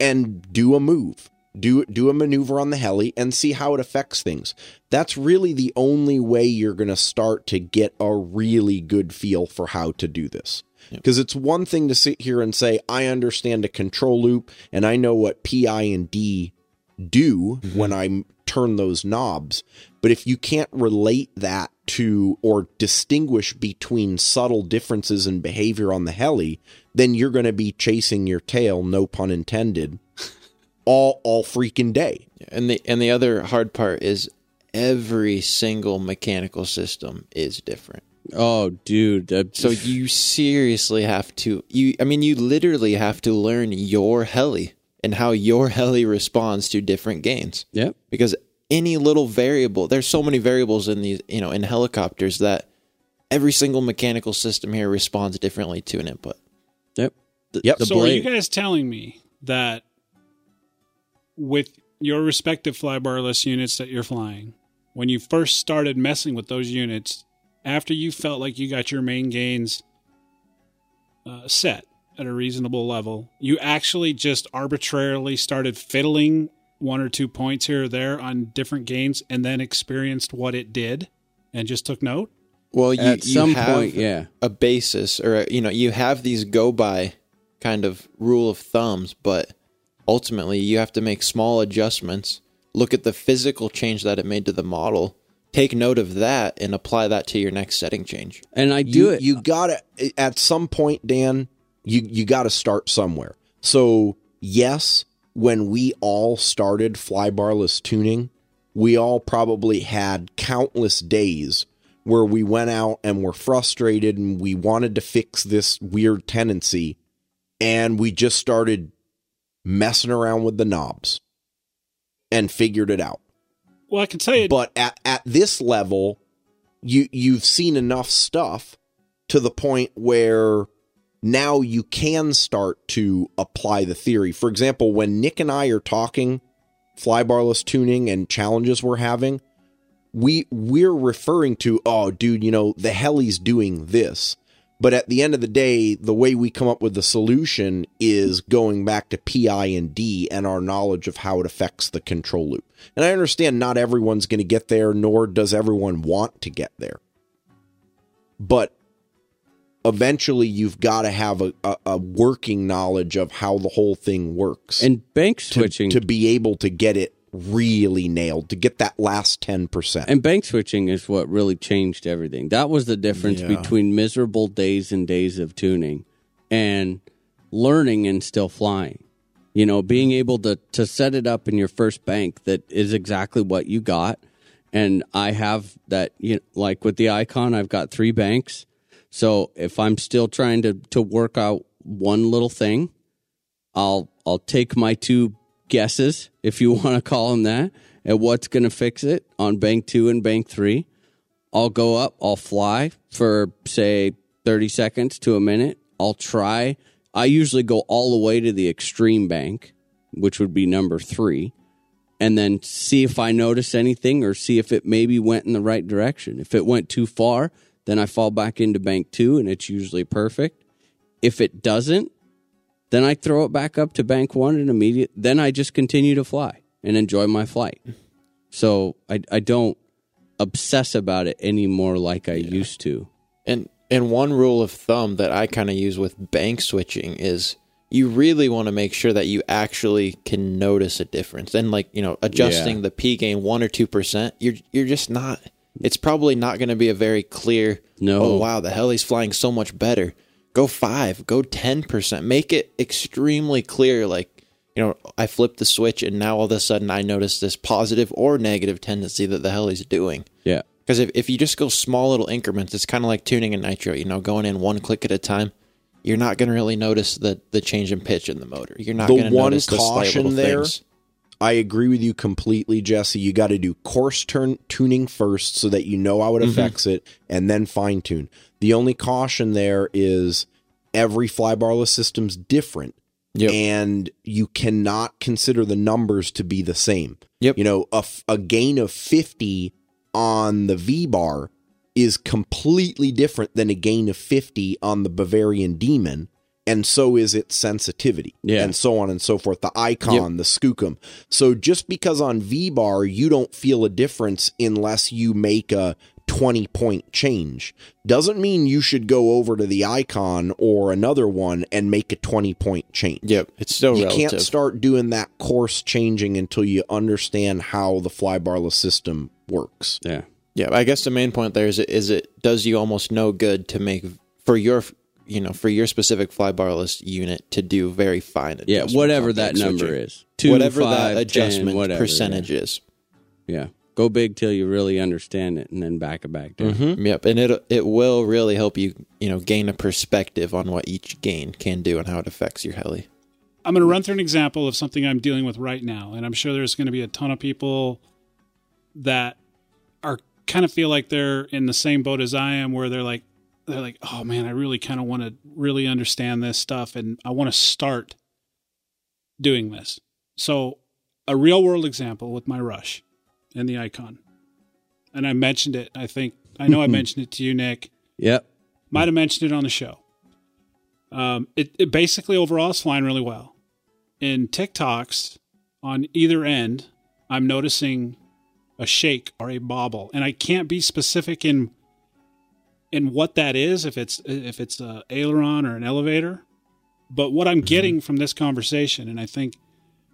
and do a move. Do do a maneuver on the heli and see how it affects things. That's really the only way you're going to start to get a really good feel for how to do this. Because it's one thing to sit here and say, I understand a control loop and I know what PI and D do mm-hmm. when I turn those knobs. But if you can't relate that to or distinguish between subtle differences in behavior on the heli, then you're going to be chasing your tail, no pun intended, all all freaking day. And the and the other hard part is every single mechanical system is different. Oh, dude. that- So you seriously have to you I mean you literally have to learn your heli and how your heli responds to different gains. Yep. Because any little variable, there's so many variables in these, you know, in helicopters that every single mechanical system here responds differently to an input. Yep. The, Yep. The so are you guys telling me that with your respective flybarless units that you're flying, when you first started messing with those units, after you felt like you got your main gains uh, set at a reasonable level, you actually just arbitrarily started fiddling one or two points here or there on different gains and then experienced what it did and just took note? Well, you, At you some have point, yeah. a basis or uh, you know, you have these go by kind of rule of thumbs, but ultimately you have to make small adjustments, look at the physical change that it made to the model, take note of that and apply that to your next setting change. And I do you, it. You gotta at some point, Dan. You you gotta start somewhere. So yes, when we all started flybarless tuning, we all probably had countless days where we went out and were frustrated and we wanted to fix this weird tendency, and we just started messing around with the knobs and figured it out. Well, I can tell you, but at, at this level you you've seen enough stuff to the point where now you can start to apply the theory. For example when nick and i are talking flybarless tuning and challenges we're having we we're referring to oh dude you know the heli's doing this. But at the end of the day the way we come up with the solution is going back to pi and d and our knowledge of how it affects the control loop. And i understand not everyone's going to get there nor does everyone want to get there. But eventually you've got to have a, a, a working knowledge of how the whole thing works and bank to, switching. to be able to get it really nailed to get that last 10% and bank switching is what really changed everything. That was the difference Yeah. between miserable days and days of tuning and learning and still flying. You know, being able to to set it up in your first bank that is exactly what you got. And I have that you know, like with the icon, I've got three banks. So if I'm still trying to to work out one little thing, I'll I'll take my two guesses, if you want to call them that, at what's going to fix it on bank two and bank three. I'll go up, I'll fly for say 30 seconds to a minute. I'll try. I usually go all the way to the extreme bank, which would be number three, and then see if I notice anything or see if it maybe went in the right direction. If it went too far, then I fall back into bank two and it's usually perfect. If it doesn't, then I throw it back up to bank one and immediate. Then I just continue to fly and enjoy my flight. So I I don't obsess about it anymore like I used to. And and one rule of thumb that I kind of use with bank switching is you really want to make sure that you actually can notice a difference. And like, you know, adjusting Yeah. the P gain 1 or 2%, you're you're just not it's probably not going to be a very clear No. oh wow, the heli's flying so much better. Go 5, go 10%. Make it extremely clear like you know, I flip the switch and now all of a sudden I notice this positive or negative tendency that the heli's doing. Yeah. Because if, if you just go small little increments, it's kind of like tuning a nitro, you know, going in one click at a time. You're not going to really notice the, the change in pitch in the motor. You're not going to notice the caution there- things. I agree with you completely, Jesse. You got to do coarse turn tuning first so that you know how it Mm-hmm. affects it, and then fine tune. The only caution there is every flybarless system's different, Yep. and you cannot consider the numbers to be the same. Yep. You know, a, f- a gain of fifty on the V bar is completely different than a gain of fifty on the Bavarian Demon. And so is its sensitivity, Yeah. and so on and so forth. The icon, the skookum. So just because on V bar you don't feel a difference unless you make a 20 point change, doesn't mean you should go over to the icon or another one and make a 20 point change. Yep. It's still You relative. can't start doing that coarse changing until you understand how the flybarless system works. Yeah. Yeah, I guess the main point there is it, is it does you almost no good to make for your you know for your specific flybarless unit to do very fine Yeah. Whatever that number switching. is. Two, whatever five, that 10, adjustment whatever, percentage is. Yeah. Go big till you really understand it, and then back it back down. Mm-hmm. Yep, and it it will really help you you know gain a perspective on what each gain can do and how it affects your heli. I'm going to run through an example of something I'm dealing with right now, and I'm sure there's going to be a ton of people that are kind of feel like they're in the same boat as I am, where they're like, they're like, oh man, I really kind of want to really understand this stuff, and I want to start doing this. So, a real world example with my rush and the icon, and I mentioned it. I think I know I mentioned it to you, Nick. Yep. Might have mentioned it on the show. Um, it, it basically overall is flying really well. In tic-tocs on either end, I'm noticing a shake or a bobble, and I can't be specific in in what that is. If it's if it's a aileron or an elevator, but what I'm mm-hmm. getting from this conversation, and I think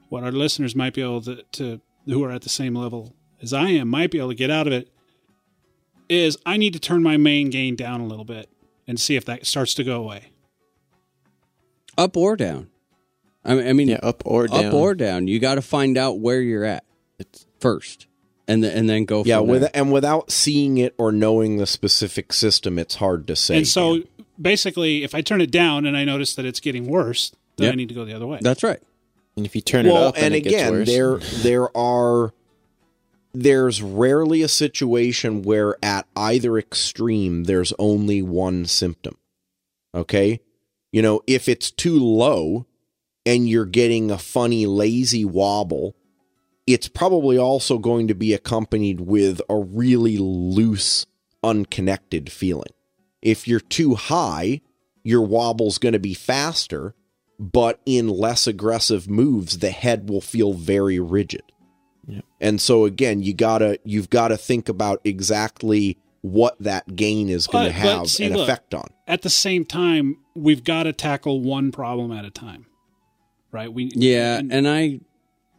what our listeners might be able to, to who are at the same level as I am might be able to get out of it is I need to turn my main gain down a little bit and see if that starts to go away. Up or down. I mean, I mean Yeah, up or down. up or down. You got to find out where you're at first, and then and then go. Yeah, from with there. and without seeing it or knowing the specific system, it's hard to say. and so basically, if I turn it down and I notice that it's getting worse, then I need to go the other way. that's right. And if you turn it well, up, and, and it gets again, worse. there there are there's rarely a situation where at either extreme there's only one symptom. Okay? You know, if it's too low and you're getting a funny lazy wobble, it's probably also going to be accompanied with a really loose unconnected feeling. If you're too high, your wobble's going to be faster, but in less aggressive moves, the head will feel very rigid. Yep. And so again, you gotta you've got to think about exactly what that gain is going to But- but have see, an look, effect on. At the same time, we've got to tackle one problem at a time, right? We Yeah, and- and I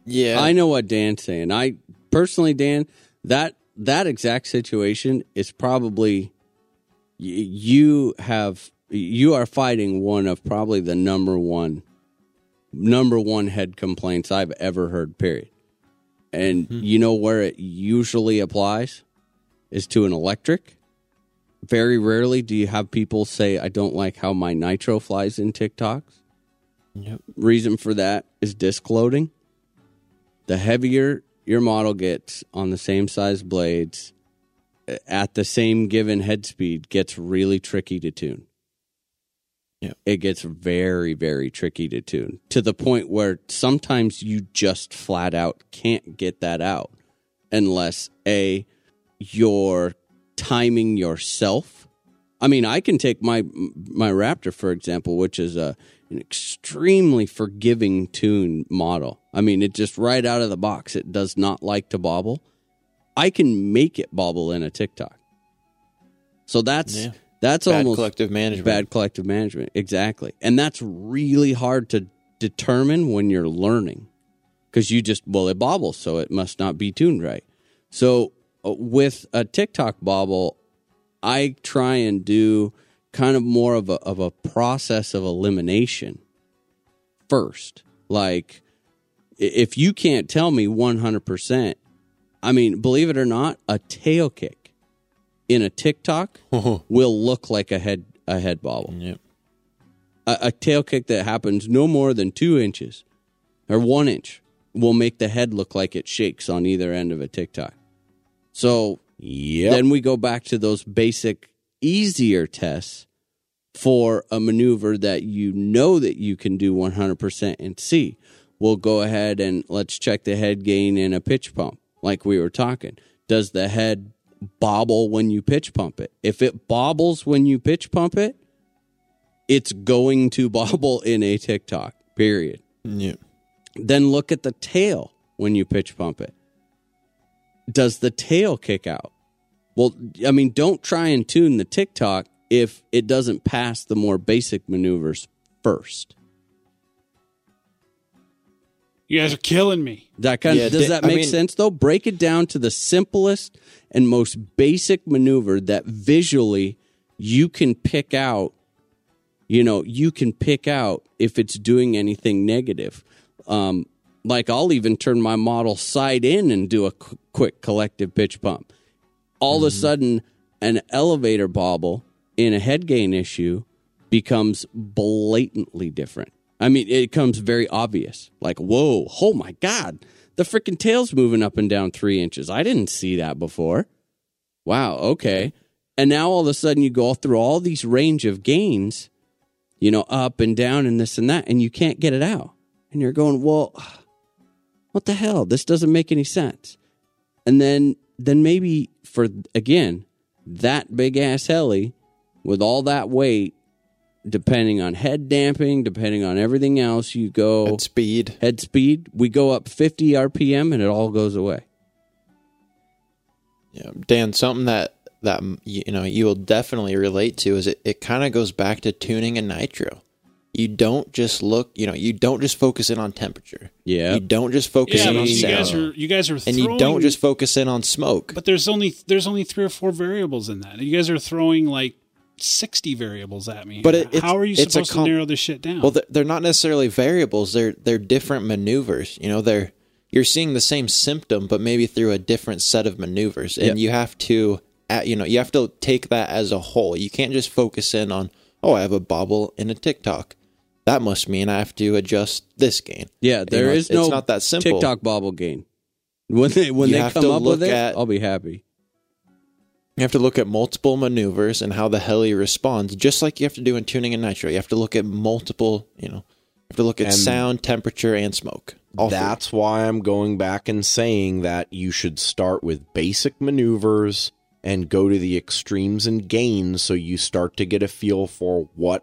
yeah, I know what Dan's saying. I personally, Dan, that that exact situation is probably y- you have you are fighting one of probably the number one number one head complaints I've ever heard. Period. And hmm. you know where it usually applies is to an electric. Very rarely do you have people say, "I don't like how my nitro flies in tic-tocs." Yep. Reason for that is disc loading the heavier your model gets on the same size blades uh, at the same given head speed gets really tricky to tune. Yeah. It gets very, very tricky to tune to the point where sometimes you just flat out can't get that out unless A, you're timing yourself. I mean, I can take my my Raptor for example, which is a an extremely forgiving tune model. I mean, it just right out of the box, it does not like to bobble. I can make it bobble in a tic-toc. So that's Yeah. that's bad almost collective management. bad collective management. Exactly. And that's really hard to determine when you're learning because you just, well, it bobbles, so it must not be tuned right. So uh, with a tic-toc bobble, I try and do kind of more of a, of a process of elimination first. Like, if you can't tell me 100%, I mean, believe it or not, a tail kick in a tic-toc will look like a head a head bobble. Yep. A, a tail kick that happens no more than two inches or one inch will make the head look like it shakes on either end of a tic-toc. So Yep. then we go back to those basic, easier tests for a maneuver that you know that you can do 100% and see. We'll go ahead and let's check the head gain in a pitch pump, like we were talking. Does the head bobble when you pitch pump it? If it bobbles when you pitch pump it, it's going to bobble in a tic-toc, period. Yep. Then look at the tail when you pitch pump it. Does the tail kick out? Well, I mean, don't try and tune the tic-toc if it doesn't pass the more basic maneuvers first. you guys are killing me. That kind Yeah, of, does di- that I make mean- sense though? Break it down to the simplest and most basic maneuver that visually you can pick out. You know, you can pick out if it's doing anything negative. Um, like I'll even turn my model side in and do a qu- quick collective pitch pump. All of a sudden, an elevator bobble in a head gain issue becomes blatantly different. I mean, it becomes very obvious. Like, whoa, oh my God, the freaking tail's moving up and down three inches. I didn't see that before. Wow, okay. And now all of a sudden you go through all these range of gains, you know, up and down and this and that, and you can't get it out. And you're going, well, what the hell? This doesn't make any sense. And then, then maybe for again that big ass heli with all that weight, depending on head damping, depending on everything else, you go head speed. head speed. We go up 50 RPM and it all goes away. Yeah, Dan, something that that you know you will definitely relate to is it, it kind of goes back to tuning and nitro. You don't just look, you know, you don't just focus in on temperature. Yeah. You don't just focus Yeah, in but on you guys are you guys are and you don't just focus in on smoke. But there's only there's only three or four variables in that. You guys are throwing like sixty variables at me. But it- it's- how are you it's supposed com- to narrow this shit down? Well, they're, they're not necessarily variables. They're they're different maneuvers. You know, they're you're seeing the same symptom, but maybe through a different set of maneuvers, and Yep. you have to, you know, you have to take that as a whole. You can't just focus in on, oh, I have a bobble in a tic-toc. That must mean I have to adjust this gain. Yeah, You know, is it's- no not that simple. tic-toc bobble gain. When they when You they have come to up with it, at- I'll be happy. You have to look at multiple maneuvers and how the heli responds, just like you have to do in tuning and nitro. You have to look at multiple, you know, you have to look at And sound, temperature, and smoke. All three. That's why I'm going back and saying that you should start with basic maneuvers and go to the extremes and gains so you start to get a feel for what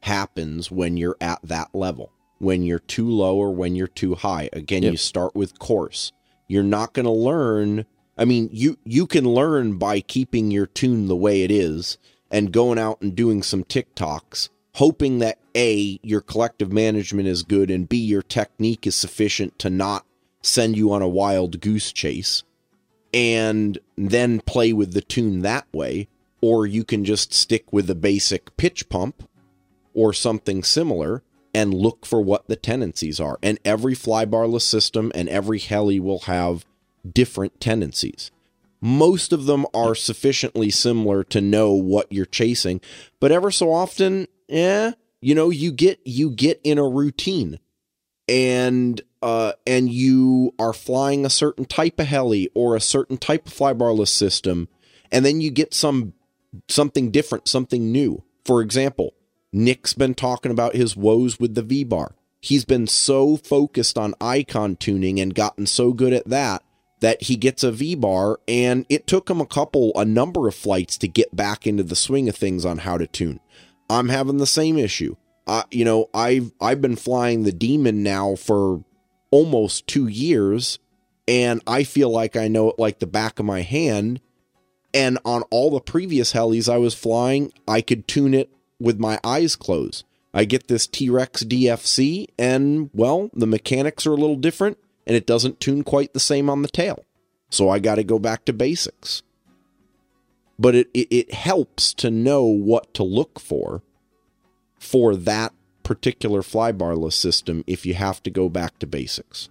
happens when you're at that level. When you're too low or when you're too high. Again, Yep. you start with coarse. You're not going to learn I mean, you you can learn by keeping your tune the way it is and going out and doing some tic-tocs, hoping that A, your collective management is good and B, your technique is sufficient to not send you on a wild goose chase and then play with the tune that way. Or you can just stick with the basic pitch pump or something similar and look for what the tendencies are. And every flybarless system and every heli will have different tendencies. Most of them are sufficiently similar to know what you're chasing, but ever so often, yeah, you know, you get you get in a routine and uh and you are flying a certain type of heli or a certain type of flybarless system and then you get some something different, something new. For example, Nick's been talking about his woes with the V bar. He's been so focused on icon tuning and gotten so good at that that he gets a V bar and it took him a couple a number of flights to get back into the swing of things on how to tune. I'm having the same issue. Uh, you know, I've I've been flying the Demon now for almost 2 years and I feel like I know it like the back of my hand and on all the previous helis I was flying, I could tune it with my eyes closed. I get this T-Rex DFC and well, the mechanics are a little different and it doesn't tune quite the same on the tail. So I got to go back to basics. But it, it it helps to know what to look for for that particular flybarless system if you have to go back to basics.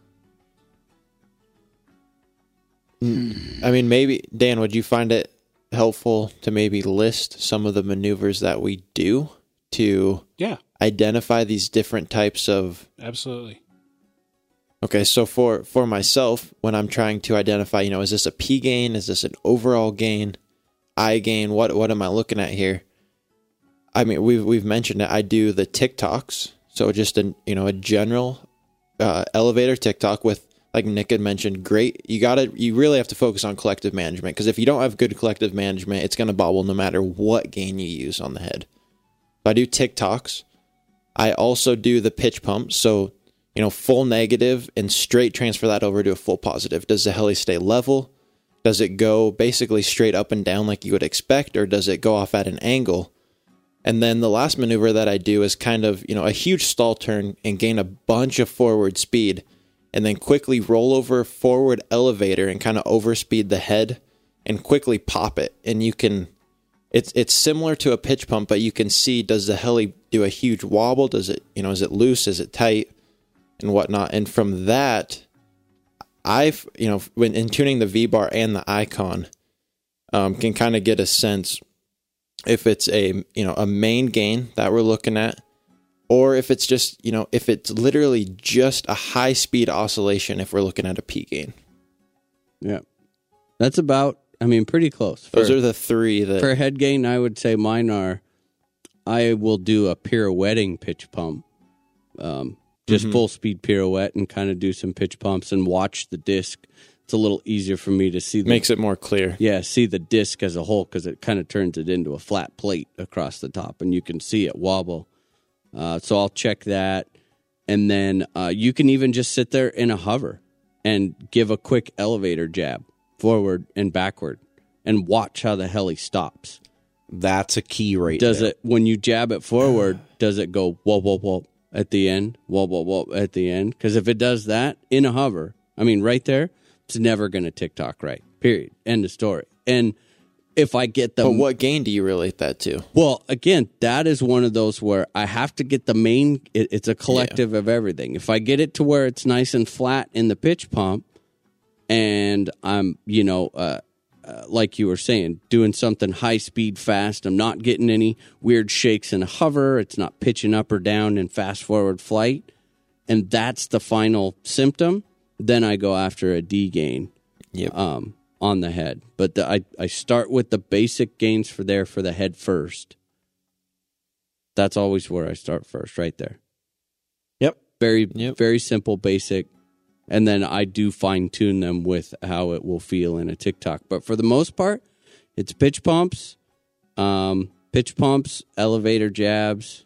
Hmm. I mean, maybe Dan, would you find it helpful to maybe list some of the maneuvers that we do to yeah, identify these different types of? absolutely. Okay, so for for myself, when I'm trying to identify, you know, is this a P gain? Is this an overall gain? I gain? What what am I looking at here? I mean, we've we've mentioned it. I do the tic-tocs, so just a you know a general uh, elevator tic-toc with like Nick had mentioned. Great, you got to you really have to focus on collective management because if you don't have good collective management, it's going to bobble no matter what gain you use on the head. I do tic-tocs. I also do the pitch pump, so you know full negative and straight transfer that over to a full positive. Does the heli stay level? Does it go basically straight up and down like you would expect, or does it go off at an angle? And then the last maneuver that I do is kind of, you know, a huge stall turn and gain a bunch of forward speed and then quickly roll over forward elevator and kind of overspeed the head and quickly pop it. And you can it's it's similar to a pitch pump, but you can see does the heli do a huge wobble? Does it, you know, is it loose? Is it tight? And whatnot. And from that, I've you know when in tuning the V bar and the icon, um, can kind of get a sense if it's a you know a main gain that we're looking at, or if it's just you know if it's literally just a high speed oscillation if we're looking at a P gain. Yeah. That's about, I mean, pretty close. Those are the three that For head gain, I would say mine are. I will do a pirouetting pitch pump, um, just Mm-hmm. full speed pirouette, and kind of do some pitch pumps and watch the disc. It's a little easier for me to see. The, makes it more clear. yeah, see the disc as a whole because it kind of turns it into a flat plate across the top, and you can see it wobble. Uh, so I'll check that, and then uh, you can even just sit there in a hover and give a quick elevator jab forward and backward, and watch how the heli stops. That's a key right Does there. it when you jab it forward? Does it go whoa whoa whoa at the end? Whoa whoa whoa at the end? Because if it does that in a hover, I mean, right there, it's never going to tic-toc right. Period. End of story. And if I get the But what gain do you relate that to? well, again, that is one of those where I have to get the main. It, it's a collective of everything. If I get it to where it's nice and flat in the pitch pump, and I'm, you know, uh, uh, like you were saying, doing something high speed, fast. I'm not getting any weird shakes in a hover. It's not pitching up or down in fast forward flight, and that's the final symptom. Then I go after a D gain Yep. um, on the head. But the, I I start with the basic gains for there for the head first. That's always where I start first, right there. Yep. Very Yep. very simple, basic, and then I do fine tune them with how it will feel in a tic-toc. But for the most part, it's pitch pumps, um, pitch pumps, elevator jabs,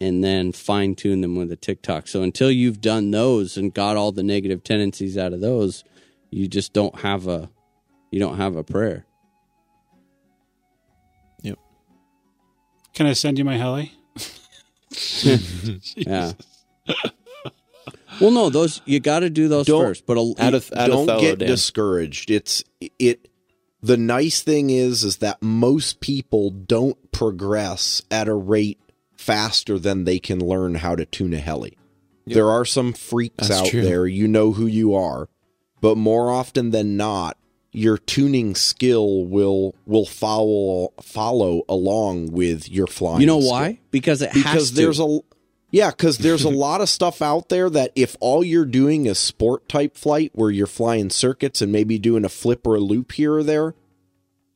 and then fine tune them with a tic-toc. So until you've done those and got all the negative tendencies out of those, you just don't have a you don't have a prayer. Yep. Can I send you my heli? Yeah. Well, no, those you got to do those Don't- first. But a, Out of out don't fellow get Dan. discouraged. It's it. The nice thing is, is that most people don't progress at a rate faster than they can learn how to tune a heli. There are some freaks That's out true. there. You know who you are, but more often than not, your tuning skill will will follow follow along with your flying. you know skill why? Because it because has to. there's a yeah because there's a lot of stuff out there that if all you're doing is sport type flight where you're flying circuits and maybe doing a flip or a loop here or there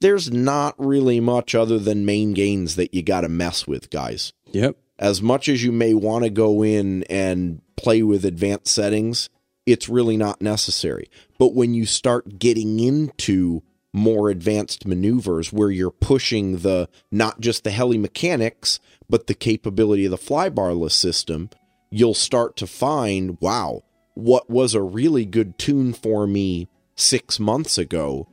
there's not really much other than main gains that you got to mess with guys yep. as much as you may want to go in and play with advanced settings, it's really not necessary. But when you start getting into more advanced maneuvers where you're pushing the not just the heli mechanics, but the capability of the flybarless system, you'll start to find, wow, what was a really good tune for me six months ago,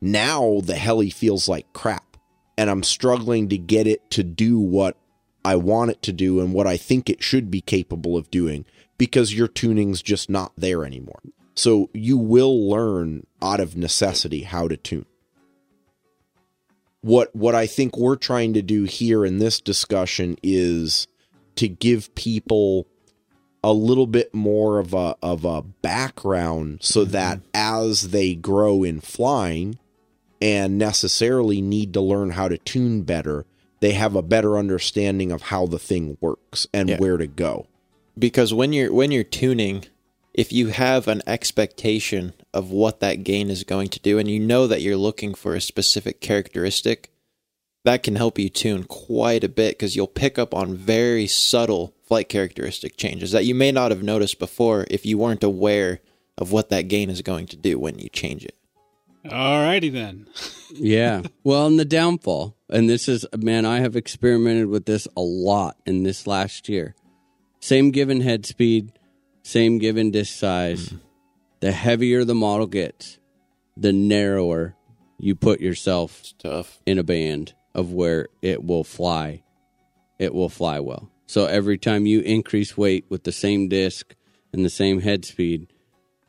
now the heli feels like crap. And I'm struggling to get it to do what I want it to do and what I think it should be capable of doing because your tuning's just not there anymore. So you will learn out of necessity how to tune. What what I think we're trying to do here in this discussion is to give people a little bit more of a of a background so mm-hmm. that as they grow in flying and necessarily need to learn how to tune better, they have a better understanding of how the thing works and Yeah. where to go. because when you're when you're tuning if you have an expectation of what that gain is going to do and you know that you're looking for a specific characteristic that can help you tune quite a bit because you'll pick up on very subtle flight characteristic changes that you may not have noticed before if you weren't aware of what that gain is going to do when you change it Alrighty then. Yeah. well, and the downfall, and this is, man, I have experimented with this a lot in this last year. Same given head speed, same given disc size. Mm-hmm. The heavier the model gets, the narrower you put yourself it's tough in a band of where it will fly. It will fly well. So every time you increase weight with the same disc and the same head speed,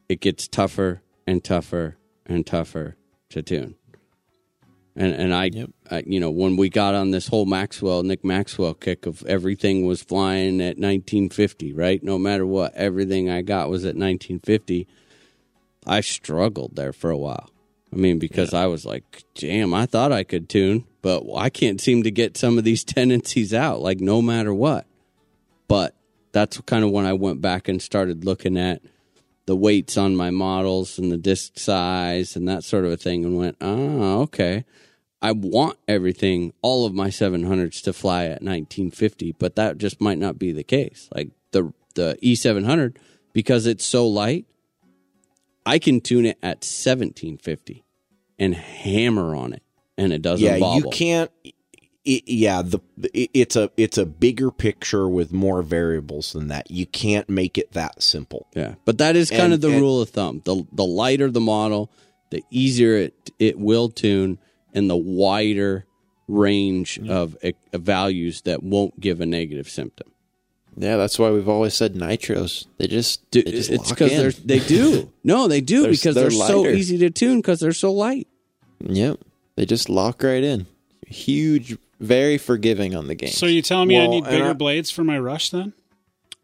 it gets tougher and tougher and tougher to tune. And and I, Yep. I, you know, when we got on this whole Maxwell Nick Maxwell kick of everything was flying at 1950, right? No matter what, everything I got was at 1950. I struggled there for a while. I mean, because I was like, "Damn, I thought I could tune, but I can't seem to get some of these tendencies out. Like, no matter what." But that's kind of when I went back and started looking at the weights on my models and the disc size and that sort of a thing, and went, "Oh, okay." I want everything, all of my 700s to fly at 1950, but that just might not be the case. Like the the E700, because it's so light, I can tune it at 1750 and hammer on it, and it doesn't yeah, bobble. you can't. It, yeah, the it, it's a it's a bigger picture with more variables than that. You can't make it that simple. Yeah, but that is kind And- of the and- rule of thumb. The the lighter the model, the easier it it will tune, and the wider range of, eh, of values that won't give a negative symptom. Yeah, that's why we've always said nitros. They just, Do- they just it's lock because in. they do. No, they do They're- because they're, they're so easy to tune because they're so light. Yep, they just lock right in. Huge, very forgiving on the game. So you telling me I need bigger I- blades for my rush then?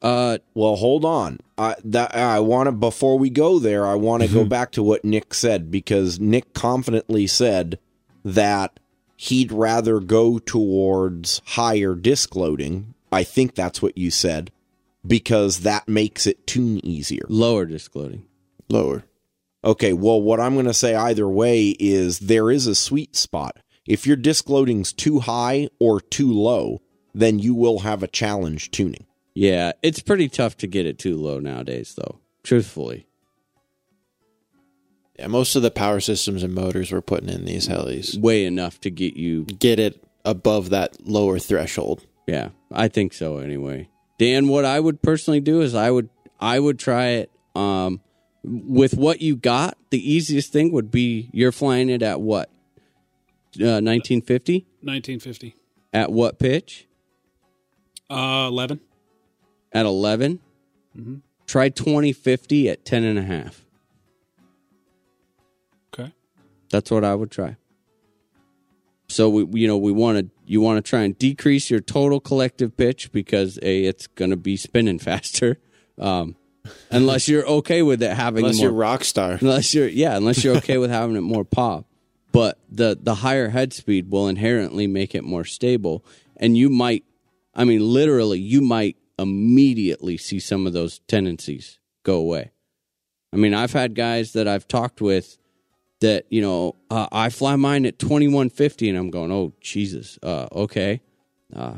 Uh, Well, hold on. I that I want to before we go there, I want to go back to what Nick said because Nick confidently said that he'd rather go towards higher disc loading. I think that's what you said because that makes it tune easier. lower disc loading. lower. Okay, well, what I'm going to say either way is there is a sweet spot. If your disc loading's too high or too low, then you will have a challenge tuning. Yeah, it's pretty tough to get it too low nowadays, though. Truthfully, Yeah, most of the power systems and motors we're putting in these helis way enough to get you. get it above that lower threshold. Yeah, I think so. Anyway, Dan, what I would personally do is I would I would try it. Um, with what you got, the easiest thing would be you're flying it at what? Uh, 1950 1950. at what pitch? Uh, 11. At 11. Mm-hmm. Try 2050 at 10 and a half. That's what I would try. So we, you know, we want to you want to try and decrease your total collective pitch because a it's going to be spinning faster, um, unless you're okay with it having Unless more. you're rock star. unless you're yeah, unless you're okay with having it more pop. But the the higher head speed will inherently make it more stable, and you might, I mean, literally, you might immediately see some of those tendencies go away. I mean, I've had guys that I've talked with that you know uh, I fly mine at twenty one fifty, and I'm going, oh Jesus, uh, okay, uh,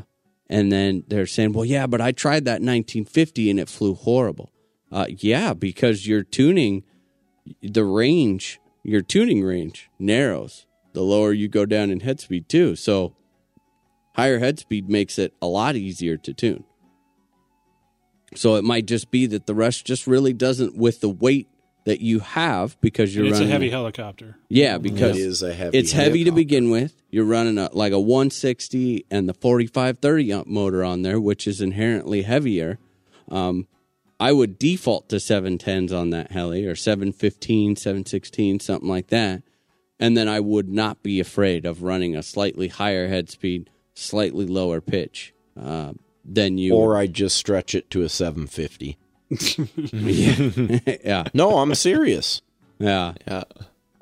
and then they're saying, well, yeah, but I tried that nineteen fifty and it flew horrible. Uh, yeah, because you're tuning the range, your tuning range narrows the lower you go down in head speed too. So higher head speed makes it a lot easier to tune. So it might just be that the rush just really doesn't with the weight that you have because you're And it's a heavy helicopter. yeah, because It is a heavy it's heavy to helicopter. begin with. You're running a, like a 160 and the 4530 ump motor on there, which is inherently heavier. Um, I would default to 710s on that heli or 715, 716, something like that. And then I would not be afraid of running a slightly higher head speed, slightly lower pitch uh, than you. Or I just stretch it to a 750. Yeah, yeah, No, I'm serious. yeah. Yeah.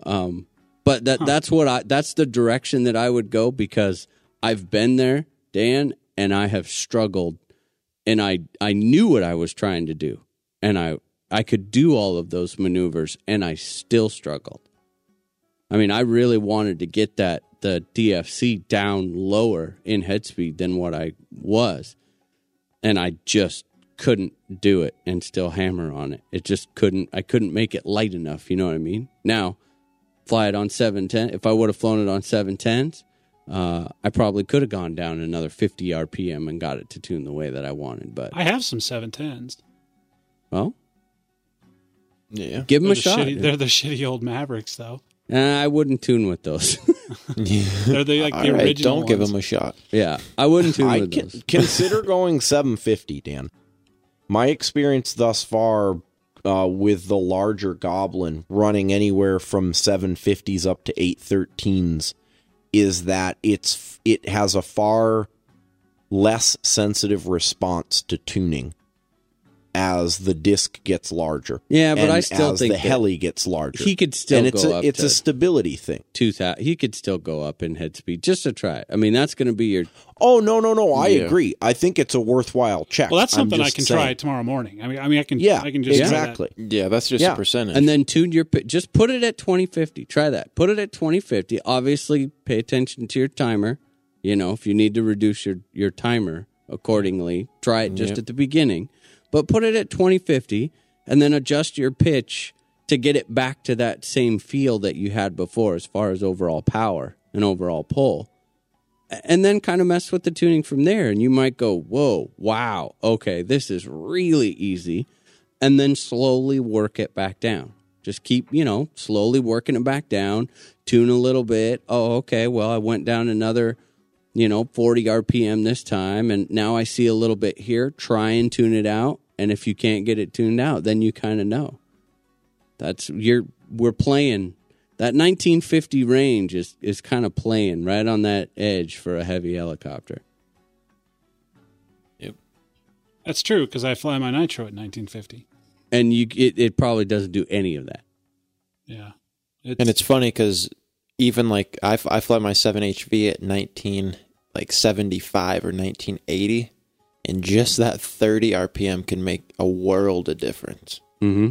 Um, but that that's what I that's the direction that I would go because I've been there, Dan, and I have struggled, and I I knew what I was trying to do, and I I could do all of those maneuvers, and I still struggled. I mean, I really wanted to get that the DFC down lower in head speed than what I was, and I just couldn't do it and still hammer on it. It just couldn't. I couldn't make it light enough. You know what I mean? Now, fly it on seven ten. If I would have flown it on seven tens, uh, I probably could have gone down another fifty RPM and got it to tune the way that I wanted. But I have some 710s. well, Yeah. give them They're a the, shot. shitty, they're the shitty old Mavericks, though. Uh, I wouldn't tune with those. They're the, like the All right, original don't give them a shot. yeah, I wouldn't tune I with can, those. consider going 750, Dan. My experience thus far uh, with the larger Goblin running anywhere from 750s up to 813s is that it's it has a far less sensitive response to tuning as the disc gets larger. Yeah, but and I still as think the heli gets larger. he could still and it's go a, up it's to a stability thing. two thousand. He could still go up in head speed just to try it. I mean, that's going to be your Oh no no no! I Yeah. agree. I think it's a worthwhile check. Well, that's something I can saying. try tomorrow morning. I mean, I mean, I can. Yeah, I can just try that. exactly. Yeah, that's just Yeah. a percentage. and then tune your just put it at 2050 try that put it at 2050 obviously pay attention to your timer you know if you need to reduce your your timer accordingly try it just Yep. at the beginning but put it at 2050 and then adjust your pitch to get it back to that same feel that you had before as far as overall power and overall pull and then kind of mess with the tuning from there and you might go whoa wow okay this is really easy and then slowly work it back down. Just keep, you know, slowly working it back down, tune a little bit. Oh, okay, well, I went down another, you know, 40 RPM this time, and now I see a little bit here. Try and tune it out. And if you can't get it tuned out, then you kind of know. That's you're we're playing that 1950 range is is kind of playing right on that edge for a heavy helicopter. Yep, that's true because I fly my nitro at 1950. And you it, it probably doesn't do any of that. Yeah, and it's funny because even like I, f- I fly my 7HV at 19 like 75 or 1980 and just that 30 RPM can make a world of difference. Mm-hmm.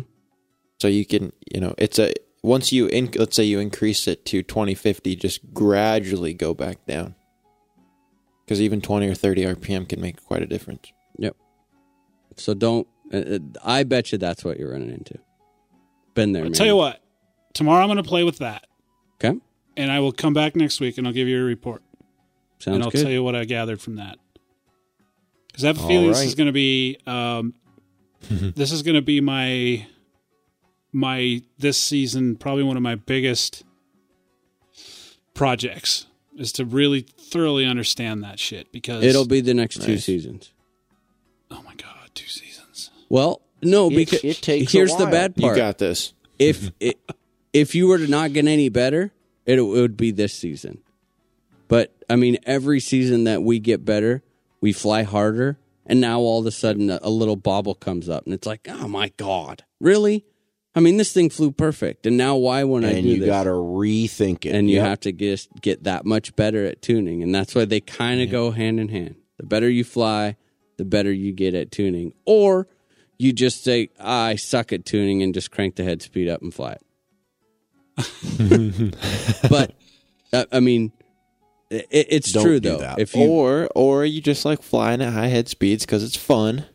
So you can, you know, it's a once you in, let's say you increase it to 2050, just gradually go back down. Because even 20 or 30 RPM can make quite a difference. Yep. So don't. Uh, uh, I bet you that's what you're running into. Been there. I'll man. tell you what. Tomorrow I'm going to play with that, Okay. and I will come back next week and I'll give you a report, Sounds good. and I'll good. tell you what I gathered from that. Because I have a All feeling this is going to be, um, this is going to be my, my this season probably one of my biggest projects is to really thoroughly understand that shit because It'll be the next two seasons. oh my god two seasons Well, no, It- because it takes a here's the while. bad You part. got this. if it, if you were to not get any better, it, it would be this season. But I mean, every season that we get better, we fly harder, and now all of a sudden a, a little bobble comes up, and it's like, oh my god, really? I mean, this thing flew perfect, and now why I and do you this? got to rethink it. and you have to just get that much better at tuning and that's why they kind of go hand in hand the better you fly the better you get at tuning or you just say "Ah, i suck at tuning and just crank the head speed up and fly it but uh, i mean it, it's Don't true do though that. if you or or you just like flying at high head speeds because it's fun.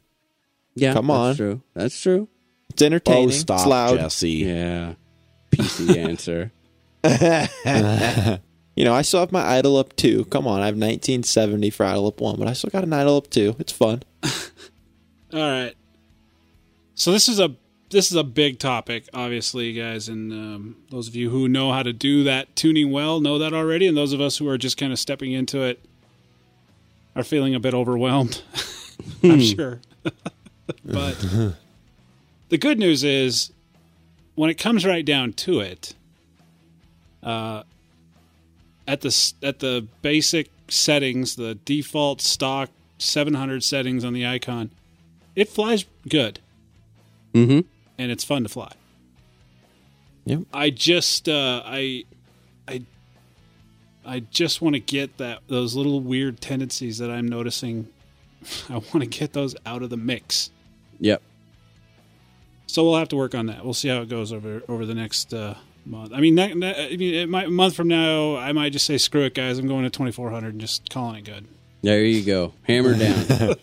yeah come on. that's true that's true It's entertaining. Oh, stop, it's loud. Jesse. yeah pc answer You know, I still have my idle up two. Come on, I have 1970 for idle up one, but I still got an idle up two. It's fun. All right. So this is a this is a big topic, obviously, guys, and um, those of you who know how to do that tuning well know that already, and those of us who are just kind of stepping into it are feeling a bit overwhelmed. I'm sure, but the good news is, when it comes right down to it, uh, at the at the basic settings, the default stock 700 settings on the icon, it flies good. Mm-hmm and it's fun to fly. Yep. I just uh, I I I just want to get that those little weird tendencies that I'm noticing. I want to get those out of the mix. yep So we'll have to work on that. We'll see how it goes over over the next uh, month. I mean, that, ne- I mean, it might, a month from now, I might just say, "Screw it, guys! I'm going to 2400 and just calling it good." there you go hammer down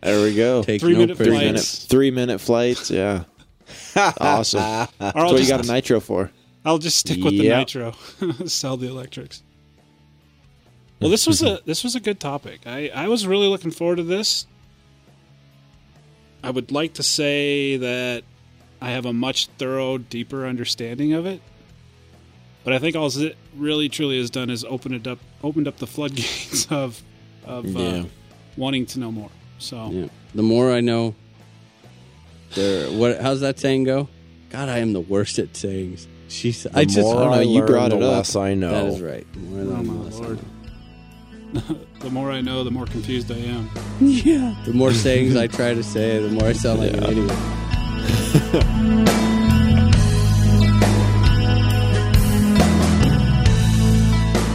There we go. take Three no minute three minute flights. three minute flights. Yeah, awesome. That's what you got a nitro for. I'll just stick with the nitro, sell the electrics. Well, this was a this was a good topic. I I was really looking forward to this. I would like to say that I have a much thorough, deeper understanding of it, but I think all it really truly has done is open it up, opened up the floodgates of of Yeah. uh, wanting to know more. So Yeah. The more I know, there. What? How's that saying go? God, I am the worst at sayings. She's. The I just. I don't know, I you brought it up. less I know. That is right. More Oh than my less. lord. the more I know, the more confused I am. Yeah. The more sayings I try to say, the more I sound like an idiot.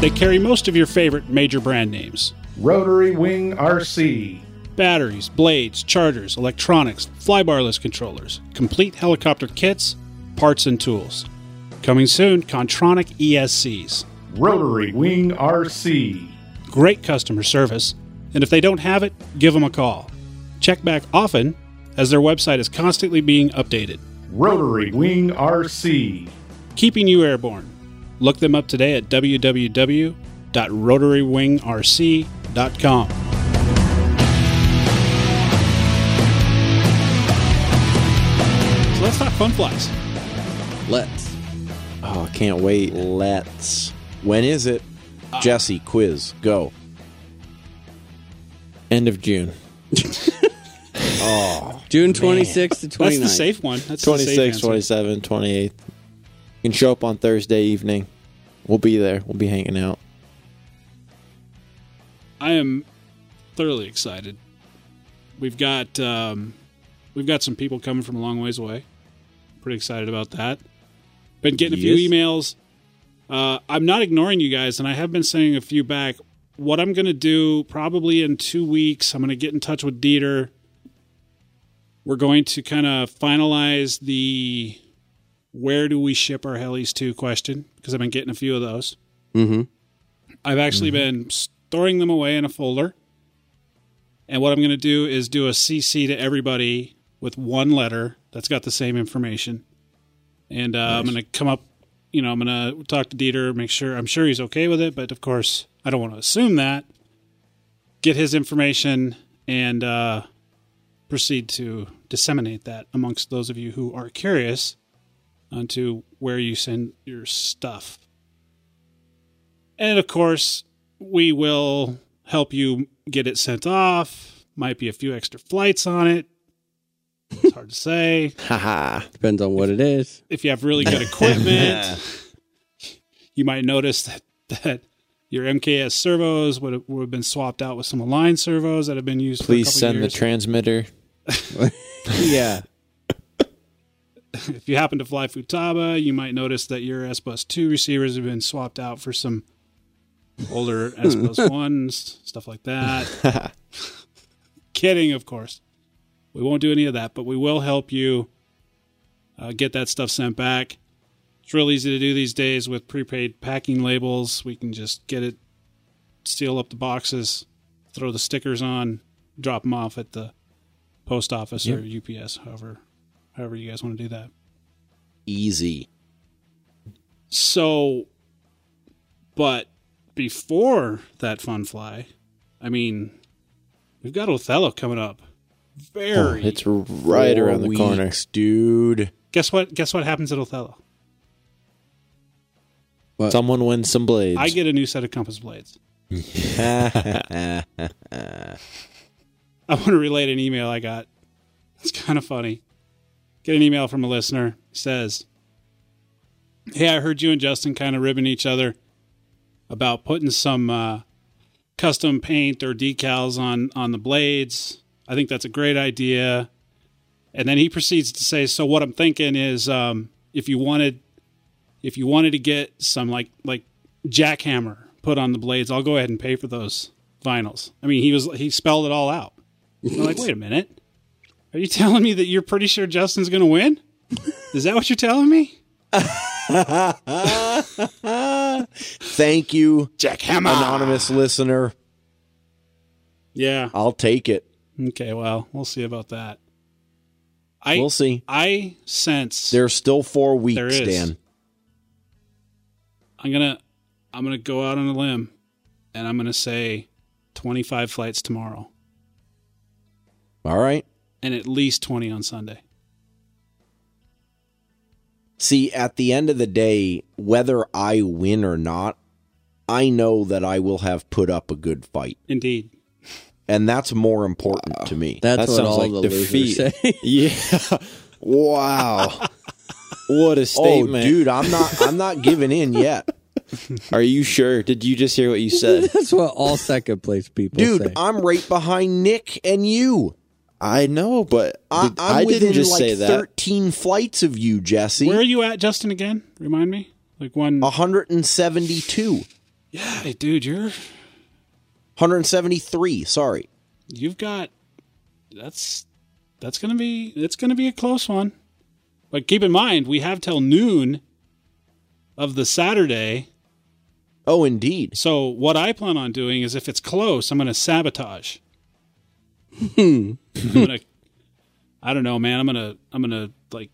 They carry most of your favorite major brand names Rotary Wing RC. Batteries, blades, chargers, electronics, flybarless controllers, complete helicopter kits, parts, and tools. Coming soon, Kontronik ESCs. Rotary Wing RC. Great customer service, and if they don't have it, give them a call. Check back often, as their website is constantly being updated. Rotary Wing RC. keeping you airborne. Look them up today at www.rotarywingrc.com. let's talk fun flies. Let's. Oh, I can't wait. Let's. When is it? Jesse, quiz, go. End of June. oh. June 26th to 29th. That's the safe one. That's the safe 26, 27, 28th. You can show up on Thursday evening. We'll be there. We'll be hanging out. I am thoroughly excited. We've got um, we've got some people coming from a long ways away. Pretty excited about that. Been getting a few Yes. emails. Uh, I'm not ignoring you guys, and I have been sending a few back. What I'm going to do probably in two weeks, I'm going to get in touch with Dieter. We're going to kind of finalize the where do we ship our helis to question because I've been getting a few of those. Mm-hmm. I've actually been storing them away in a folder. And what I'm going to do is do a CC to everybody with one letter that's got the same information. And uh, I'm going to come up, you know, I'm going to talk to Dieter, make sure, I'm sure he's okay with it. But of course, I don't want to assume that. Get his information and uh, proceed to disseminate that amongst those of you who are curious onto where you send your stuff. And of course, we will help you get it sent off. Might be a few extra flights on it. It's hard to say. Haha. Depends on what it is. If you have really good equipment, you might notice that, that your MKS servos would have, would have been swapped out with some Align servos that have been used. Please for a couple send the transmitter. yeah. if you happen to fly Futaba, you might notice that your S Bus 2 receivers have been swapped out for some older S Bus 1s, stuff like that. Kidding, of course. We won't do any of that, but we will help you uh, get that stuff sent back. It's real easy to do these days with prepaid packing labels. We can just get it, seal up the boxes, throw the stickers on, drop them off at the post office or UPS, however, however you guys want to do that. Easy. So, but before that fun fly, I mean, we've got Othello coming up. Oh, it's right Four around the corner. dude. guess what? Guess what happens at Othello? Someone wins some blades. I get a new set of compass blades. I want to relate an email I got. It's kind of funny. Get an email from a listener. He says, Hey, I heard you and Justin kind of ribbing each other about putting some uh, custom paint or decals on, on the blades. I think that's a great idea. And then he proceeds to say, So what I'm thinking is um, if you wanted if you wanted to get some like like jackhammer put on the blades, I'll go ahead and pay for those vinyls. I mean, he was he spelled it all out. I'm like, wait a minute, are you telling me that you're pretty sure Justin's going to win? Is that what you're telling me? Thank you, Jackhammer. anonymous listener. Yeah. I'll take it. Okay. Well, we'll see about that. I We'll see. I sense There's still four weeks. Dan. I'm gonna I'm gonna go out on a limb, and I'm gonna say 25 flights tomorrow, All right. and at least 20 on Sunday. See, at the end of the day, whether I win or not, I know that I will have put up a good fight. Indeed. And that's more important to me. That's That what sounds all like the defeat. losers say. yeah. Wow. What a statement, Oh, statement. dude, I'm not. I'm not giving in yet, Are you sure? Did you just hear what you said? That's what all second place people dude. say. I'm right behind Nick and you. I know, but I, did- I'm I within didn't just like say that. 13 flights of you, Jesse. Where are you at, Justin? Again, remind me. Like one. 172, Yeah, dude, you're 173. Sorry. you've got. That's that's gonna be it's gonna be a close one. But keep in mind, we have till noon of the Saturday. Oh, indeed. So what I plan on doing is, if it's close, I'm gonna sabotage. I'm gonna. I don't know, man. I'm gonna. I'm gonna like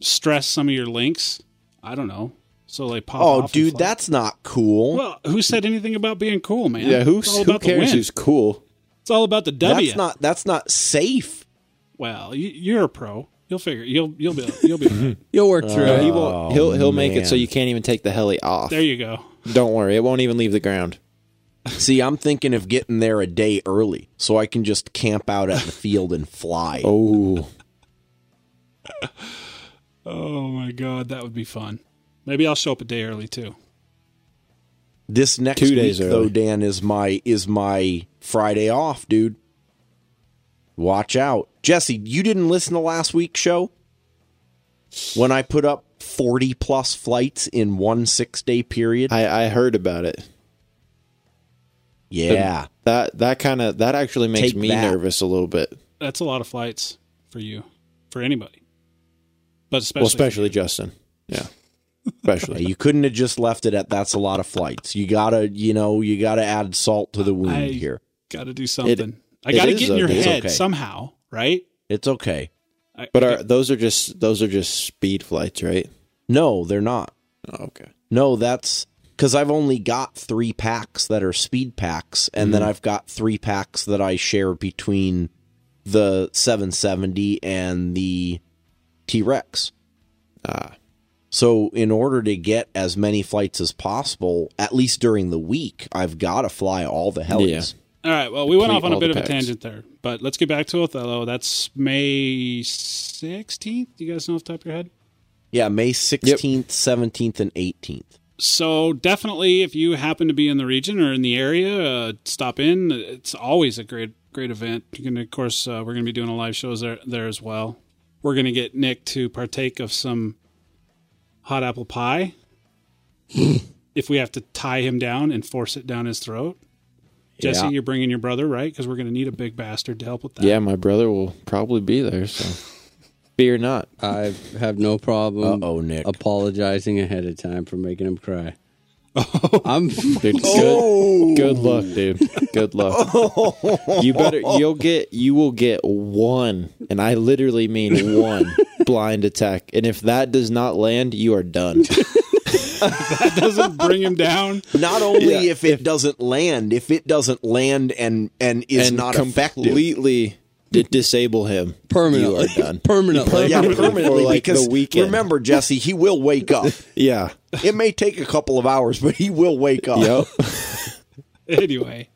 stress some of your links. I don't know. So like pop. Oh, off and dude, that's not cool. Well, who said anything about being cool, man? yeah, who, who cares who's cool? It's all about the W. that's not. That's not safe. well, you, you're a pro. You'll figure. You'll you'll be you'll be all right. You'll work through No, it. he won't. Oh, he'll he'll make it so you can't even take the heli off. There you go. Don't worry, it won't even leave the ground. See, I'm thinking of getting there a day early so I can just camp out at the field and fly. Oh, Oh my god, that would be fun. Maybe I'll show up a day early too. This next Two week, days though. Dan is my is my Friday off, dude. Watch out, Jesse. You didn't listen to last week's show when I put up forty plus flights in one six day period. I I heard about it. yeah, That that kind of that actually makes Take me that. nervous a little bit. That's a lot of flights for you, for anybody, but especially well, especially Justin. Yeah, especially. you couldn't have just left it at that's a lot of flights. You gotta, you know, you gotta add salt to the wound I- here. got to do something. I got to get in though, your dude. Head okay. somehow, right? It's okay. I, but I are those are just those are just speed flights, right? No, they're not. Oh, okay. No, that's because I've only got three packs that are speed packs, and then I've got three packs that I share between the 770 and the T Rex. Ah, So, in order to get as many flights as possible, at least during the week, I've got to fly all the helis. All right. Well, we went off on a bit of a tangent there, but let's get back to Othello. That's May 16th. You guys know off the top of your head? Yeah, May 16th, 17th, and 18th. So definitely, if you happen to be in the region or in the area, uh, stop in. It's always a great, great event. You can, of course, uh, we're going to be doing a live shows there, there as well. We're going to get Nick to partake of some hot apple pie. if we have to tie him down and force it down his throat. Jesse, Yeah. you're bringing your brother, right? Because we're going to need a big bastard to help with that. yeah. My brother will probably be there, so fear not. I have no problem Uh-oh, Nick. apologizing ahead of time for making him cry. Oh. I'm Dude, good, good luck, dude. Good luck. You better you'll get you will get one, and I literally mean one blind attack. And if that does not land, you are done. That doesn't bring him down. Not only Yeah, if it doesn't land, if it doesn't land and and is and not effective. completely disable him. permanently You are done. permanently. Yeah, Permanently permanently like, because the weekend. remember, Jesse, he will wake up. Yeah. It may take a couple of hours, but he will wake up. Yep. anyway,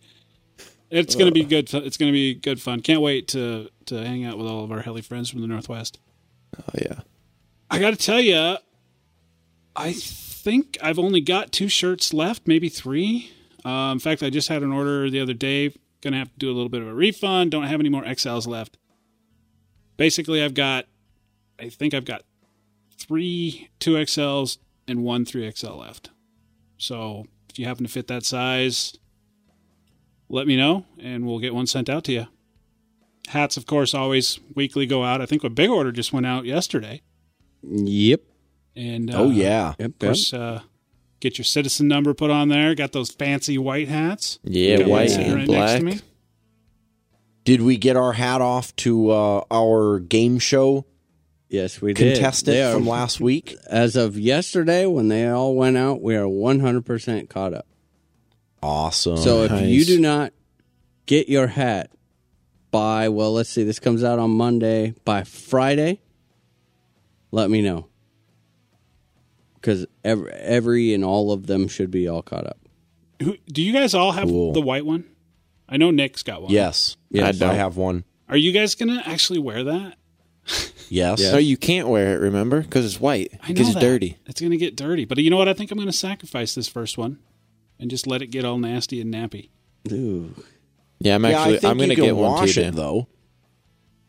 it's going to be good. fu- It's going to be good fun. Can't wait to to hang out with all of our heli friends from the Northwest. Oh yeah. I got to tell you, I think I've only got two shirts left, maybe three. Uh, in fact, I just had an order the other day. To have to do a little bit of a refund. Don't have any more XLs left. Basically, I've got, I think I've got three 2XLs and one 3XL left. So if you happen to fit that size, let me know and we'll get one sent out to you. Hats, of course, always weekly go out. I think a big order just went out yesterday. Yep. And uh, Oh yeah. Yep. of course, uh, get your citizen number put on there. Got those fancy white hats. Yeah, Got white sitting and right next to black. me. Did we get our hat off to uh, our game show Yes, we did. contestant They are- from last week? As of yesterday, when they all went out, we are 100% caught up. Awesome. So if nice. you do not get your hat by, well, let's see, this comes out on Monday. By Friday, let me know. Because every, every and all of them should be all caught up. Who, do you guys all have Cool. the white one? I know Nick's got one. yes, Yes. I have one. Are you guys gonna actually wear that? Yes. Yeah. No, you can't wear it. Remember, because it's white. I It know gets that. dirty. It's going to get dirty. But you know what? I think I'm going to sacrifice this first one and just let it get all nasty and nappy. Ooh. Yeah, I'm Yeah, I actually. think I'm going to you can get one wash too. it Dan. though.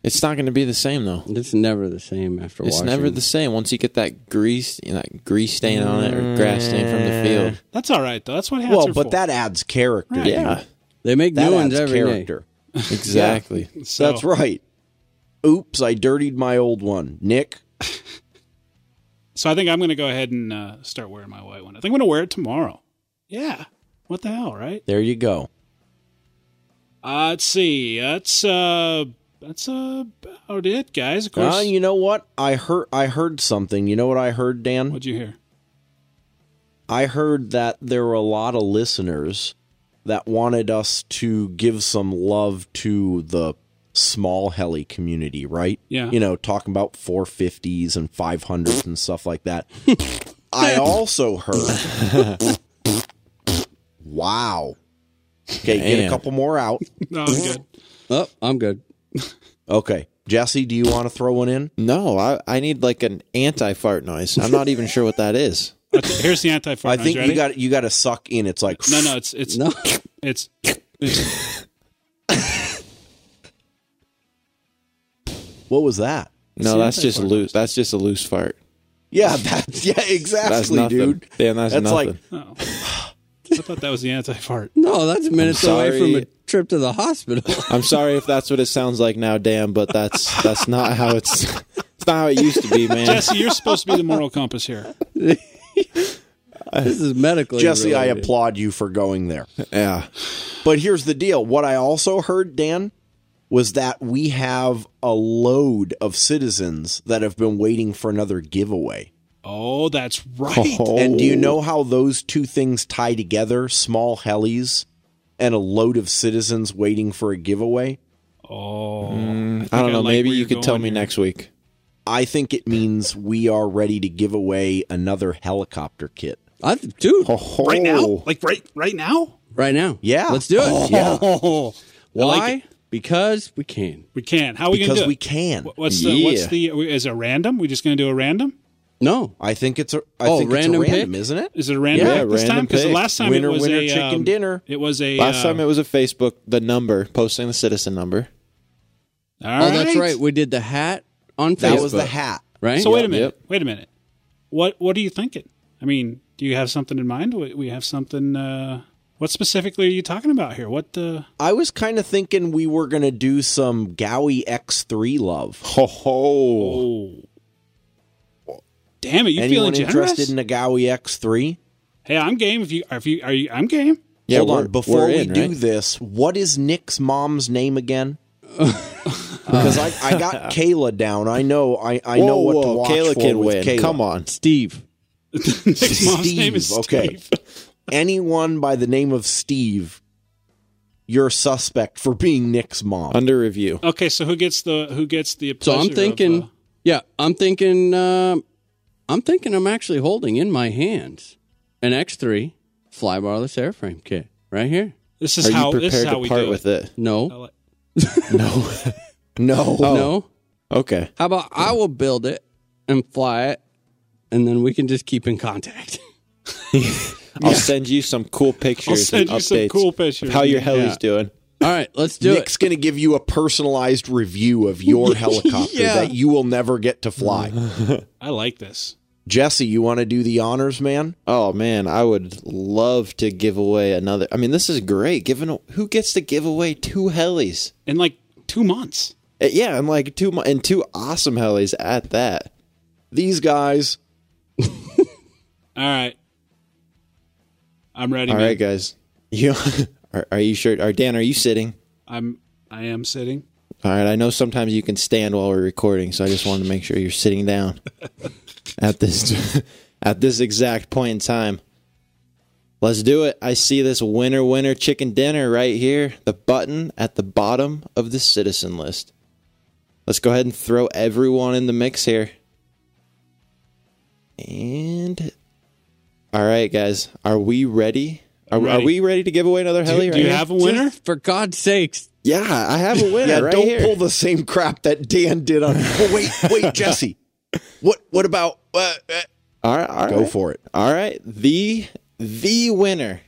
It's not going to be the same though. It's never the same after It's washing. never the same once you get that grease, you know, that grease stain on it or grass stain from the field. That's all right, though. That's what hats Well, are but for. that adds character. Right. Yeah, They make That new ones adds every day. character. exactly. So, That's right. Oops, I dirtied my old one. Nick, So I think I'm going to go ahead and uh, start wearing my white one. I think I'm going to wear it tomorrow. Yeah. What the hell, right? there you go. Uh, let's see. That's uh, that's uh, about it, guys. Of course. Uh, you know what? I heard I heard something. You know what I heard, Dan? What'd you hear? I heard that there were a lot of listeners that wanted us to give some love to the small heli community, right? Yeah. You know, talking about 450s and 500s and stuff like that. I also heard. wow. Okay, get a couple more out. No, I'm good. Oh, I'm good. Okay. Jesse, do you want to throw one in? No, I, I need like an anti fart noise. I'm not even sure what that is. Okay, here's the anti fart I think ready? you got you got to suck in. It's like No, no, it's it's No. it's it's What was that? No, the that's just anti-fart loose. That's just a loose fart. Yeah, that's yeah, That's exactly, nothing. dude. Damn, that's, That's nothing. like- oh. I thought that was the anti fart. No, that's minutes away sorry. from a trip to the hospital. I'm sorry if that's what it sounds like now, Dan, but that's that's not how it's. It's not how it used to be, man. Jesse, you're supposed to be the moral compass here. this is medically. Jesse, I related. applaud you for going there. Yeah, But here's the deal. What I also heard, Dan, was that we have a load of citizens that have been waiting for another giveaway. Oh, that's right. Oh. And do you oh. know how those two things tie together? Small helis and a load of citizens waiting for a giveaway? Oh, mm, I don't I know. like Maybe you could tell going me here. next week. I think it means we are ready to give away another helicopter kit. I, dude, oh. right now, like right right now. right now. Yeah. Let's do it. Oh. Yeah. Oh, I Why? like it. Because we can. We can. How are we gonna Because do we can. What's the what's the is it random? We just gonna do a random? No. I think it's a I Oh, think random it's a random, pick? isn't it? Is it a random Yeah, pick this random time? Because the last time Winner, it was winner, a chicken um, dinner. It was a Last uh, time it was a Facebook, the number, posting the citizen number. all oh, that's right. We did the hat on Facebook. That was the hat. Right? So wait a minute. yep. Wait a minute. What what are you thinking? I mean, do you have something in mind? We we have something. Uh, what specifically are you talking about here? What the? I was kind of thinking we were going to do some Gaui X3 love. Ho ho! Oh, damn it! You Anyone feeling generous? interested in a Gaui X3? hey, I'm game. If you if you are you, I'm game. Yeah, Hold on. Before we're in, do right? this, what is Nick's mom's name again? Because I, I got Kayla down. I know I, I know Whoa, what to watch Kayla for can with win. Kayla. Come on. Steve. Nick's mom's name is Steve, okay. Steve. Anyone by the name of Steve, you're suspect for being Nick's mom. Under review. Okay, so who gets the who gets the? So I'm pleasure of, thinking, uh, yeah, I'm thinking, um, I'm thinking I'm actually holding in my hands an X3 flybarless airframe kit right here. this is Are how you this is prepared how to we part do with it. it? No, like- No. no. no. okay. How about I will build it and fly it, and then we can just keep in contact. I'll send you some cool pictures send and you some updates cool of pictures. how your Yeah. heli's Yeah. doing. All right, let's do it. Nick's going to give you a personalized review of your helicopter Yeah. that you will never get to fly. I like this. Jesse, you want to do the honors, man? Oh man, I would love to give away another. I mean, this is great. Giving who gets to give away two helis? In like two months. Uh, Yeah, and like two mo- and two awesome helis at that. These guys, All right. I'm ready. All man. right, guys. You are, are you sure? Are Dan? Are you sitting? I'm I am sitting. All right. I know sometimes you can stand while we're recording, so I just wanted to make sure you're sitting down at this at this exact point in time. Let's do it. I see this winner winner chicken dinner right here, the button at the bottom of the citizen list. Let's go ahead and throw everyone in the mix here. And all right, guys, are we ready? Are, ready. are we ready to give away another Do, heli? do right you here? have a winner? For God's sakes, Yeah, I have a winner Yeah, right don't here. pull the same crap that Dan did on. Oh wait, wait, Jesse. What? What about? Uh, uh, all right, all go right. for it. All right, the the winner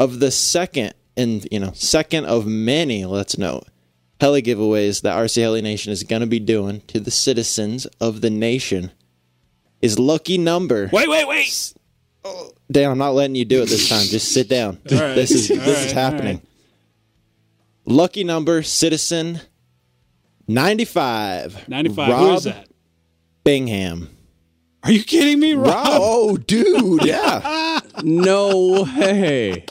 of the second and you know second of many, let's note, heli giveaways that RC Heli Nation is going to be doing to the citizens of the nation is lucky number. Wait, wait, wait. Dan, I'm not letting you do it this time. Just sit down. All right. This is All this is happening. All right. Lucky number citizen 95. 95. Rob Who is that? Bingham. Are you kidding me, Rob? Oh, dude. Yeah. No way.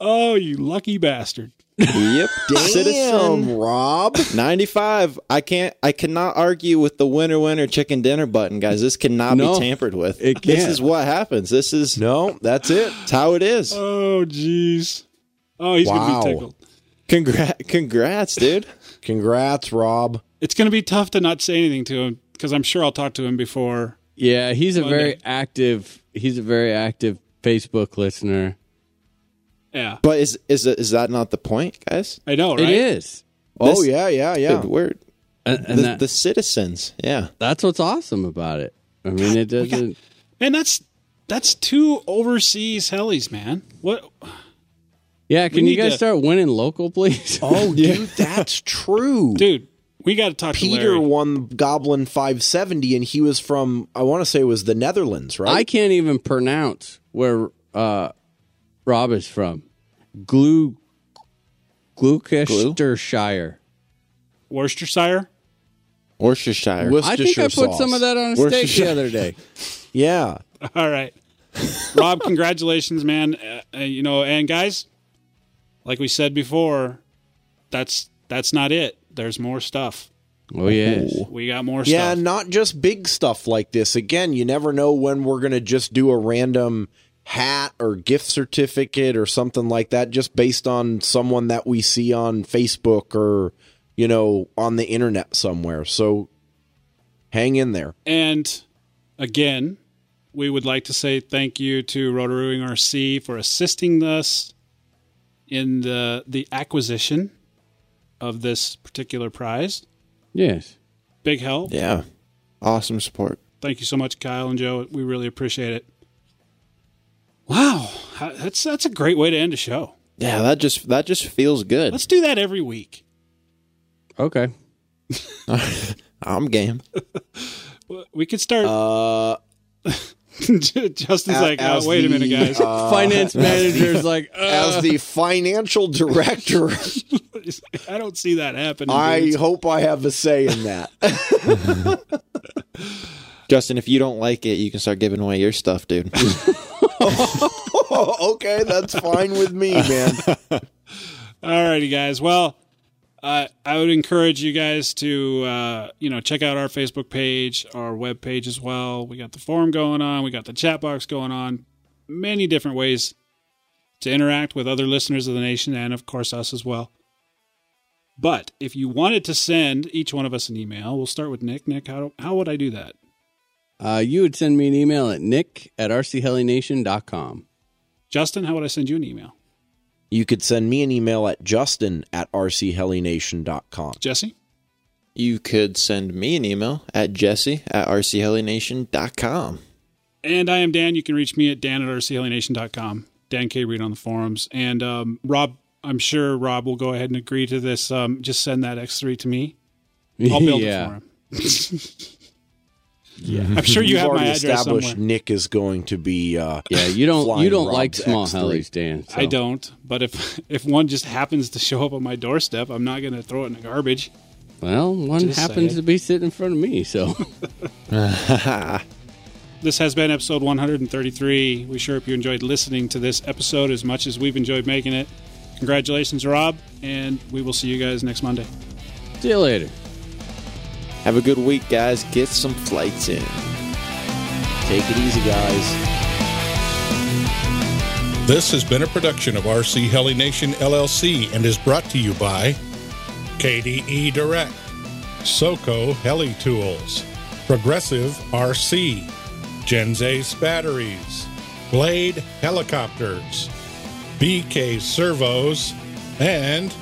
Oh, you lucky bastard. yep. Damn, Citizen Rob. 95. I can't I cannot argue with the winner winner chicken dinner button, guys. This cannot No, be tampered with. it This can't. is what happens. This is No, that's it. it's how it is. Oh, jeez. Oh, he's Wow. going to be tickled. Congrats, congrats, dude. Congrats, Rob. It's going to be tough to not say anything to him because I'm sure I'll talk to him before. Yeah, he's a Monday. very active. He's a very active Facebook listener. Yeah, But is is is that not the point, guys? I know, right? It is, Oh yeah, yeah, yeah. Dude, we're and, and the, that, the citizens. Yeah. that's what's awesome about it. I mean, it doesn't. And that's that's two overseas helis, man. What? Yeah, can you guys to- start winning local, please? Oh, dude, that's true. Dude, we got to talk to Peter Larry. won Goblin 570, and he was from I want to say it was the Netherlands, right? I can't even pronounce where uh, Rob is from. Glue, Gloucestershire. Worcestershire. Worcestershire. I think I put sauce. some of that on a steak the other day. Yeah. All right, Rob. Congratulations, man. Uh, uh, you know, and guys, like we said before, that's that's not it. There's more stuff. Oh yes. We got more Yeah, stuff. not just big stuff like this. Again, you never know when we're going to just do a random hat or gift certificate or something like that just based on someone that we see on Facebook or, you know, on the internet somewhere. So hang in there. And again, we would like to say thank you to Rotary Wing RC for assisting us in the the acquisition of this particular prize. Yes. Big help. yeah. Awesome support. Thank you so much, Kyle and Joe. We really appreciate it. Wow, that's that's a great way to end a show. Yeah, that just that just feels good. Let's do that every week. Okay. I'm game. We could start. Uh, Justin's like, oh, as wait a minute, guys. uh, Finance manager's like, uh, as the financial director, I don't see that happening. I dudes. hope I have a say in that. Justin, if you don't like it, you can start giving away your stuff, dude. Okay, that's fine with me, man. Alrighty, guys. Well, uh, I would encourage you guys to uh, you know check out our Facebook page, our web page as well. We got the forum going on, we got the chat box going on, many different ways to interact with other listeners of the nation, and of course us as well. But if you wanted to send each one of us an email, we'll start with Nick. Nick, how how would I do that? uh, you would send me an email at nick at rchelination.com. Justin, how would I send you an email? You could send me an email at justin at rchelination.com. Jesse, you could send me an email at jesse at rchelination.com. And I am Dan. You can reach me at dan at rchelination.com. Dan K. Reed on the forums. And um, Rob, I'm sure Rob will go ahead and agree to this. Um, just send that X3 to me. I'll build yeah. it for him. yeah. I'm sure you You've have my already address established somewhere. Nick is going to be. Uh, Yeah, you don't you don't Rob's like small X3. helis, Dan. so- I don't. But if if one just happens to show up on my doorstep, I'm not going to throw it in the garbage. Well, one Just happens to be sitting in front of me, so This has been episode 133. We sure hope you enjoyed listening to this episode as much as we've enjoyed making it. Congratulations, Rob. And we will see you guys next Monday. see you later. Have a good week, guys. Get some flights in. Take it easy, guys. This has been a production of RC Heli Nation LLC and is brought to you by KDE Direct, SOCO Heli Tools, Progressive RC, Gens Ace Batteries, Blade Helicopters, BK Servos, and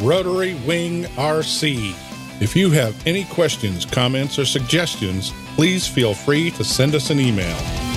Rotary Wing RC. If you have any questions, comments, or suggestions, please feel free to send us an email.